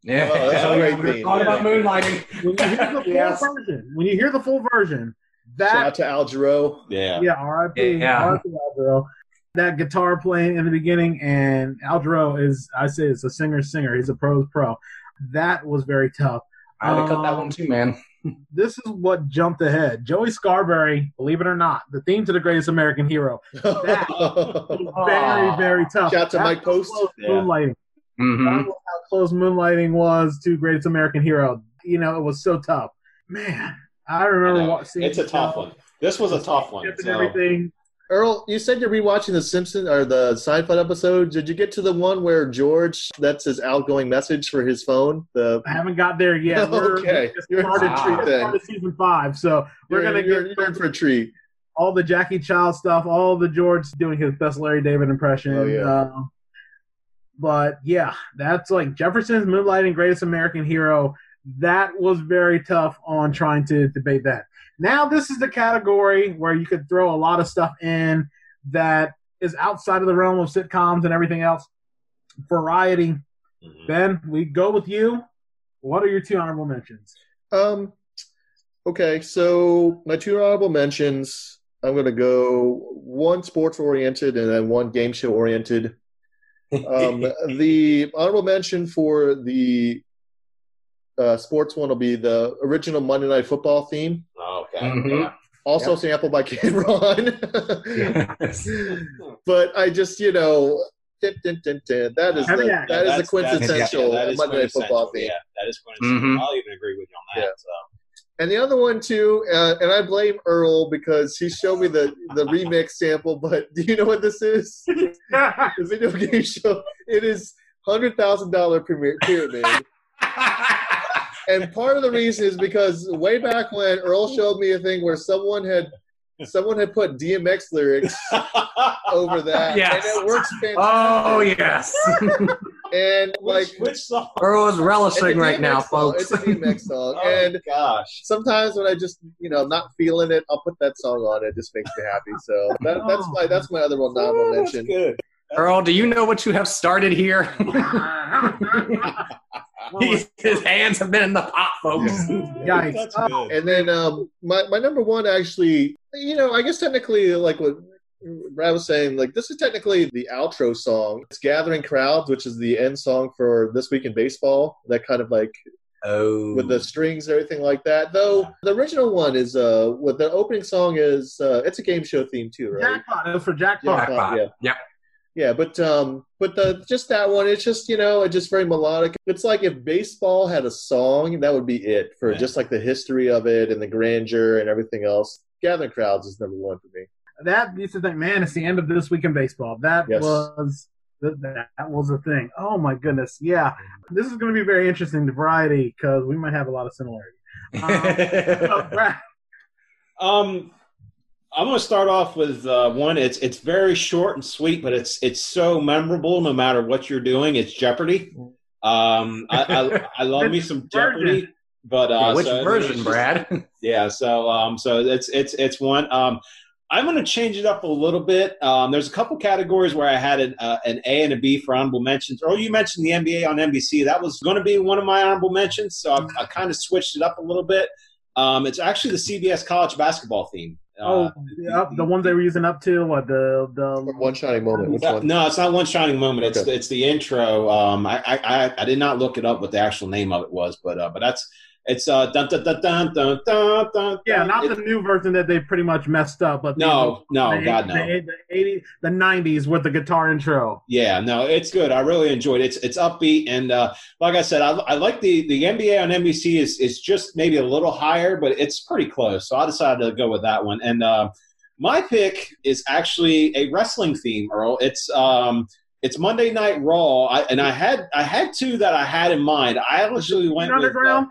Yeah, oh, that's a great theme. about moonlighting. When you hear the full yes. version, when you hear the full version, that shout out to Al Jarreau. Yeah, yeah, R.I.P. Yeah. R.I.P. Al Jarreau that guitar playing in the beginning, and Al Jarreau is, I say, is a singer singer. He's a pro's pro. That was very tough. I had to cut that one too, man. this is what jumped ahead. Joey Scarbury, believe it or not, the theme to the Greatest American Hero. That *laughs* was very, very tough. Shout out to That's Mike Post. close Yeah. Moonlighting. Mhm. That was how close moonlighting was to Greatest American Hero. You know, it was so tough. Man, I remember I know. wa- seeing It's a tough one. This was a tough one. so- everything. Earl, you said you're rewatching the Simpson or the Seinfeld episode. Did you get to the one where George that's his outgoing message for his phone? The I haven't got there yet. *laughs* We're, Okay. we just You're in for a treat started season five, so we're you're, gonna you're, get you're in for a treat. all the Jackie Chiles stuff, all the George doing his best Larry David impression. Oh, yeah. Uh, but yeah, that's like Jefferson's Moonlighting Greatest American Hero. That was very tough on trying to debate that. Now this is the category where you could throw a lot of stuff in that is outside of the realm of sitcoms and everything else. Variety. Mhm. Ben, we go with you. What are your two honorable mentions? Um, okay, so my two honorable mentions. I'm going to go one sports oriented and then one game show oriented. Um, *laughs* the honorable mention for the uh, sports one will be the original Monday Night Football theme, okay. Mhm. Yeah. also Yep. sampled by Kid Rock. *laughs* But I just, you know, dun, dun, dun, dun, that is Heavy the, act. that is the That's- that's- quintessential yeah, that is Monday Night Football quintessential. theme. Yeah, that is quintessential. Mhm. I'll even agree with you on that. Yeah. So. And the other one too, uh, and I blame Earl because he showed me the the remix sample. But *laughs* do you know what this is? *laughs* The video game show. It is hundred thousand dollar pyramid. And part of the reason is because way back when Earl showed me a thing where someone had someone had put DMX lyrics *laughs* over that, Yes. and it works oh, fantastic. Oh yes. *laughs* And like which, which song? Earl is relishing right DMX now, song. folks. It's a DMX song, *laughs* Oh, and gosh. sometimes when I just you know I'm not feeling it, I'll put that song on. It just makes me happy. So that, oh. that's my that's my other one honorable Oh, that's mention. good. Earl, do you know what you have started here? He's- *laughs* His hands have been in the pot, folks. Yikes. *laughs* That's Oh, good. And then um, my my number one actually, you know, I guess technically like what Brad was saying, like this is technically the outro song. It's "Gathering Crowds," which is the end song for this week in baseball. That kind of like Oh. with the strings and everything like that. Though the original one is uh, what the opening song is. Uh, it's a game show theme too, right? Jackpot. It was for Jackpot. Yeah. Jackpot. Yeah. Yep. Yeah, but um, but the just that one, it's just you know, it's just very melodic. It's like if baseball had a song, that would be it for Yeah. just like the history of it and the grandeur and everything else. Gathering crowds is number one for me. That used to think, man, it's the end of this week in baseball. That Yes. was that, that was a thing. Oh my goodness, yeah. This is going to be very interesting to variety because we might have a lot of similarity. *laughs* Um, so, Brad, Um, I'm going to start off with uh, one. It's it's very short and sweet, but it's it's so memorable no matter what you're doing. It's Jeopardy. Um, I, I, I *laughs* love me some Jeopardy, but uh, Which so it's version, just- Brad? *laughs* Yeah, so um, so it's it's it's one. Um, I'm going to change it up a little bit. Um, there's a couple categories where I had an, uh, an A and a B for honorable mentions. Or you mentioned the NBA on NBC. That was going to be one of my honorable mentions, so I, I kind of switched it up a little bit. Um, it's actually the CBS college basketball theme. Oh, Uh, yep, the ones they were using up to what the the One shining moment. Which no, one? no, it's not one shining moment. It's Okay. it's the intro. Um, I, I I I did not look it up what the actual name of it was, but uh, but that's it's uh dun dun dun dun dun dun dun. yeah, not the new version that they pretty much messed up, but the- no no the, God no. the, the 80, the 90s with the guitar intro. Yeah, no, it's good. I really enjoyed it. It's it's upbeat and uh, like I said, I, I like the the NBA on NBC is is just maybe a little higher, but it's pretty close. So I decided to go with that one. And uh, my pick is actually a wrestling theme, Earl. It's um it's Monday Night Raw, I, and I had I had two that I had in mind. I actually went with, uh, Underground?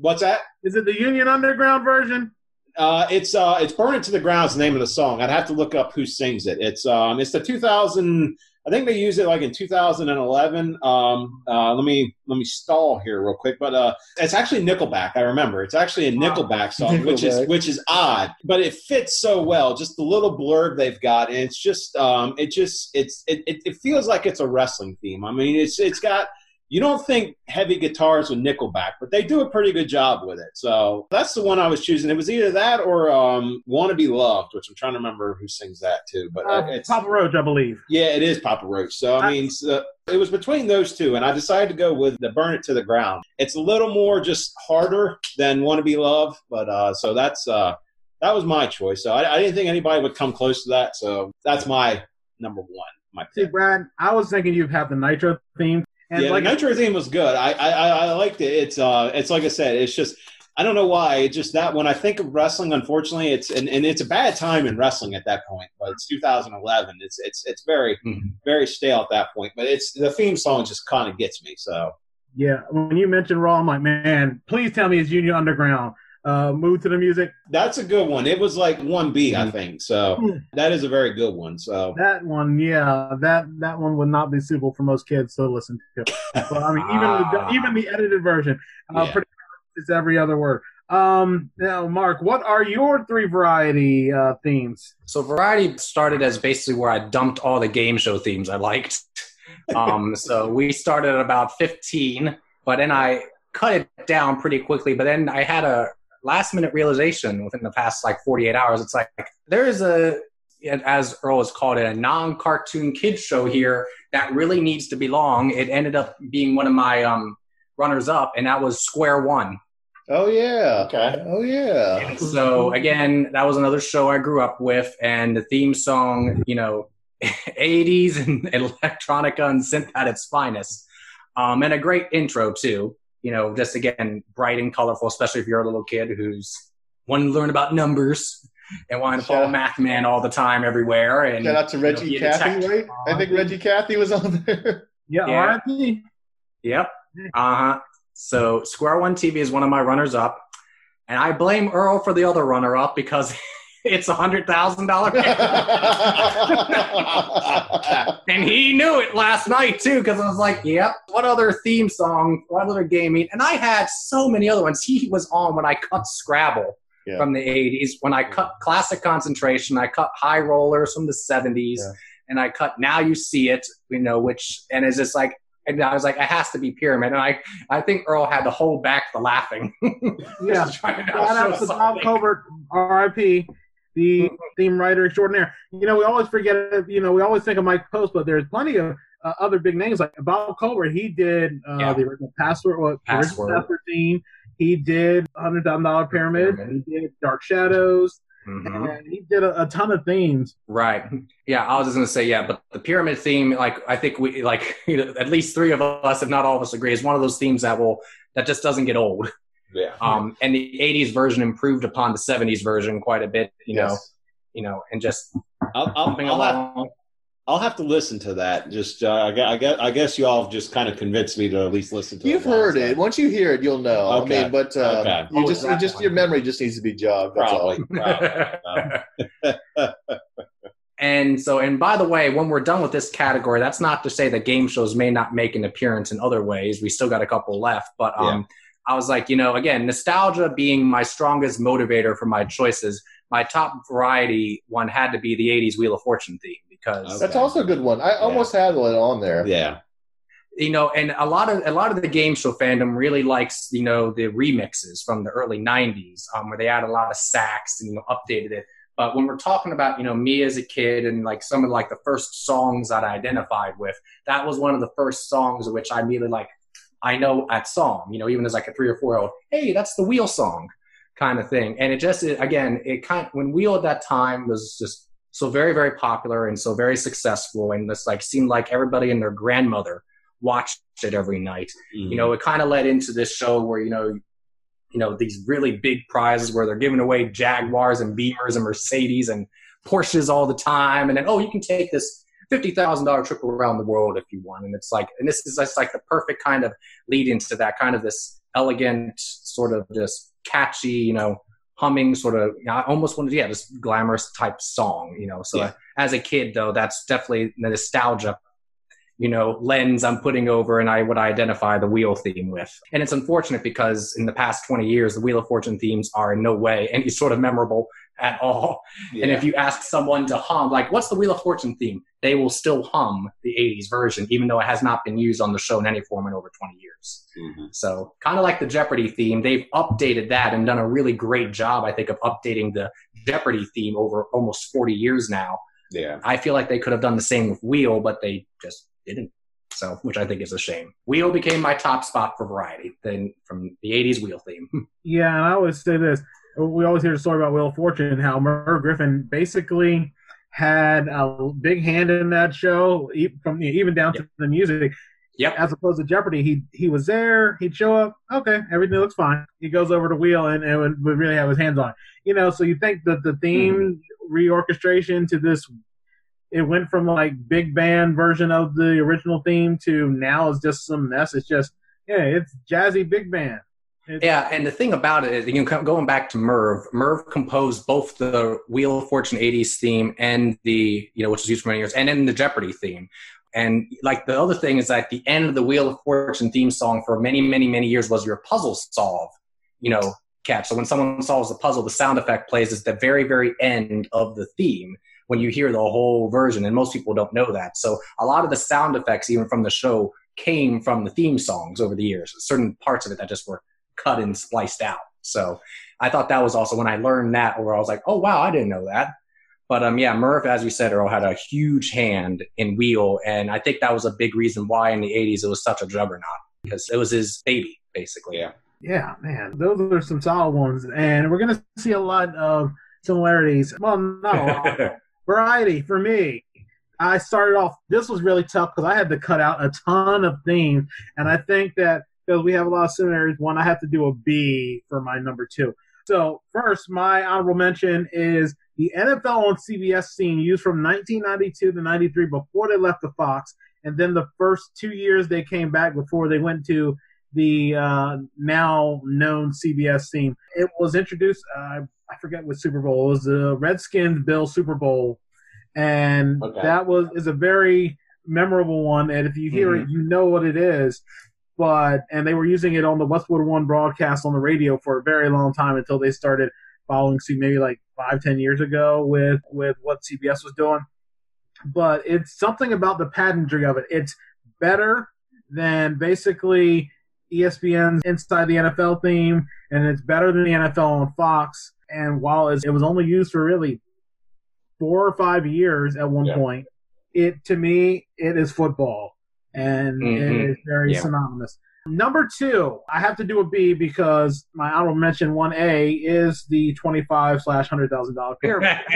What's that? Is it the Union Underground version? Uh, it's uh, it's "Burn It to the Ground" is the name of the song. I'd have to look up who sings it. It's um, it's the 2000. I think they used it like in 2011. Um, uh, let me let me stall here real quick, but uh, it's actually Nickelback. I remember it's actually a Nickelback song, *laughs* which is which is odd, but it fits so well. Just the little blurb they've got, and it's just um, it just it's it, it, it feels like it's a wrestling theme. I mean, it's it's got you don't think heavy guitars with Nickelback, but they do a pretty good job with it. So that's the one I was choosing. It was either that or um, "Want to Be Loved," which I'm trying to remember who sings that too. But Uh, it's Papa Roach, I believe. yeah, it is Papa Roach. So I mean, so it was between those two, and I decided to go with the "Burn It to the Ground." It's a little more just harder than "Want to Be Loved," but uh, so that's uh, that was my choice. So I, I didn't think anybody would come close to that. So that's my number one. My See. Brad, I was thinking you'd have the Nitro theme. And yeah, like, the Nitro theme was good. I, I I I liked it. It's uh, it's like I said, it's just I don't know why. It's just that when I think of wrestling, unfortunately, it's and, and it's a bad time in wrestling at that point. But it's 2011. It's it's it's very Mhm. very stale at that point. But it's the theme song just kind of gets me. So yeah, when you mentioned Raw, I'm like, man, please tell me it's Union Underground. Uh, move to the music. that's a good one. It was like one B, I Mhm. think. So Mm. that is a very good one. So That one, yeah, that that one would not be suitable for most kids to listen to. But I mean, even *laughs* Ah. the, even the edited version, uh, Yeah. pretty much is every other word. Um, now, Mark, what are your three variety uh, themes? So variety started as basically where I dumped all the game show themes I liked. *laughs* Um, so we started at about 15, but then I cut it down pretty quickly. But then I had a last minute realization within the past like 48 hours. It's like there is a, as Earl has called it, a non cartoon kids show here that really needs to belong. It ended up being one of my um, runners up, and that was Square One. Oh yeah. Okay. Oh yeah. So again, that was another show I grew up with, and the theme song, you know, *laughs* 80s and *laughs* electronica and synth at its finest, um, and a great intro too. You know, just again bright and colorful, especially if you're a little kid who's wanting to learn about numbers and wanting to follow Shout- Math Man all the time everywhere. And Shout out to you know, Reggie be. Cathey, right? I think Reggie Cathey was on there. Yeah, Yeah. R.I.P. Yep. Uh huh. So Square One TV is one of my runners up, and I blame Earl for the other runner up because *laughs* it's a hundred thousand dollar. *laughs* And he knew it last night too, because I was like, "Yep, what other theme song? What other gaming?" And I had so many other ones. He was on when I cut Scrabble Yeah. from the '80s, when I cut Classic Concentration, I cut High Rollers from the '70s, Yeah. and I cut Now You See It, you know, which and it's just like. And I was like, it has to be Pyramid, and I, I think Earl had to hold back the laughing. *laughs* Yeah. Just trying to Shout out to Bob something. Cobert, R.I.P. The theme writer extraordinaire. You know, we always forget. You know, we always think of Mike Post, but there's plenty of uh, other big names like Bob Cobert. He did uh, Yeah. the original password, original Password. password theme. He did Hundred Thousand Dollar Pyramid. Pyramid. He did Dark Shadows, Mhm. and he did a, a ton of themes. Right. Yeah, I was just gonna say yeah, but the pyramid theme, like I think we like *laughs* you know, at least three of us, if not all of us, agree is one of those themes that will that just doesn't get old. Yeah. Um, and the '80s version improved upon the '70s version quite a bit. You know, Yes. you know, and just I'll, I'll, I'll have. I'll have to listen to that. Just uh, I, gue- I guess I guess you all have just kind of convinced me to at least listen to. You've it heard it. Once you hear it, you'll know. Okay. I mean, but uh, Okay. you Oh, just, you just, your memory just needs to be jogged. That's. Probably. probably. *laughs* And so, and by the way, when we're done with this category, that's not to say that game shows may not make an appearance in other ways. We still got a couple left, but um, I was like, you know, again, nostalgia being my strongest motivator for my choices. My top variety one had to be the '80s Wheel of Fortune theme because Okay. That's also a good one. I almost had one on there. yeah. you know, and a lot of a lot of the game show fandom really likes you know the remixes from the early '90s, um, where they add a lot of sax and you know updated it. But when we're talking about you know me as a kid and like some of like the first songs that I identified with, that was one of the first songs which I immediately like. I know that song, you know, even as like a three or four year old. Hey, that's the Wheel song, kind of thing. And it just it, again, it kind when Wheel at that time was just so very very popular and so very successful, and this like seemed like everybody and their grandmother watched it every night. Mm-hmm. You know, it kind of led into this show where you know, you know these really big prizes where they're giving away Jaguars and Beamers and Mercedes and Porsches all the time, and then oh, you can take this fifty thousand dollar trip around the world if you want, and it's like, and this is just like the perfect kind of lead into that kind of this elegant sort of just catchy, you know. Humming sort of, you know, I almost wanted, to, yeah, this glamorous type song, you know. So Yeah. as a kid, though, that's definitely the nostalgia you know, lens I'm putting over and I would identify the wheel theme with. And it's unfortunate because in the past 20 years, the Wheel of Fortune themes are in no way any sort of memorable at all. Yeah. And if you ask someone to hum, like, what's the Wheel of Fortune theme? They will still hum the 80s version, even though it has not been used on the show in any form in over 20 years. Mhm. So, kind of like the Jeopardy theme, they've updated that and done a really great job, I think, of updating the Jeopardy theme over almost 40 years now. yeah. I feel like they could have done the same with Wheel, but they just didn't. So, which I think is a shame. Wheel became my top spot for variety then from the 80s Wheel theme. *laughs* Yeah, and I always say this. We always hear the story about Wheel of Fortune, and how Merv Griffin basically had a big hand in that show, from even down to the music. Yep. As opposed to Jeopardy, he he was there. He'd show up. Okay, everything looks fine. He goes over to Wheel and, and would, would really have his hands on it. You know, so you think that the theme hmm. reorchestration to this, it went from like big band version of the original theme to now is just some mess. It's just yeah, it's jazzy big band. Yeah, and the thing about it is, you know, going back to Merv, Merv composed both the Wheel of Fortune '80s theme and the, you know, which was used for many years, and then the Jeopardy theme. And like the other thing is that the end of the Wheel of Fortune theme song for many, many, many years was your puzzle solve, you know, catch. So when someone solves a puzzle, the sound effect plays at the very, very end of the theme when you hear the whole version, and most people don't know that. So a lot of the sound effects, even from the show, came from the theme songs over the years. Certain parts of it that just were cut and spliced out. So I thought that was also when I learned that, where I was like, oh wow, I didn't know that. But um, yeah, Merv, as you said, Earl had a huge hand in Wheel, and I think that was a big reason why in the '80s it was such a juggernaut because it was his baby, basically. Yeah. Yeah, man, those are some solid ones, and we're gonna see a lot of similarities. Well, not a lot. *laughs* Variety for me. I started off. This was really tough because I had to cut out a ton of themes, and I think that because we have a lot of similarities, one I have to do a B for my number two. So first, my honorable mention is the NFL on CBS scene used from 1992 to 93 before they left the Fox, and then the first two years they came back before they went to the uh, now known CBS theme. It was introduced. Uh, I forget what Super Bowl. It was the Redskins Bill Super Bowl, and Okay. that was is a very memorable one. And if you hear it, you know what it is. But and they were using it on the Westwood One broadcast on the radio for a very long time until they started following suit, maybe like five, ten years ago with with what CBS was doing. But it's something about the pageantry of it. It's better than basically ESPN's Inside the NFL theme, and it's better than the NFL on Fox. And while it was only used for really four or five years at one Yeah. point, it to me it is football, and Mhm. it is very Yeah. synonymous. Number two, I have to do a B because my honorable mention one A is the twenty-five slash hundred thousand dollar pyramid. *laughs*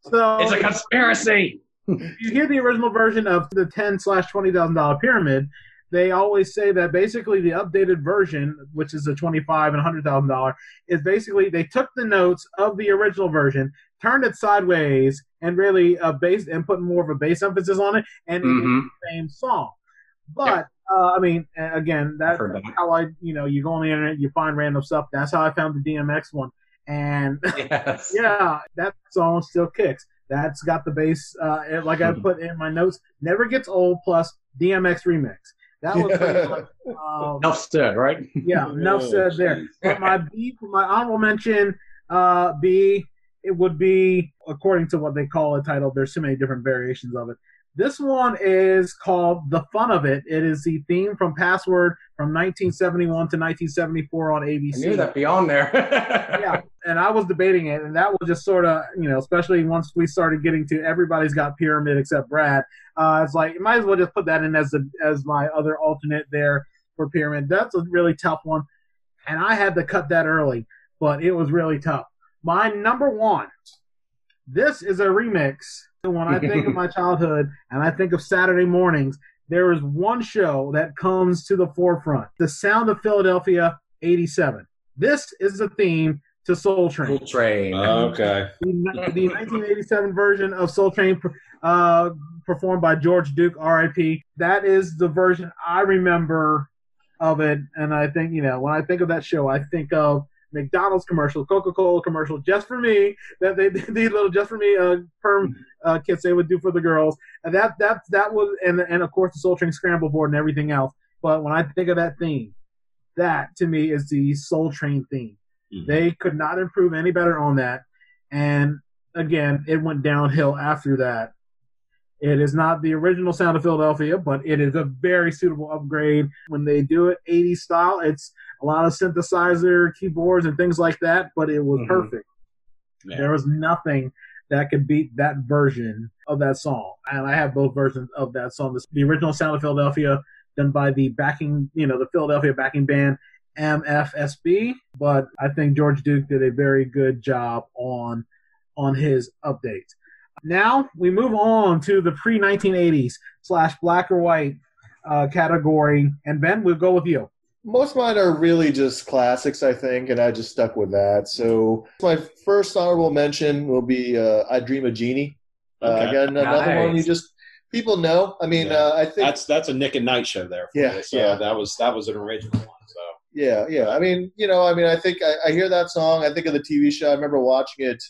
so it's a conspiracy. if you hear the original version of the ten slash twenty thousand dollar pyramid, they always say that basically the updated version, which is a twenty five and hundred thousand dollar, is basically they took the notes of the original version, turned it sideways, and really uh, based and put more of a bass emphasis on it, and it is Mhm. the same song. But uh, I mean, again, that's that. how I, you know, you go on the internet, you find random stuff. That's how I found the DMX one, and *laughs* Yes. yeah, that song still kicks. That's got the bass, uh, and like I put in my notes, never gets old. Plus DMX remix. That was pretty *laughs* um, Enough said, right? yeah, enough *laughs* Oh, said there. But my B, my honorable mention, uh, B, it would be according to what they call a title. There's so many different variations of it. This one is called "The Fun of It." It is the theme from Password from 1971 to 1974 on I ABC knew that beyond there. *laughs* yeah, and I was debating it, and that was just sort of, you know, especially once we started getting to everybody's got pyramid except Brad. Uh, it's like you might as well just put that in as the as my other alternate there for pyramid. That's a really tough one, and I had to cut that early, but it was really tough. My number one. This is a remix. When I *laughs* think of my childhood and I think of Saturday mornings, there is one show that comes to the forefront: "The Sound of Philadelphia" '87. This is the theme to Soul Train. Cool train. Okay. The, the 1987 version of Soul Train, uh, performed by George Duke, R.I.P. That is the version I remember of it, and I think you know when I think of that show, I think of McDonald's commercial, Coca Cola commercial, just for me. That they *laughs* these little just for me uh, perm uh, kits they would do for the girls, and that that that was and and of course the Soul Train Scramble board and everything else. But when I think of that theme, that to me is the Soul Train theme. Mhm. They could not improve any better on that, and again, it went downhill after that. It is not the original sound of Philadelphia, but it is a very suitable upgrade. When they do it 80s style, it's a lot of synthesizer, keyboards, and things like that, but it was Mhm. perfect. There was nothing that could beat that version of that song. And I have both versions of that song. This- The original Sound of Philadelphia, done by the backing, you know, the Philadelphia backing band MFSB. But I think George Duke did a very good job on on his update. Now we move on to the pre 1980s slash black or white uh, category. And Ben, we'll go with you. Most of mine are really just classics, I think, and I just stuck with that. So my first honorable mention will be uh, "I Dream of Jeannie." Uh, I Okay. got another one you just people know. I mean, Yeah. uh, I think That's that's a Nick at Nite show there. For Yeah, you. So yeah. that was that was an original one. So Yeah, yeah. I mean, you know, I mean, I think I, I hear that song. I think of the TV show. I remember watching it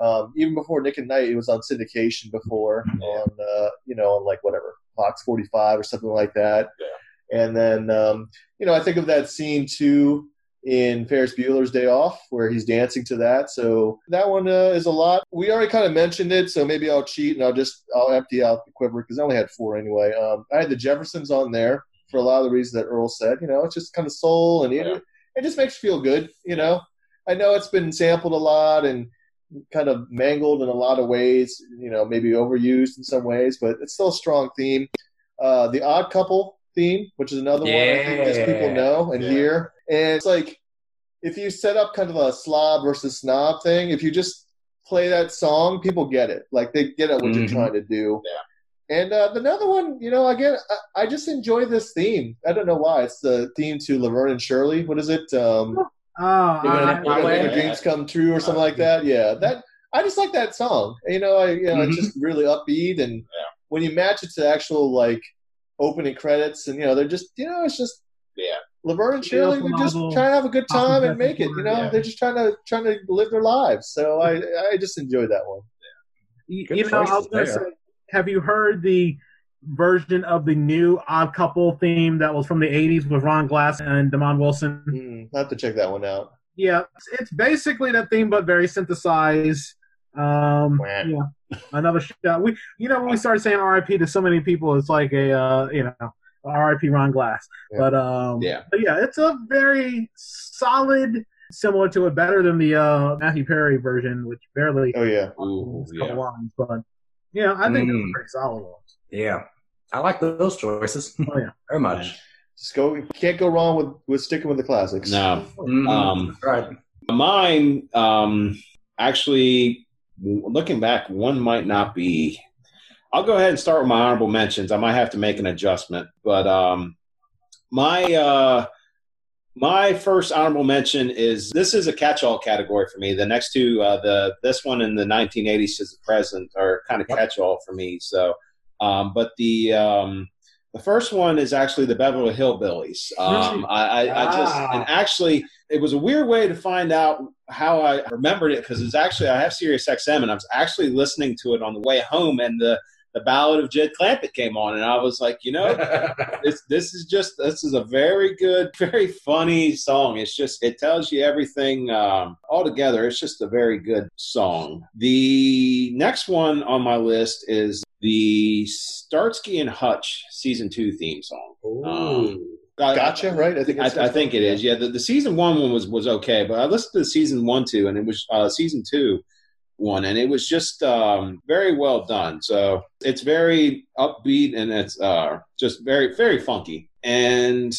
um, even before Nick at Nite. It was on syndication before on, uh, you know, on like whatever Fox 45 or something like that. And then, um, you know, I think of that scene too in Ferris Bueller's Day Off where he's dancing to that. So that one uh, is a lot. We already kind of mentioned it, so maybe I'll cheat and I'll just I'll empty out the quiver because I only had four anyway. Um, I had the Jeffersons on there for a lot of the reasons that Earl said. You know, it's just kind of soul and it, it just makes you feel good. You know, I know it's been sampled a lot and kind of mangled in a lot of ways. You know, maybe overused in some ways, but it's still a strong theme. Uh, the Odd Couple theme, which is another one I think just people know and Yeah. hear, and it's like if you set up kind of a slob versus snob thing, if you just play that song, people get it. Like they get at what you're Mhm. trying to do. Yeah. And uh, another one, you know, again, I, I just enjoy this theme. I don't know why. It's the theme to Laverne and Shirley. What is it? Um, Oh, You're gonna, you're gonna make yeah. your dreams come true, or something like that. Yeah, that I just like that song. You know, I you know, it's just really upbeat, and when you match it to actual like opening credits, and you know, they're just you know, it's just yeah, Laverne and Shirley. They're just trying to have a good time and make it. You know, Yeah. they're just trying to trying to live their lives. So I I just enjoyed that one. You, you know, I was gonna there. say, have you heard the version of the new Odd Couple theme that was from the '80s with Ron Glass and Demond Wilson? Mm, I have to check that one out. Yeah, it's, it's basically that theme, but very synthesized. Um, yeah, another shout. We, you know, when we started saying R.I.P. to so many people, it's like a, uh, you know, R.I.P. Ron Glass. Yeah. But um, Yeah. but yeah, it's a very solid, similar to it, better than the uh, Matthew Perry version, which barely Oh yeah, Ooh, a couple yeah. lines, but yeah, I think Mm. it's pretty solid ones. Yeah. I like those choices Oh yeah. *laughs* very much. just go. You can't go wrong with with sticking with the classics. No, Mhm. Um, right. mine um, actually looking back, one might not be. I'll go ahead and start with my honorable mentions. I might have to make an adjustment, but um, my uh, my first honorable mention is this is a catch-all category for me. The next two, uh, the this one in the 1980s to the present, are kind of catch-all for me. So, um, but the um, the first one is actually the Beverly Hillbillies. Um, I, I, I just and actually it was a weird way to find out how I remembered it because it's actually I have Sirius XM and I was actually listening to it on the way home and the the Ballad of Jed Clampett came on and I was like, you know, *laughs* this this is just this is a very good, *laughs* very funny song. It's just it tells you everything um, all together. It's just a very good song. The next one on my list is the Starsky and Hutch season two theme song. Um, I- Gotcha. Right. I think. I, it's- I think it is. Yeah, the, the season one one was was okay, but I listened to the season one two, and it was uh, season two one, and it was just um, very well done. So it's very upbeat and it's uh, just very very funky. And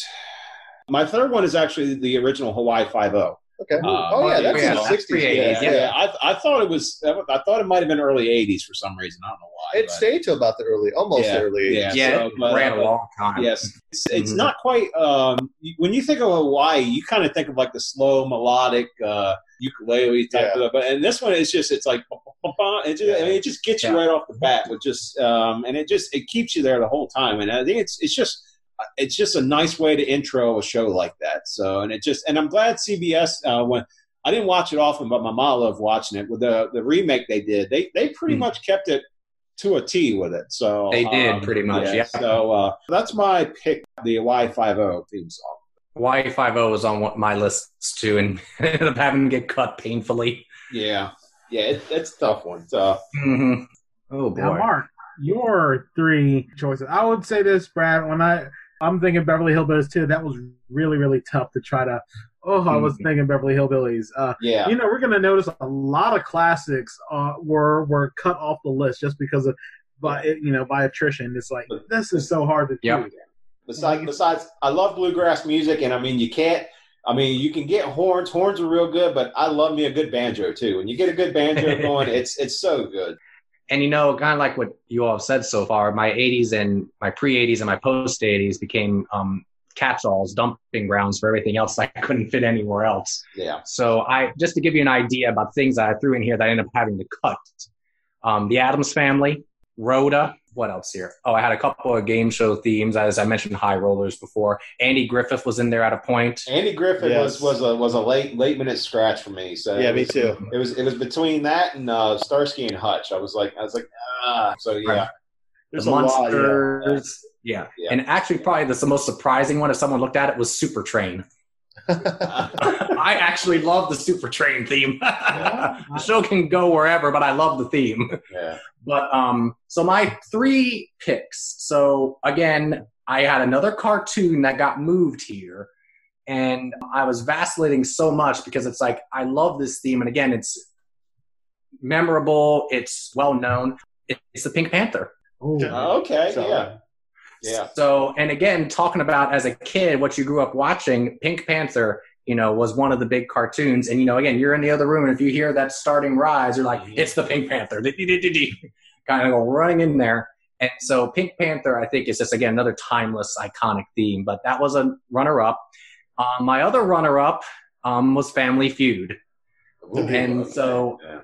my third one is actually the original Hawaii Five O. Okay. Uh, oh yeah, that's yeah, in the sixties. Yeah, 80s, yeah. Yeah, I, I thought it was. I thought it might have been early '80s for some reason. I don't know why. It but- stayed to about the early, almost Yeah, early. 80s. yeah. yeah, so, it but- ran a long time. Yes, it's, it's Mhm. not quite. Um, when you think of Hawaii, you kind of think of like the slow melodic uh, ukulele type Yeah. of. But and this one is just it's like it just, I mean, it just gets you right off the bat with just um, and it just it keeps you there the whole time. And I think it's it's just it's just a nice way to intro a show like that. So, and it just, and I'm glad CBS uh, when I didn't watch it often, but my mom loved watching it with the the remake they did. They they pretty Mm. much kept it to a T with it. So They did, um, pretty much, yeah. So uh, that's my pick, the Y five O theme song. Y five O was on my list too, and *laughs* ended up having to get cut painfully. Yeah, yeah, it, it's a tough one. So hmm Oh boy. Now, Mark, your three choices. I would say this, Brad. When I I'm thinking Beverly Hillbillies too. That was really really tough to try to. Oh, I was Mhm. thinking Beverly Hillbillies. Uh, yeah, you know, we're gonna notice a lot of classics uh, were were cut off the list just because of by you know by attrition. It's like this is so hard to Yep. do. Besides, besides, I love bluegrass music, and I mean, you can't. I mean, you can get horns. Horns are real good, but I love me a good banjo too. When you get a good banjo *laughs* going, it's it's so good. And you know, kind of like what you all have said so far, my 80s and my pre 80s and my post 80s became um, catch-alls, dumping grounds for everything else *laughs* I couldn't fit anywhere else. Yeah, So I just to give you an idea about things that I threw in here that I ended up having to cut. Um, the Addams Family, Rhoda. What else here? Oh, I had a couple of game show themes, as I mentioned, High Rollers before. Andy Griffith was in there at a point. Andy Griffith Yes. was was a was a late late minute scratch for me. So Yeah, it me was- too. It was it was between that and uh, Starsky and Hutch. I was like I was like ah. So yeah, Right. There's the a lot. Yeah. Yeah. Yeah. And actually, probably the, the most surprising one, if someone looked at it, was Super Train. I actually love the Super Train theme. *laughs* the show can go wherever, but I love the theme. yeah. But um, so my three picks. So again, I had another cartoon that got moved here, and I was vacillating so much because it's like I love this theme, and again, it's memorable, it's well known. It's the Pink Panther. Oh, Okay, So- yeah, yeah. So, and again, talking about as a kid what you grew up watching, Pink Panther, you know, was one of the big cartoons. And you know, again, you're in the other room, and if you hear that starting rise, you're like, it's the Pink Panther, *laughs* kind of go running in there. And so, Pink Panther, I think, is just again another timeless, iconic theme. But that was a runner-up. Um, my other runner-up um, was Family Feud. And so- Yeah.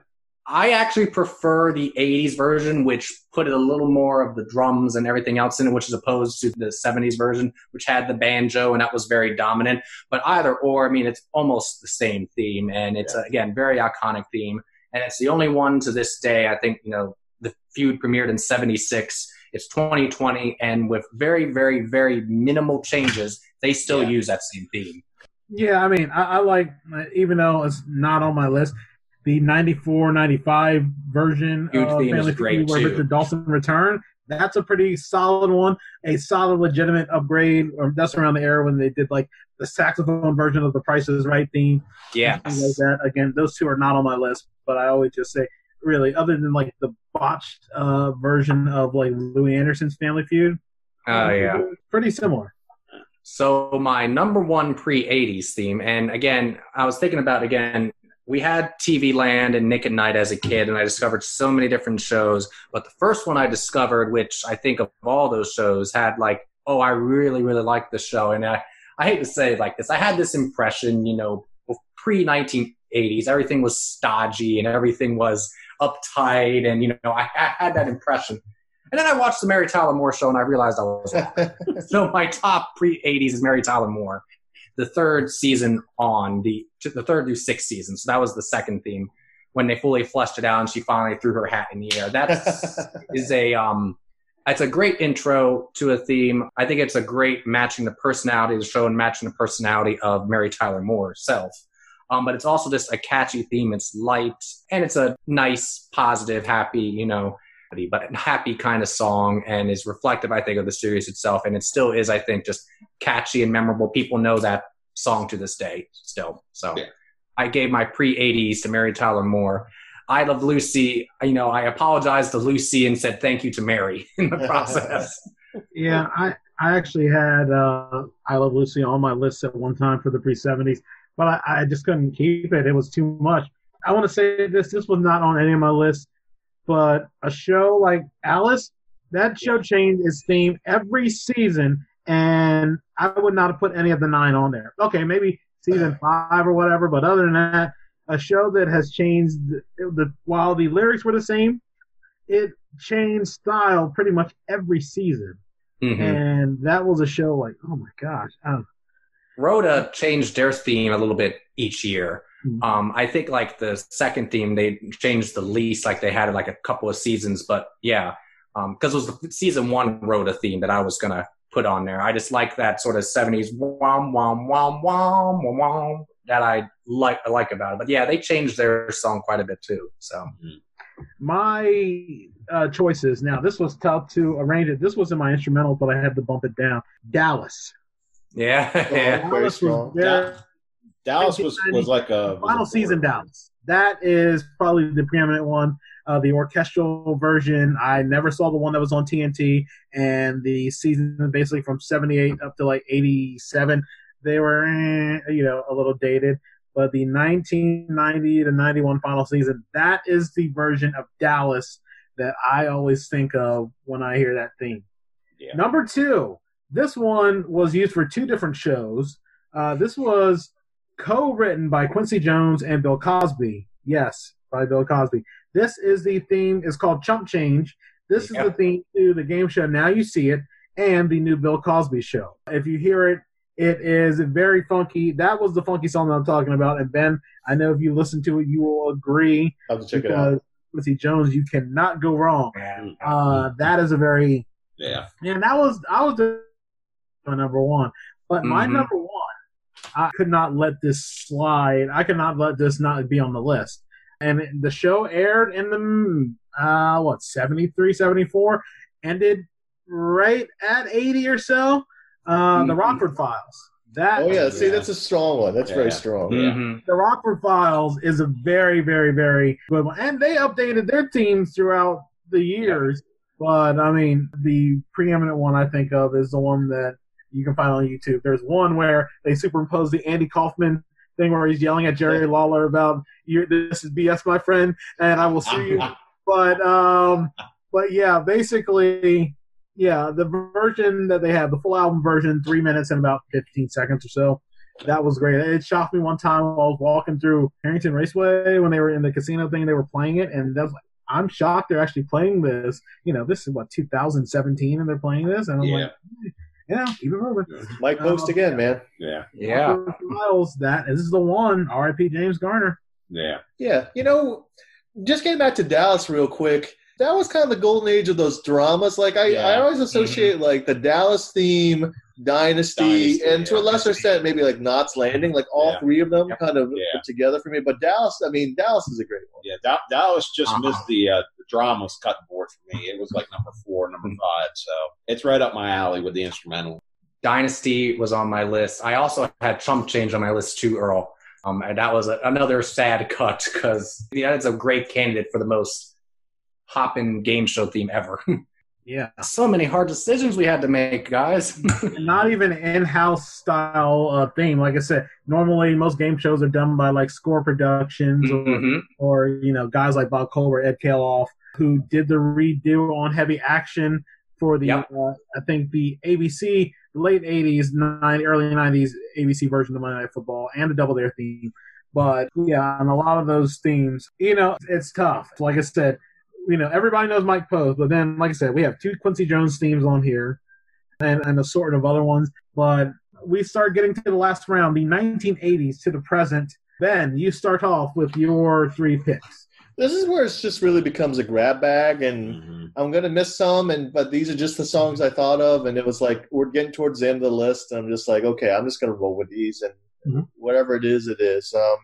I actually prefer the 80s version, which put a little more of the drums and everything else in it, which is opposed to the 70s version, which had the banjo and that was very dominant. But either or, I mean, it's almost the same theme. And it's, uh, again, very iconic theme. And it's the only one to this day, I think, you know, the feud premiered in 76. It's 2020. And with very, very, very minimal changes, they still Yeah. use that same theme. Yeah, I mean, I, I like, even though it's not on my list, the 94 95 version Huge of Family great, Feud where too. Richard Dawson returned. That's a pretty solid one, a solid, legitimate upgrade. Or that's around the era when they did like the saxophone version of the Price is Right theme. Yeah. like that. Again, those two are not on my list, but I always just say, really, other than like the botched uh, version of like Louie Anderson's Family Feud, Oh, yeah. pretty similar. So my number one pre '80s theme, and again, I was thinking about again. We had TV Land and Nick at Nite as a kid, and I discovered so many different shows. But the first one I discovered, which I think of all those shows, had like, oh, I really, really like this show. And I, I hate to say it like this, I had this impression, you know, pre 1980s, everything was stodgy and everything was uptight, and you know, I, I had that impression. And then I watched the Mary Tyler Moore show, and I realized I was wrong *laughs* so my top pre 80s is Mary Tyler Moore. The third season on the the third through sixth season. So that was the second theme when they fully fleshed it out and she finally threw her hat in the air. That *laughs* is a um it's a great intro to a theme. I think it's a great matching the personality of the show and matching the personality of Mary Tyler Moore herself. Um, but it's also just a catchy theme. It's light and it's a nice, positive, happy, you know, but a happy kind of song and is reflective, I think, of the series itself. And it still is, I think, just catchy and memorable. People know that song to this day still. So Yeah. I gave my pre 80s to Mary Tyler Moore. I Love Lucy, you know, I apologized to Lucy and said thank you to Mary *laughs* in the *laughs* process. Yeah, I, I actually had uh, I Love Lucy on my list at one time for the pre 70s, but I, I just couldn't keep it. It was too much. I want to say this this was not on any of my lists, but a show like Alice, that show changed its theme every season, and I would not have put any of the nine on there. Okay, maybe season five or whatever, but other than that, a show that has changed the, the while the lyrics were the same, it changed style pretty much every season. Mhm. and that was a show like, oh my gosh, I don't Rhoda changed their theme a little bit each year. Mhm. Um, I think like the second theme they changed the least, like they had like a couple of seasons, but yeah, because it was the season one wrote a theme that I was gonna put on there. I just like that sort of seventies wham wham wham wham wham wham that I like I like about it. But yeah, they changed their song quite a bit too. So my uh, choices. Now, this was tough to arrange it. This was in my instrumental, but I had to bump it down. Dallas. yeah, *laughs* yeah. Very Dallas was strong. very- Dallas was, was like a was final a season. Dallas. That is probably the preeminent one. Uh, the orchestral version. I never saw the one that was on TNT, and the season basically from '78 up to like '87, they were eh, you know a little dated. But the 1990 to 91 final season, that is the version of Dallas that I always think of when I hear that theme. Yeah. Number two, this one was used for two different shows. Uh, this was co-written by Quincy Jones and Bill Cosby. Yes, by Bill Cosby. This is the theme. It's called Chump Change. This Yeah. is the theme to the game show. Now you see it, and the new Bill Cosby show. If you hear it, it is very funky. That was the funky song that I'm talking about. And Ben, I know if you listen to it, you will agree I'll have to check it out. Quincy Jones, you cannot go wrong. Uh, that is a very Yeah. yeah, that was I was my number one, but my Mhm. number one, I could not let this slide. I could not let this not be on the list. And the show aired in the uh what 73, 74, ended right at eighty or so. Uh, The Mhm. Rockford Files. That Oh yeah, see Yeah. that's a strong one. That's Yeah. very strong. Mhm. the Rockford Files is a very, very, very good one, and they updated their teams throughout the years. But I mean, the preeminent one I think of is the one that you can find on YouTube. There's one where they superimpose the Andy Kaufman thing where he's yelling at Jerry Lawler about "You, this is BS, my friend, and I will see you." *laughs* but um, but yeah, basically, yeah, the version that they have, the full album version, three minutes and about 15 seconds or so. That was great. It shocked me one time while I was walking through Harrington Raceway when they were in the casino thing. They were playing it, and that was like, I'm shocked they're actually playing this. You know, this is what 2017, and they're playing this, and I'm Yeah. like, yeah, keep it moving. Mike um, Post Oh, again, man. Yeah. Yeah. Miles, that this is the one. R.I.P. James Garner. Yeah. Yeah, you know, just getting back to Dallas real quick. That was kind of the golden age of those dramas. Like I, I always associate mm-hmm. like the Dallas theme, Dynasty, Dynasty, and to a lesser extent maybe like Knots Landing. Like all Yeah. three of them Yep. kind of Yeah. put together for me. But Dallas, I mean, Dallas is a great one. Yeah. Da- Dallas just Uh-huh. missed the uh, the dramas cutting board for me. It was like number four, number five. So it's right up my alley with the instrumental. Dynasty was on my list. I also had Chump Change on my list too, Earl. Um, and that was a, another sad cut because yeah, it's a great candidate for the most hopping game show theme ever. *laughs* Yeah. so many hard decisions we had to make, guys. *laughs* not even in-house style uh, theme. Like I said, normally most game shows are done by like Score Productions or, Mhm. or you know guys like Bob Cobert, Ed Kalehoff, who did the redo on Heavy Action for the Yep. uh, I think the ABC late '80s, nine early '90s ABC version of Monday Night Football and the Double Dare theme. But yeah, on a lot of those themes, you know, it's tough. Like I said, you know, everybody knows Mike Post, but then, like I said, we have two Quincy Jones themes on here and, and a sort of other ones. But we start getting to the last round, the 1980s to the present. Ben, you start off with your three picks. This is where it just really becomes a grab bag, and Mm-hmm. I'm gonna miss some. And but these are just the songs I thought of, and it was like we're getting towards the end of the list, and I'm just like, okay, I'm just gonna roll with these, and Mhm. whatever it is, it is. Um,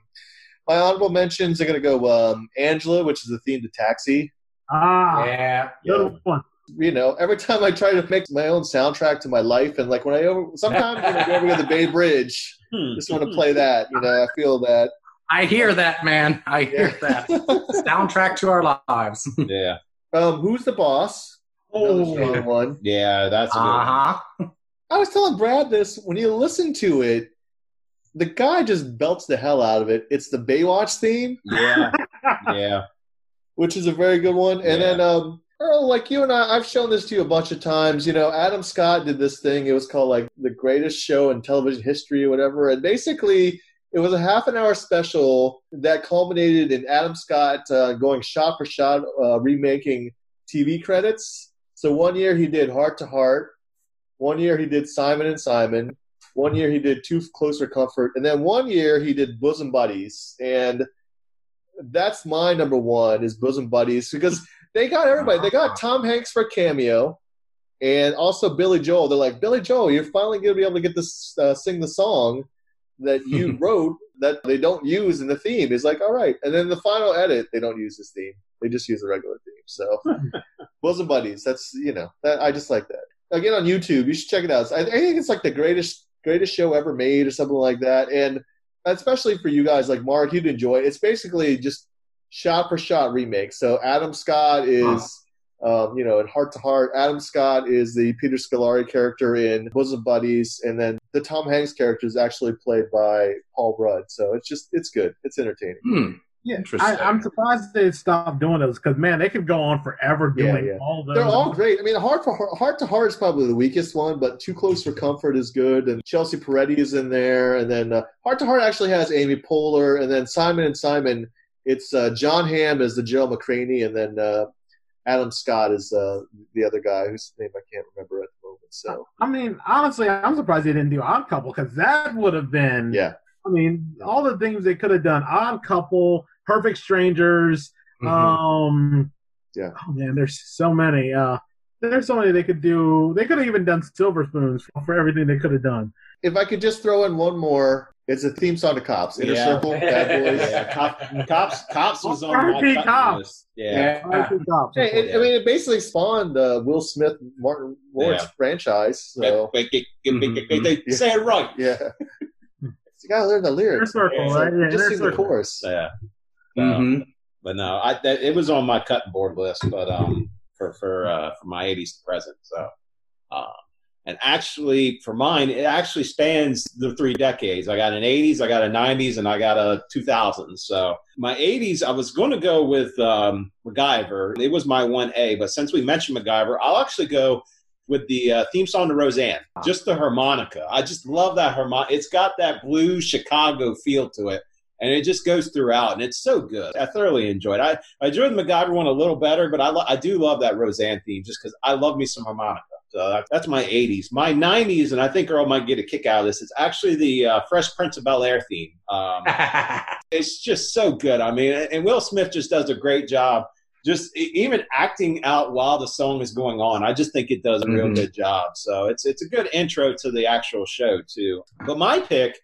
my honorable mentions are gonna go um, Angela, which is the theme to Taxi. Ah, Yeah. good one. you know, every time I try to make my own soundtrack to my life, and like when I over, sometimes when I go over to the Bay Bridge, Hmm. just want to play that. You know, I feel that. I hear that, man. I hear that. Soundtrack to our lives. *laughs* Yeah. Um, who's the boss? Another Oh, strong one. Yeah. That's a. Uh huh. I was telling Brad this when you listen to it, the guy just belts the hell out of it. It's the Baywatch theme, Yeah. *laughs* Yeah. Which is a very good one. And Yeah. then um, Earl, like you and I, I've shown this to you a bunch of times. You know, Adam Scott did this thing. It was called like the greatest show in television history or whatever. And basically, it was a half an hour special that culminated in Adam Scott uh, going shot for shot, uh, remaking TV credits. So one year he did Hart to Hart. One year he did Simon and Simon. One year he did Too Close for Comfort, and then one year he did Bosom Buddies, and that's my number one is Bosom Buddies because they got everybody. They got Tom Hanks for a cameo, and also Billy Joel. They're like Billy Joel, you're finally going to be able to get this uh, sing the song that you *laughs* wrote that they don't use in the theme. He's like, all right, and then the final edit they don't use this theme. They just use the regular theme. So *laughs* Bosom Buddies. That's you know that I just like that. Again on YouTube, you should check it out. I, I think it's like the greatest greatest show ever made or something like that. And especially for you guys like Mark, you'd enjoy. It's basically just shot for shot remake. So Adam Scott is. Um, you know, in Hart to Hart, Adam Scott is the Peter Scolari character in Bosom Buddies, and then the Tom Hanks character is actually played by Paul Rudd. So it's just, it's good. It's entertaining. Hmm. Yeah, I, I'm surprised they stopped doing those because man, they could go on forever Yeah, doing yeah. all those. They're all great. I mean, Heart for Heart, Hart to Hart is probably the weakest one, but Too Close for Comfort is good, and Chelsea Peretti is in there, and then uh, Hart to Hart actually has Amy Poehler, and then Simon and Simon. It's uh, Jon Hamm as the Joe McRaney, and then uh, Adam Scott is uh, the other guy whose name I can't remember at the moment. So I mean, honestly, I'm surprised they didn't do Odd Couple because that would have been. yeah, I mean, all the things they could have done: Odd Couple, Perfect Strangers. Mhm. Um, Yeah. Oh man, there's so many. Uh, there's so many they could do. They could have even done Silver Spoons for everything they could have done. if I could just throw in one more, it's a theme song to Cops. Inner Yeah. Circle, Bad *laughs* Boys. Yeah, Cop, cops, cops was on R.I.P. my cutting Cops. list. Yeah. I Cops. Hey, it, I mean, it basically spawned uh, Will Smith, Martin Lawrence Yeah. franchise. So But- but get- get- get- get- they Yeah. Say it right. yeah, *laughs* you gotta learn the Inner lyrics. Circle, Yeah, right? Yeah, Just Inner sing the Circle. chorus. Yeah. Mhm. But no, I that, it was on my cutting board list, but um for for uh, for my 80s to present. So um and actually for mine it actually spans the three decades. I got an 80s, I got a 90s and I got a 2000s. So my 80s I was going to go with um MacGyver. It was my 1A, but since we mentioned MacGyver, I'll actually go with the uh, theme song to Roseanne, just the harmonica. I just love that harmonica. It's got that blue Chicago feel to it and it just goes throughout, and it's so good. I thoroughly enjoyed. it. I, I enjoyed the MacGyver one a little better, but I lo- I do love that Roseanne theme just because I love me some harmonica. So that's my '80s. My '90s, and I think Earl might get a kick out of this. It's actually the uh, Fresh Prince of Bel Air theme. Um, *laughs* it's just so good. I mean, and Will Smith just does a great job. Just even acting out while the song is going on, I just think it does a real Mhm. good job. So it's it's a good intro to the actual show too. But my pick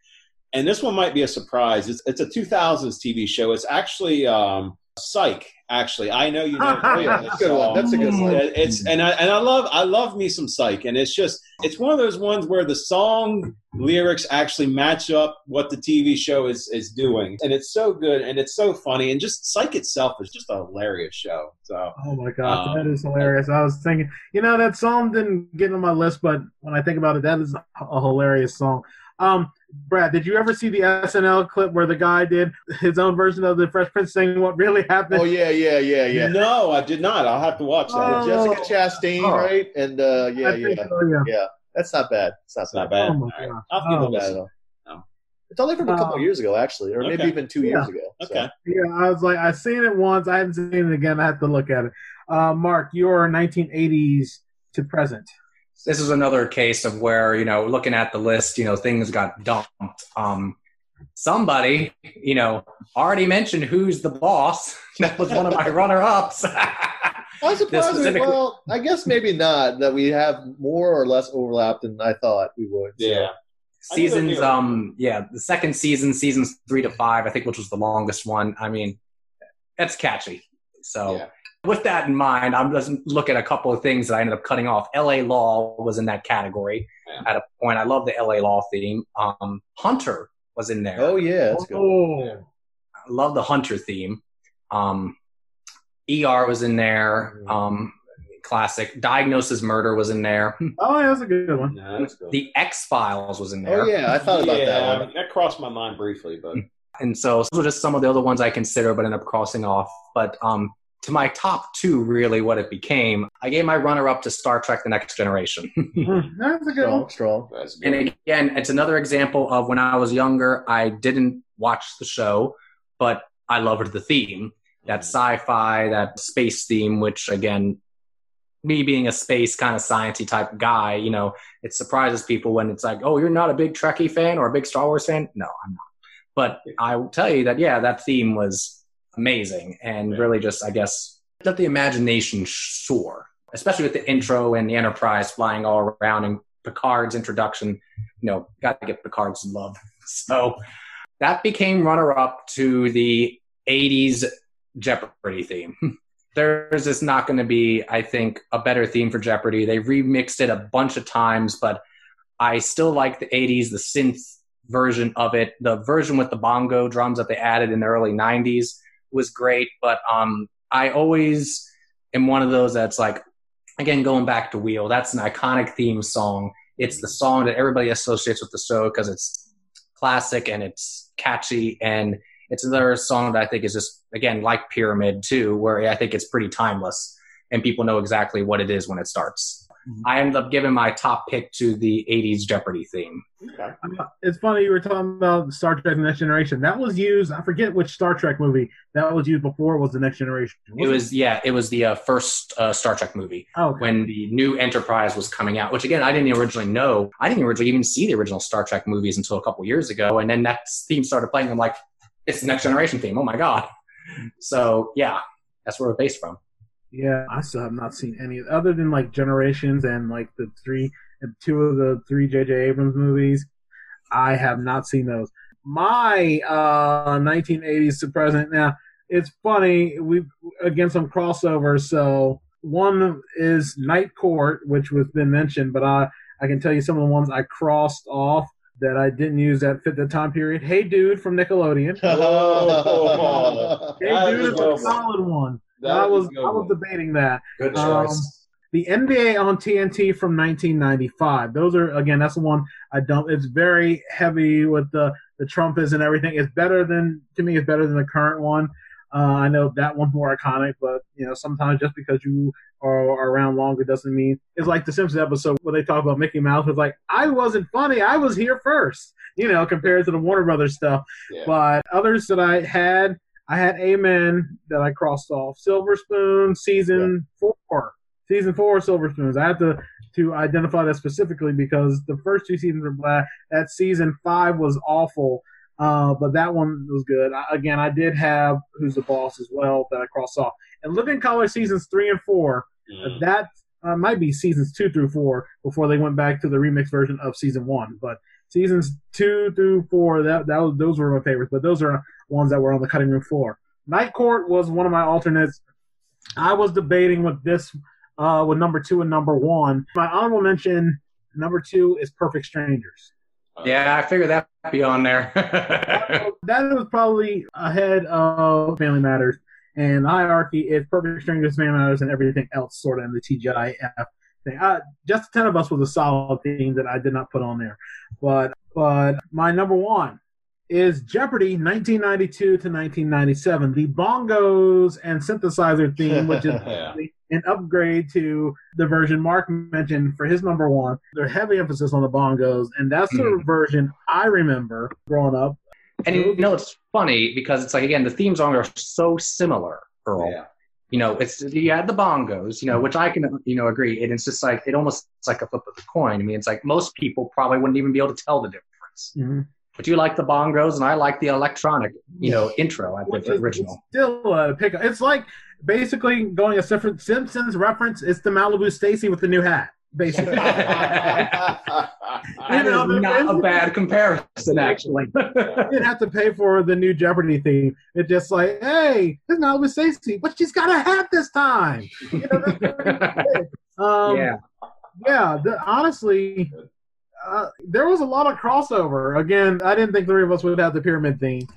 and this one might be a surprise. It's, it's a 2000s TV show. It's actually um, Psych. Actually, I know you know. That's a good one. That's a good one. It's and I and I love I love me some Psych, and it's just it's one of those ones where the song lyrics actually match up what the TV show is is doing, and it's so good and it's so funny, and just Psych itself is just a hilarious show. So Oh my god, Um, that is hilarious. I was thinking, you know, that song didn't get on my list, but when I think about it, that is a a hilarious song. Um, Brad, did you ever see the SNL clip where the guy did his own version of the Fresh Prince saying what really happened? Oh yeah, yeah, yeah, yeah. no, I did not. I'll have to watch that. Oh. Jessica Chastain, Oh. right? And uh, yeah, yeah, so, yeah. yeah. That's not bad. It's not It's not bad. bad. Oh my God. I'll give it a Oh. Not bad at listen. all. No. It's only from a couple Uh, years ago, actually, or maybe okay. even two years ago. So. Okay. Yeah, I was like, I've seen it once. I haven't seen it again. I have to look at it. Uh, Mark, your 1980s to present. This is another case of where you know looking at the list you know things got dumped um somebody you know already mentioned who's the boss *laughs* that was one of my runner-ups *laughs* i suppose specific- well, I guess maybe not that we have more or less overlap than I thought we would. So. Yeah. seasons um yeah the second season seasons three to five i think which was the longest one i mean that's catchy so Yeah. With that in mind i'm just look at a couple of things that i ended up cutting off la law was in that category Yeah. at a point i love the la law theme um hunter was in there Oh yeah, that's good. Oh, I love the hunter theme um er was in there um classic diagnosis murder was in there oh, yeah, that's a good one. No, that's good. the x files was in there Oh yeah, I thought about yeah, that one. That crossed my mind briefly, but And so those are just some of the other ones I consider, but end up crossing off. But um, to my top two, really, what it became, I gave my runner up to Star Trek: The Next Generation. *laughs* Hmm, that's a good Strong, one. strong. that's good. and again, it's another example of when I was younger, I didn't watch the show, but I loved the theme, that sci-fi, that space theme, which again me being a space kind of sciencey type guy, you know, it surprises people when it's like, oh, you're not a big Trekkie fan or a big Star Wars fan. No, I'm not. But I will tell you that yeah, that theme was amazing and Yeah. really just I guess let the imagination soar, especially with the intro and the Enterprise flying all around and Picard's introduction. You know, got to get Picard some love. *laughs* So that became runner up to the 80s Jeopardy theme. *laughs* There's just not going to be, I think, a better theme for Jeopardy. They remixed it a bunch of times, but I still like the 80s, the synth version of it. The version with the bongo drums that they added in the early 90s was great, but um, I always am one of those that's like, again, going back to Wheel, that's an iconic theme song. It's the song that everybody associates with the show because it's classic and it's catchy and it's another song that I think is just again like Pyramid too, where I think it's pretty timeless and people know exactly what it is when it starts. I ended up giving my top pick to the '80s Jeopardy theme. It's funny you were talking about Star Trek: The Next Generation. That was used. I forget which Star Trek movie that was used before. Was the Next Generation? It was yeah, it was the uh, first uh, Star Trek movie Oh, okay. when the new Enterprise was coming out. Which again, I didn't originally know. I didn't originally even see the original Star Trek movies until a couple years ago, and then that theme started playing. I'm like, it's the Next Generation theme. Oh my god! So yeah, that's where it's based from. Yeah, I still have not seen any other than like Generations and like the three, two of the three J.J. Abrams movies. I have not seen those. My uh 1980s to present. Now it's funny. We again some crossovers. So one is Night Court, which was been mentioned, but I I can tell you some of the ones I crossed off that I didn't use that fit the time period. Hey Dude from Nickelodeon. *laughs* Oh, Hey Dude is is a good a one. solid one. That I was is I was debating that. Good Um, choice. the NBA on TNT from 1995. Those are again, that's the one I don't. It's very heavy with the the trumpets and everything. It's better than to me. It's better than the current one. Uh, I know that one's more iconic, but you know sometimes just because you are, are around longer doesn't mean it's like the Simpsons episode where they talk about Mickey Mouse. It's like I wasn't funny. I was here first. You know, compared to the Warner Brothers stuff. Yeah. But others that I had, I had Amen that I crossed off. Silver Spoon season four, season four Silver Spoons. I had to to identify that specifically because the first two seasons were black. That season five was awful, uh, but that one was good. I, again, I did have Who's the Boss as well that I crossed off. And Living Color seasons three and four. Mm. That uh, might be seasons two through four before they went back to the remix version of season one. But seasons two through four, that, that was, those were my favorites. But those are ones that were on the cutting room floor. Night Court was one of my alternates. I was debating with this, uh, with number two and number one. My honorable mention, number two, is Perfect Strangers. Yeah, I figured that'd be on there. *laughs* that was probably ahead of Family Matters. And the hierarchy is Perfect Strangers, Family Matters, and everything else sort of in the TGIF thing. Uh, Just the Ten of Us was a solid theme that I did not put on there. But but my number one is Jeopardy 1992 to 1997. The bongos and synthesizer theme, which is *laughs* Yeah. an upgrade to the version Mark mentioned for his number one. There's heavy emphasis on the bongos, and that's the Mhm. version I remember growing up. and you know, it's funny because it's like again, the theme songs are so similar, Earl. Yeah. You know, it's you had the bongos, you know, which I can you know agree. And it's just like it almost it's like a flip of the coin. I mean, it's like most people probably wouldn't even be able to tell the difference. Mm-hmm. But you like the bongos, and I like the electronic, you know, intro at Which the is original. still a pickup. It's like basically going a different Simpsons reference. It's the Malibu Stacy with the new hat, basically. *laughs* That You know, is not a bad comparison, actually. you didn't have to pay for the new Jeopardy theme. It's just like, hey, it's Malibu Stacy, but she's got a hat this time. You know, that's pretty good. *laughs* um, yeah, yeah, the, honestly, uh, there was a lot of crossover. Again, I didn't think the three of us would have the pyramid theme. *laughs*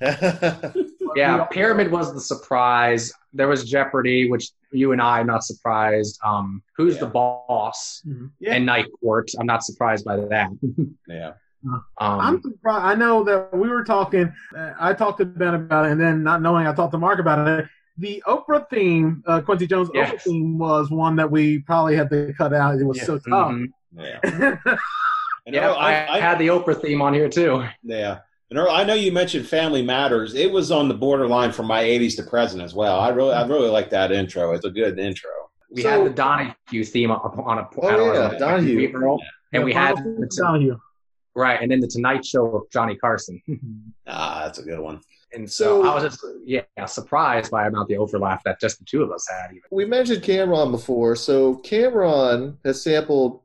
yeah. Pyramid was the surprise. There was Jeopardy, which you and I not surprised. Um, who's Yeah. the boss? Yeah. And Night Court. I'm not surprised by that. *laughs* yeah. Um, I'm surprised. I know that we were talking. Uh, I talked to Ben about it, and then not knowing, I talked to Mark about it. The Oprah theme, uh, Quincy Jones' Oprah theme, was one that we probably had to cut out. It was Yeah. so tough. mhm. Yeah. *laughs* And Yeah, I, I, I, had the Oprah theme on here too. yeah. And Earl, I know you mentioned Family Matters. It was on the borderline from my 80s to present as well. I really, I really like that intro. It's a good intro. we So- had the Donahue theme on, on a Oh, on yeah, a- Donahue. Earl, and we had Final the, Donahue. right, and then the Tonight Show of Johnny Carson. *laughs* Ah, that's a good one. And so, So- I was just yeah surprised by about the overlap that just the two of us had. Even we mentioned Cameron before. So Cameron has sampled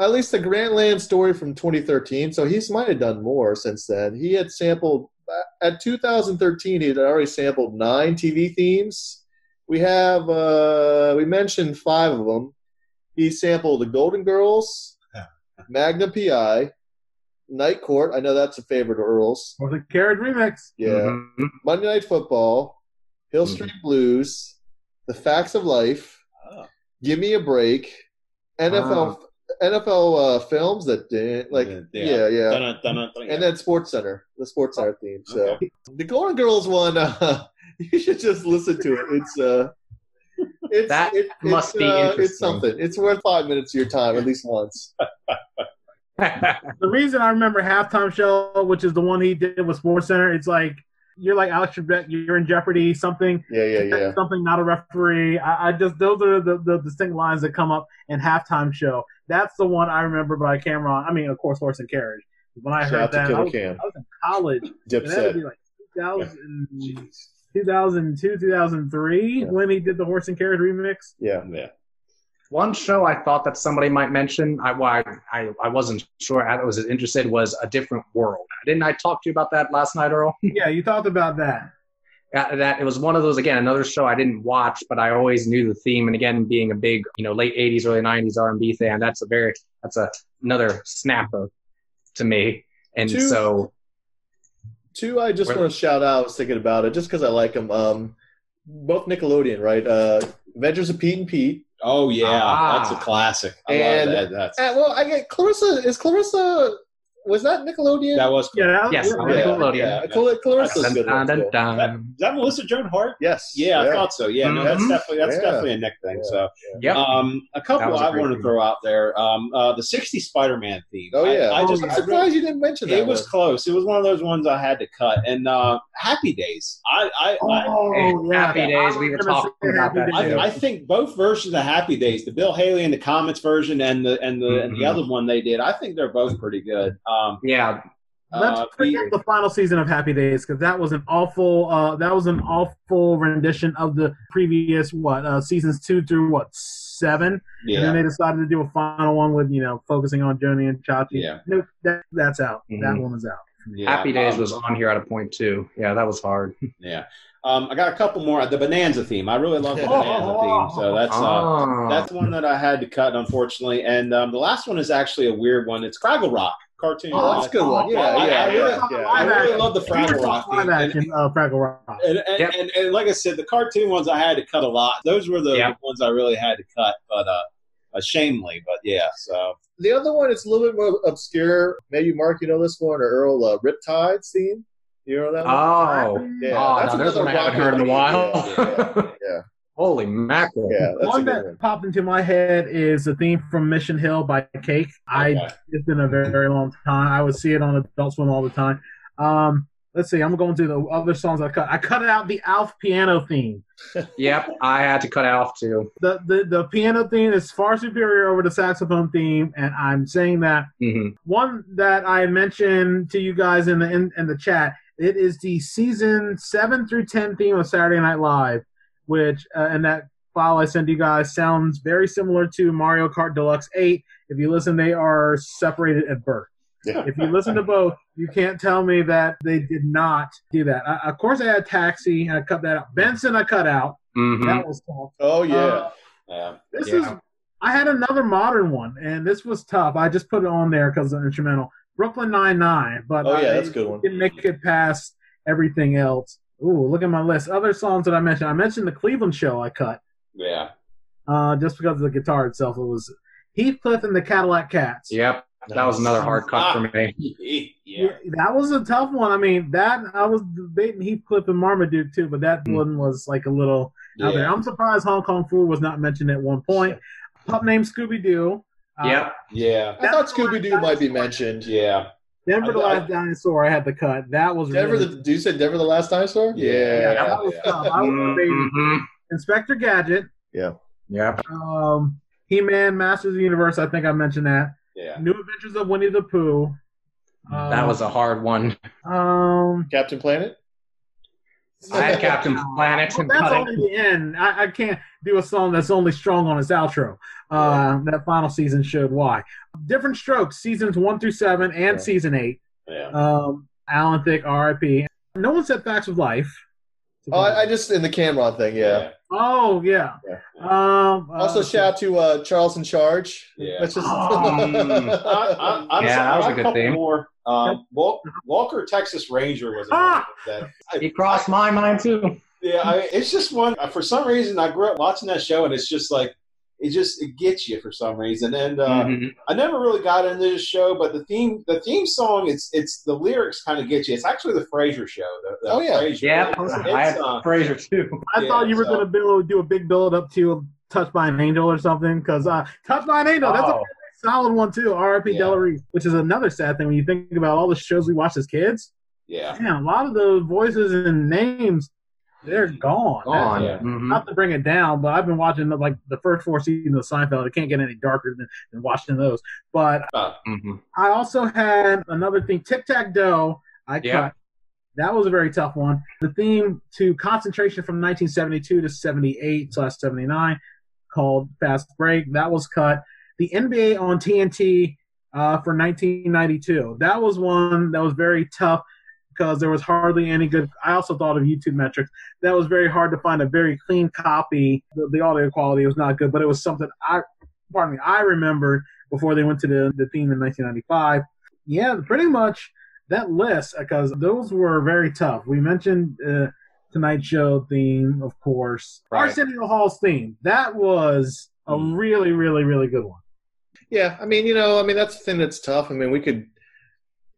at least the Grantland story from 2013. So he's might have done more since then. He had sampled at 2013. He had already sampled nine TV themes. We have uh, we mentioned five of them. He sampled the Golden Girls, *laughs* Magnum PI, Night Court. I know that's a favorite of Earl's. Or the Carriage remix. Yeah. Mhm. Monday Night Football, Hill Mhm. Street Blues, The Facts of Life, Oh. Give Me a Break, NFL NFL uh, films that did like Yeah, yeah yeah. yeah, Dun-dun, dun-dun, dun- and then Sports Center, the Sports Center theme. So Okay. the Golden Girls one, *laughs* uh, you should just listen to it. It's uh, it's That it, must it's, be uh, interesting. It's something. It's worth five minutes of your time at least once. *laughs* *laughs* The reason I remember halftime show, which is the one he did with Sports Center, it's like you're like Alex Trebek, you're in jeopardy, something, Yeah yeah yeah. something, not a referee. I, I just those are the, the distinct lines that come up in halftime show. That's the one I remember by Cameron. I mean, of course, Horse and Carriage. When I Shout heard that, I was, I was in college. And that would be like 2000, Jeez. 2002, 2003 Yeah. when he did the Horse and Carriage remix. Yeah. Yeah. One show I thought that somebody might mention, I why I, I wasn't sure I was interested, was A Different World. Didn't I talk to you about that last night, Earl? Yeah, you talked about that. That it was one of those again another show I didn't watch, but I always knew the theme. And again, being a big you know late '80s, early '90s R&B fan, that's a very that's a another snapper to me. And Two- so Two, I just want to shout out. I was thinking about it just because I like them. Um, both Nickelodeon, right? Uh, Adventures of Pete and Pete. Oh yeah, Ah. that's a classic. I And- love that. That's Uh, well, I get Clarissa. Is Clarissa? Was that Nickelodeon? that was Yeah, Yes, yeah, on yeah, Nickelodeon. yeah. Cla- Clarissa's dun, good dun, dun, that, dun. is that Melissa Joan Hart. Yes. Yeah, I thought so. Yeah, no, that's Mhm. definitely that's Yeah. definitely a Nick thing. Yeah. So, Yep. um, a couple was a I want to throw out there. Um, uh, the '60s Spider-Man theme. Oh yeah. I, I just I'm surprised really- you didn't mention that. it was one. close. It was one of those ones I had to cut. And uh, Happy Days. I I, I Oh, yeah. Happy Days. We were I talking about that I, I think both versions of Happy Days, the Bill Haley and the Comets version, and the and the and the Mhm. other one they did, I think they're both pretty good. Um, yeah, Let's uh, forget the- the final season of Happy Days because that was an awful. Uh, that was an awful rendition of the previous what uh, seasons two through what seven, yeah. and then they decided to do a final one with you know focusing on Joanie and Chachi. Yeah. no, that, that's out. That Mhm. one is out. yeah. Happy Days Um, was on here at a point too. Yeah, that was hard. *laughs* Yeah. Um, I got a couple more. The Bonanza theme. I really love the Oh. Bonanza theme. So that's uh, Ah. that's one that I had to cut, unfortunately. And um, the last one is actually a weird one. It's Fraggle Rock cartoon. Oh, that's a good one. Yeah, I- yeah, I really- yeah, yeah. I really love the We Fraggle Rock talking theme. live And, action uh, Fraggle Rock. and, and, Yep. and, and like I said, the cartoon ones I had to cut a lot. Those were the, Yep. ones I really had to cut, but uh, uh, shamefully. But yeah, so The other one is a little bit more obscure. Maybe Mark, you know this one, or Earl, uh, Riptides theme. You know that one? Oh, Yeah, oh, that's now there's one I another haven't heard in a rock while. theme. Yeah, Holy mackerel! yeah, that's a one that one. popped into my head is the theme from Mission Hill by Cake. I Okay. it's been a very, very long time. I would see it on Adult Swim all the time. Um, let's see. I'm going through the other songs I cut. I cut out the Alf piano theme. *laughs* Yep, I had to cut it off too. The, the the piano theme is far superior over the saxophone theme, and I'm saying that hmm one that I mentioned to you guys in the in, in the chat. It is the season seven through ten theme of Saturday Night Live, which uh, and that file I sent you guys sounds very similar to Mario Kart Deluxe Eight. If you listen, they are separated at birth. Yeah. If you listen to *laughs* both, you can't tell me that they did not do that. I, of course, I had Taxi. And I cut that out. Benson, I cut out. hmm That was tough. Oh yeah. Uh, yeah. this Yeah. is. I had another modern one, and this was tough. I just put it on there because of the instrumental. Brooklyn Nine Nine, but oh yeah, I that's a good one. didn't make it past everything else. Ooh, look at my list. Other songs that I mentioned. I mentioned the Cleveland Show. I cut Yeah. uh, just because of the guitar itself. It was Heathcliff and the Cadillac Cats. Yep, that was another hard cut for me. *laughs* Yeah. that was a tough one. I mean, that I was debating Heathcliff and Marmaduke too, but that Hmm. one was like a little out there. I'm surprised Hong Kong Phooey was not mentioned at one point. Pup named Scooby Doo. Uh, Yep, Yeah. I thought Scooby Doo might be mentioned. Yeah. Denver the I- I- Last Dinosaur. I had to cut. That was Denver, really, the, do you say Denver the Last dinosaur? Yeah. yeah, that was tough. I was debating Mhm. Inspector Gadget. Yeah. Yeah. Um, He-Man, Masters of the Universe. I think I mentioned that. Yeah. New Adventures of Winnie the Pooh. Um, That was a hard one. Um, Captain Planet. I had Captain Planet well, that's cut only the end. I, I can't do a song that's only strong on its outro. Uh, That final season showed why. Diff'rent Strokes, seasons one through seven, and Yeah. season eight. Yeah. Um, Alan Thicke, R.I.P. No one said Facts of Life. Oh, I, I just in the Cameron thing. Yeah. Oh yeah. Yeah. Um, Also, uh, shout out to uh, Charles in Charge. Yeah. That's just. Mm. *laughs* I, I, I'm Yeah, that was a good couple. More. Um, Walker Texas Ranger was Ah! another that. He crossed my mind too. Yeah, I, it's just one. For some reason, I grew up watching that show, and it's just like it just it gets you for some reason. And uh, Mhm. I never really got into this show, but the theme the theme song it's it's the lyrics kind of get you. It's actually the Frasier show. The, the Oh, yeah. Frasier. Yeah, It's, I had uh, Frasier too. I yeah, thought you were so- going to build, do a big build up to Touched by an Angel or something because uh, Touched by an Angel, that's a Oh, solid one too. R.I.P. Yeah. Della Reese, which is another sad thing when you think about all the shows we watched as kids. yeah, Man, a lot of the voices and names, they're gone. gone. Yeah. Mhm. Not to bring it down, but I've been watching the, like the first four seasons of Seinfeld. It can't get any darker than, than watching those. But Mhm. I also had another thing, Tic Tac Doe. I Yeah. cut. That was a very tough one. The theme to concentration from 1972 to 78 slash 79 called Fast Break. That was cut. The NBA on TNT uh, for 1992. That was one that was very tough because there was hardly any good. I also thought of YouTube metrics. That was very hard to find a very clean copy. The, the audio quality was not good, but it was something I, pardon me, I remembered before they went to the, the theme in 1995. Yeah, pretty much that list because those were very tough. We mentioned uh, Tonight Show theme, of course. Right. Arsenio Hall's theme. That was a Mm. really, really, really good one. Yeah, I mean, you know, I mean that's the thing that's tough. I mean, we could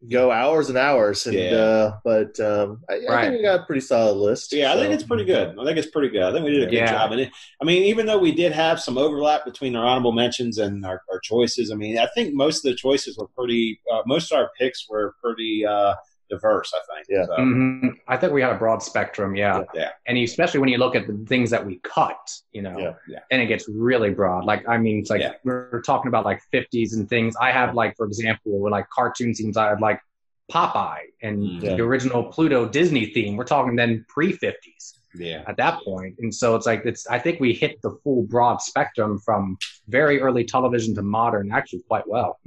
go hours and hours, and Yeah. uh, but um, I, I think we got a pretty solid list. yeah. I think it's pretty good. I think it's pretty good. I think we did a good Yeah. job. And it, I mean, even though we did have some overlap between our honorable mentions and our, our choices, I mean, I think most of the choices were pretty. Uh, most of our picks were pretty uh, diverse. I think. Yeah. So, Mhm. I think we had a broad spectrum, yeah. Yeah. And especially when you look at the things that we cut, you know, Yeah. Yeah. and it gets really broad. Like, I mean, it's like Yeah. we're talking about like 50s and things. I have like, for example, with like cartoon scenes, I had like Popeye and Mm. Yeah. the original Pluto Disney theme. We're talking then pre 50s Yeah. at that point. And so it's like, it's, I think we hit the full broad spectrum from very early television to modern actually quite well.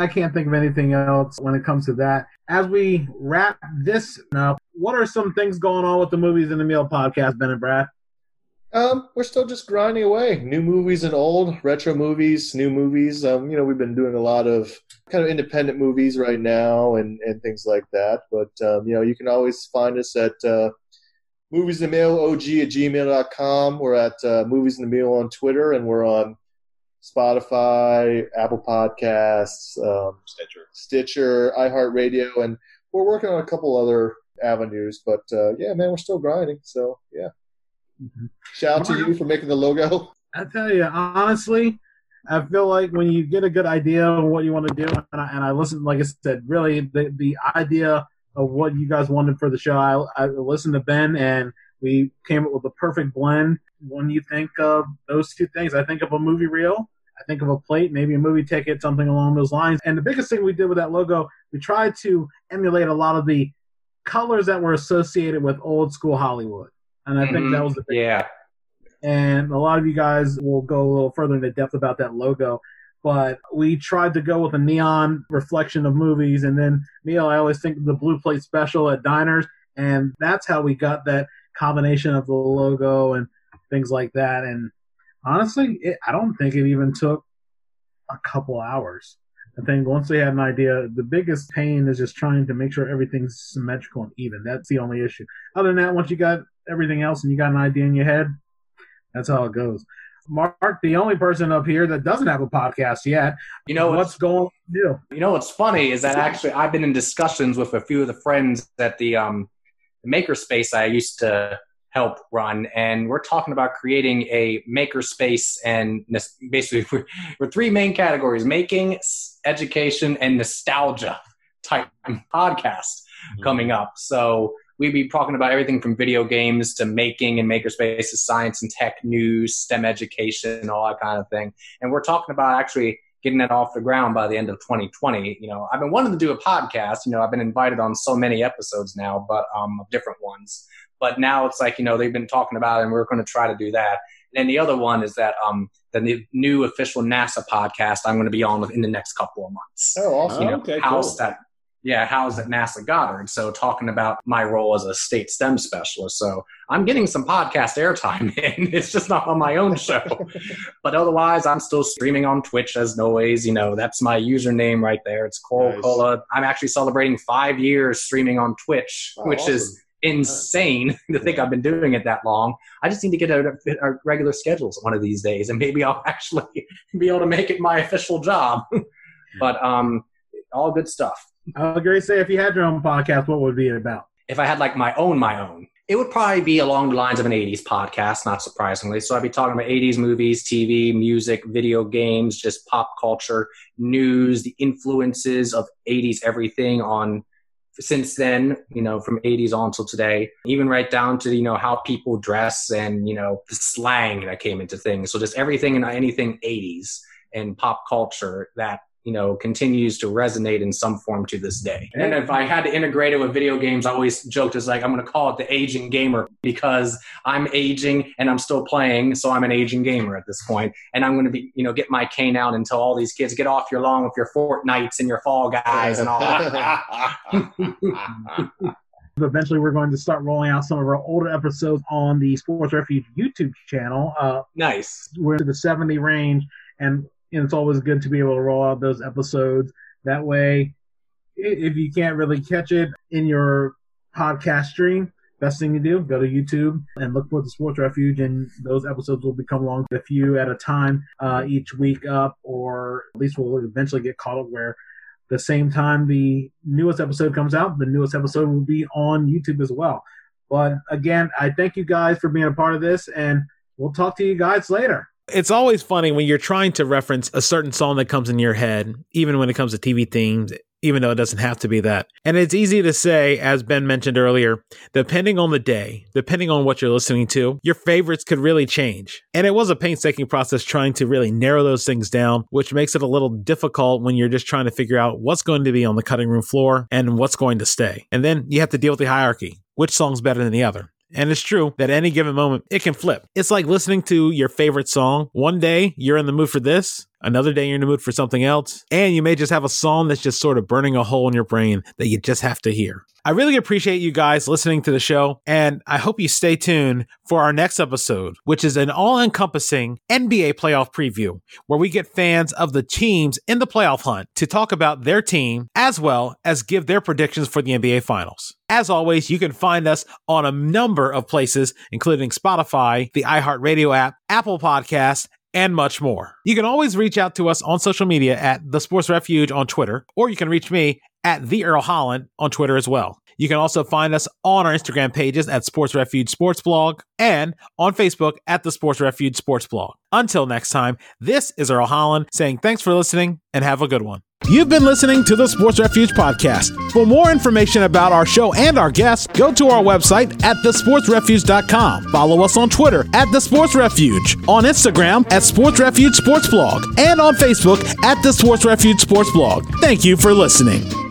I can't think of anything else when it comes to that. As we wrap this up, what are some things going on with the Movies and a Meal podcast, Ben and Brad? Um, we're still just grinding away. New movies and old retro movies, new movies. Um, you know, we've been doing a lot of kind of independent movies right now and and things like that. But um, you know, you can always find us at uh, movies and a meal og at gmail.com. We're at uh, movies and a meal on Twitter, and we're on Spotify, Apple Podcasts, um, Stitcher. Stitcher, iHeartRadio, and we're working on a couple other avenues. But uh, yeah, man, we're still grinding. So yeah. Shout out to you for making the logo. I tell you, honestly, I feel like when you get a good idea of what you want to do, and I, and I listen, like I said, really the, the idea of what you guys wanted for the show, I, I listened to Ben and we came up with a perfect blend. When you think of those two things, I think of a movie reel, I think of a plate, maybe a movie ticket, something along those lines. And the biggest thing we did with that logo, we tried to emulate a lot of the colors that were associated with old school Hollywood. And I think Mhm. that was the Yeah. and a lot of you guys will go a little further into depth about that logo. But we tried to go with a neon reflection of movies, and then Neil, I always think of the blue plate special at diners, and that's how we got that combination of the logo and things like that. And honestly, it, I don't think it even took a couple hours. I think once they had an idea, the biggest pain is just trying to make sure everything's symmetrical and even. That's the only issue. Other than that, once you got everything else and you got an idea in your head, that's how it goes. Mark, the only person up here that doesn't have a podcast yet. You know, what's going on? You? You know what's funny is that actually I've been in discussions with a few of the friends at the um, makerspace I used to help run, and we're talking about creating a makerspace and basically we're, we're three main categories: making, education, and nostalgia type podcast mm-hmm. coming up. So we'd be talking about everything from video games to making and makerspaces, science and tech news, STEM education, all that kind of thing. And we're talking about actually getting it off the ground by the end of 2020. You know, I've been wanting to do a podcast. You know, I've been invited on so many episodes now, but um, different ones. But now it's like you know they've been talking about, it and we're going to try to do that. And the other one is that um, the new official NASA podcast I'm going to be on in the next couple of months. Oh, awesome! You know, okay, how's cool. that? Yeah, how's at NASA Goddard? So talking about my role as a state STEM specialist. So I'm getting some podcast airtime *laughs* in. It's just not on my own show, *laughs* but otherwise I'm still streaming on Twitch as Noise. You know, that's my username right there. It's Coral Nice. Cola. I'm actually celebrating five years streaming on Twitch, Oh, which is insane *laughs* to think I've been doing it that long. I just need to get a, a regular schedules one of these days, and maybe I'll actually be able to make it my official job. but um, all good stuff. I was going to say, if you had your own podcast, what would it be about? If I had like my own, my own, it would probably be along the lines of an '80s podcast, not surprisingly. So I'd be talking about '80s movies, TV, music, video games, just pop culture, news, the influences of '80s everything on since then, you know, from 80s on till today, even right down to, you know, how people dress and, you know, the slang that came into things. So just everything and anything 80s and pop culture that, you know, continues to resonate in some form to this day. And if I had to integrate it with video games, I always joked as like, I'm going to call it the aging gamer because I'm aging and I'm still playing. So I'm an aging gamer at this point. And I'm going to be, you know, get my cane out and tell all these kids, get off your lawn with your Fortnites and your Fall Guys and all that. *laughs* Eventually, we're going to start rolling out some of our older episodes on the Sports Refuge YouTube channel. Uh, nice. we're in the 70 range, and, and it's always good to be able to roll out those episodes. That way, if you can't really catch it in your podcast stream, best thing to do, go to YouTube and look for the Sports Refuge, and those episodes will become along a few at a time uh, each week up, or at least we'll eventually get caught up where the same time the newest episode comes out, the newest episode will be on YouTube as well. But again, I thank you guys for being a part of this, and we'll talk to you guys later. It's always funny when you're trying to reference a certain song that comes in your head, even when it comes to TV themes, even though it doesn't have to be that. And it's easy to say, as Ben mentioned earlier, depending on the day, depending on what you're listening to, your favorites could really change. And it was a painstaking process trying to really narrow those things down, which makes it a little difficult when you're just trying to figure out what's going to be on the cutting room floor and what's going to stay. And then you have to deal with the hierarchy. Which song's better than the other? And it's true that any given moment, it can flip. It's like listening to your favorite song. One day, you're in the mood for this. Another day, you're in the mood for something else. And you may just have a song that's just sort of burning a hole in your brain that you just have to hear. I really appreciate you guys listening to the show. And I hope you stay tuned for our next episode, which is an all encompassing NBA playoff preview, where we get fans of the teams in the playoff hunt to talk about their team as well as give their predictions for the NBA Finals. As always, you can find us on a number of places, including Spotify, the iHeartRadio app, Apple Podcasts, and much more. You can always reach out to us on social media at The Sports Refuge on Twitter, or you can reach me at The Earl Holland on Twitter as well. You can also find us on our Instagram pages at Sports Refuge Sports Blog and on Facebook at the Sports Refuge Sports Blog. Until next time, this is Earl Holland saying thanks for listening and have a good one. You've been listening to the Sports Refuge podcast. For more information about our show and our guests, go to our website at thesportsrefuge.com. Follow us on Twitter at The Sports Refuge, on Instagram at Sports Refuge Sports Blog, and on Facebook at The Sports Refuge Sports Blog. Thank you for listening.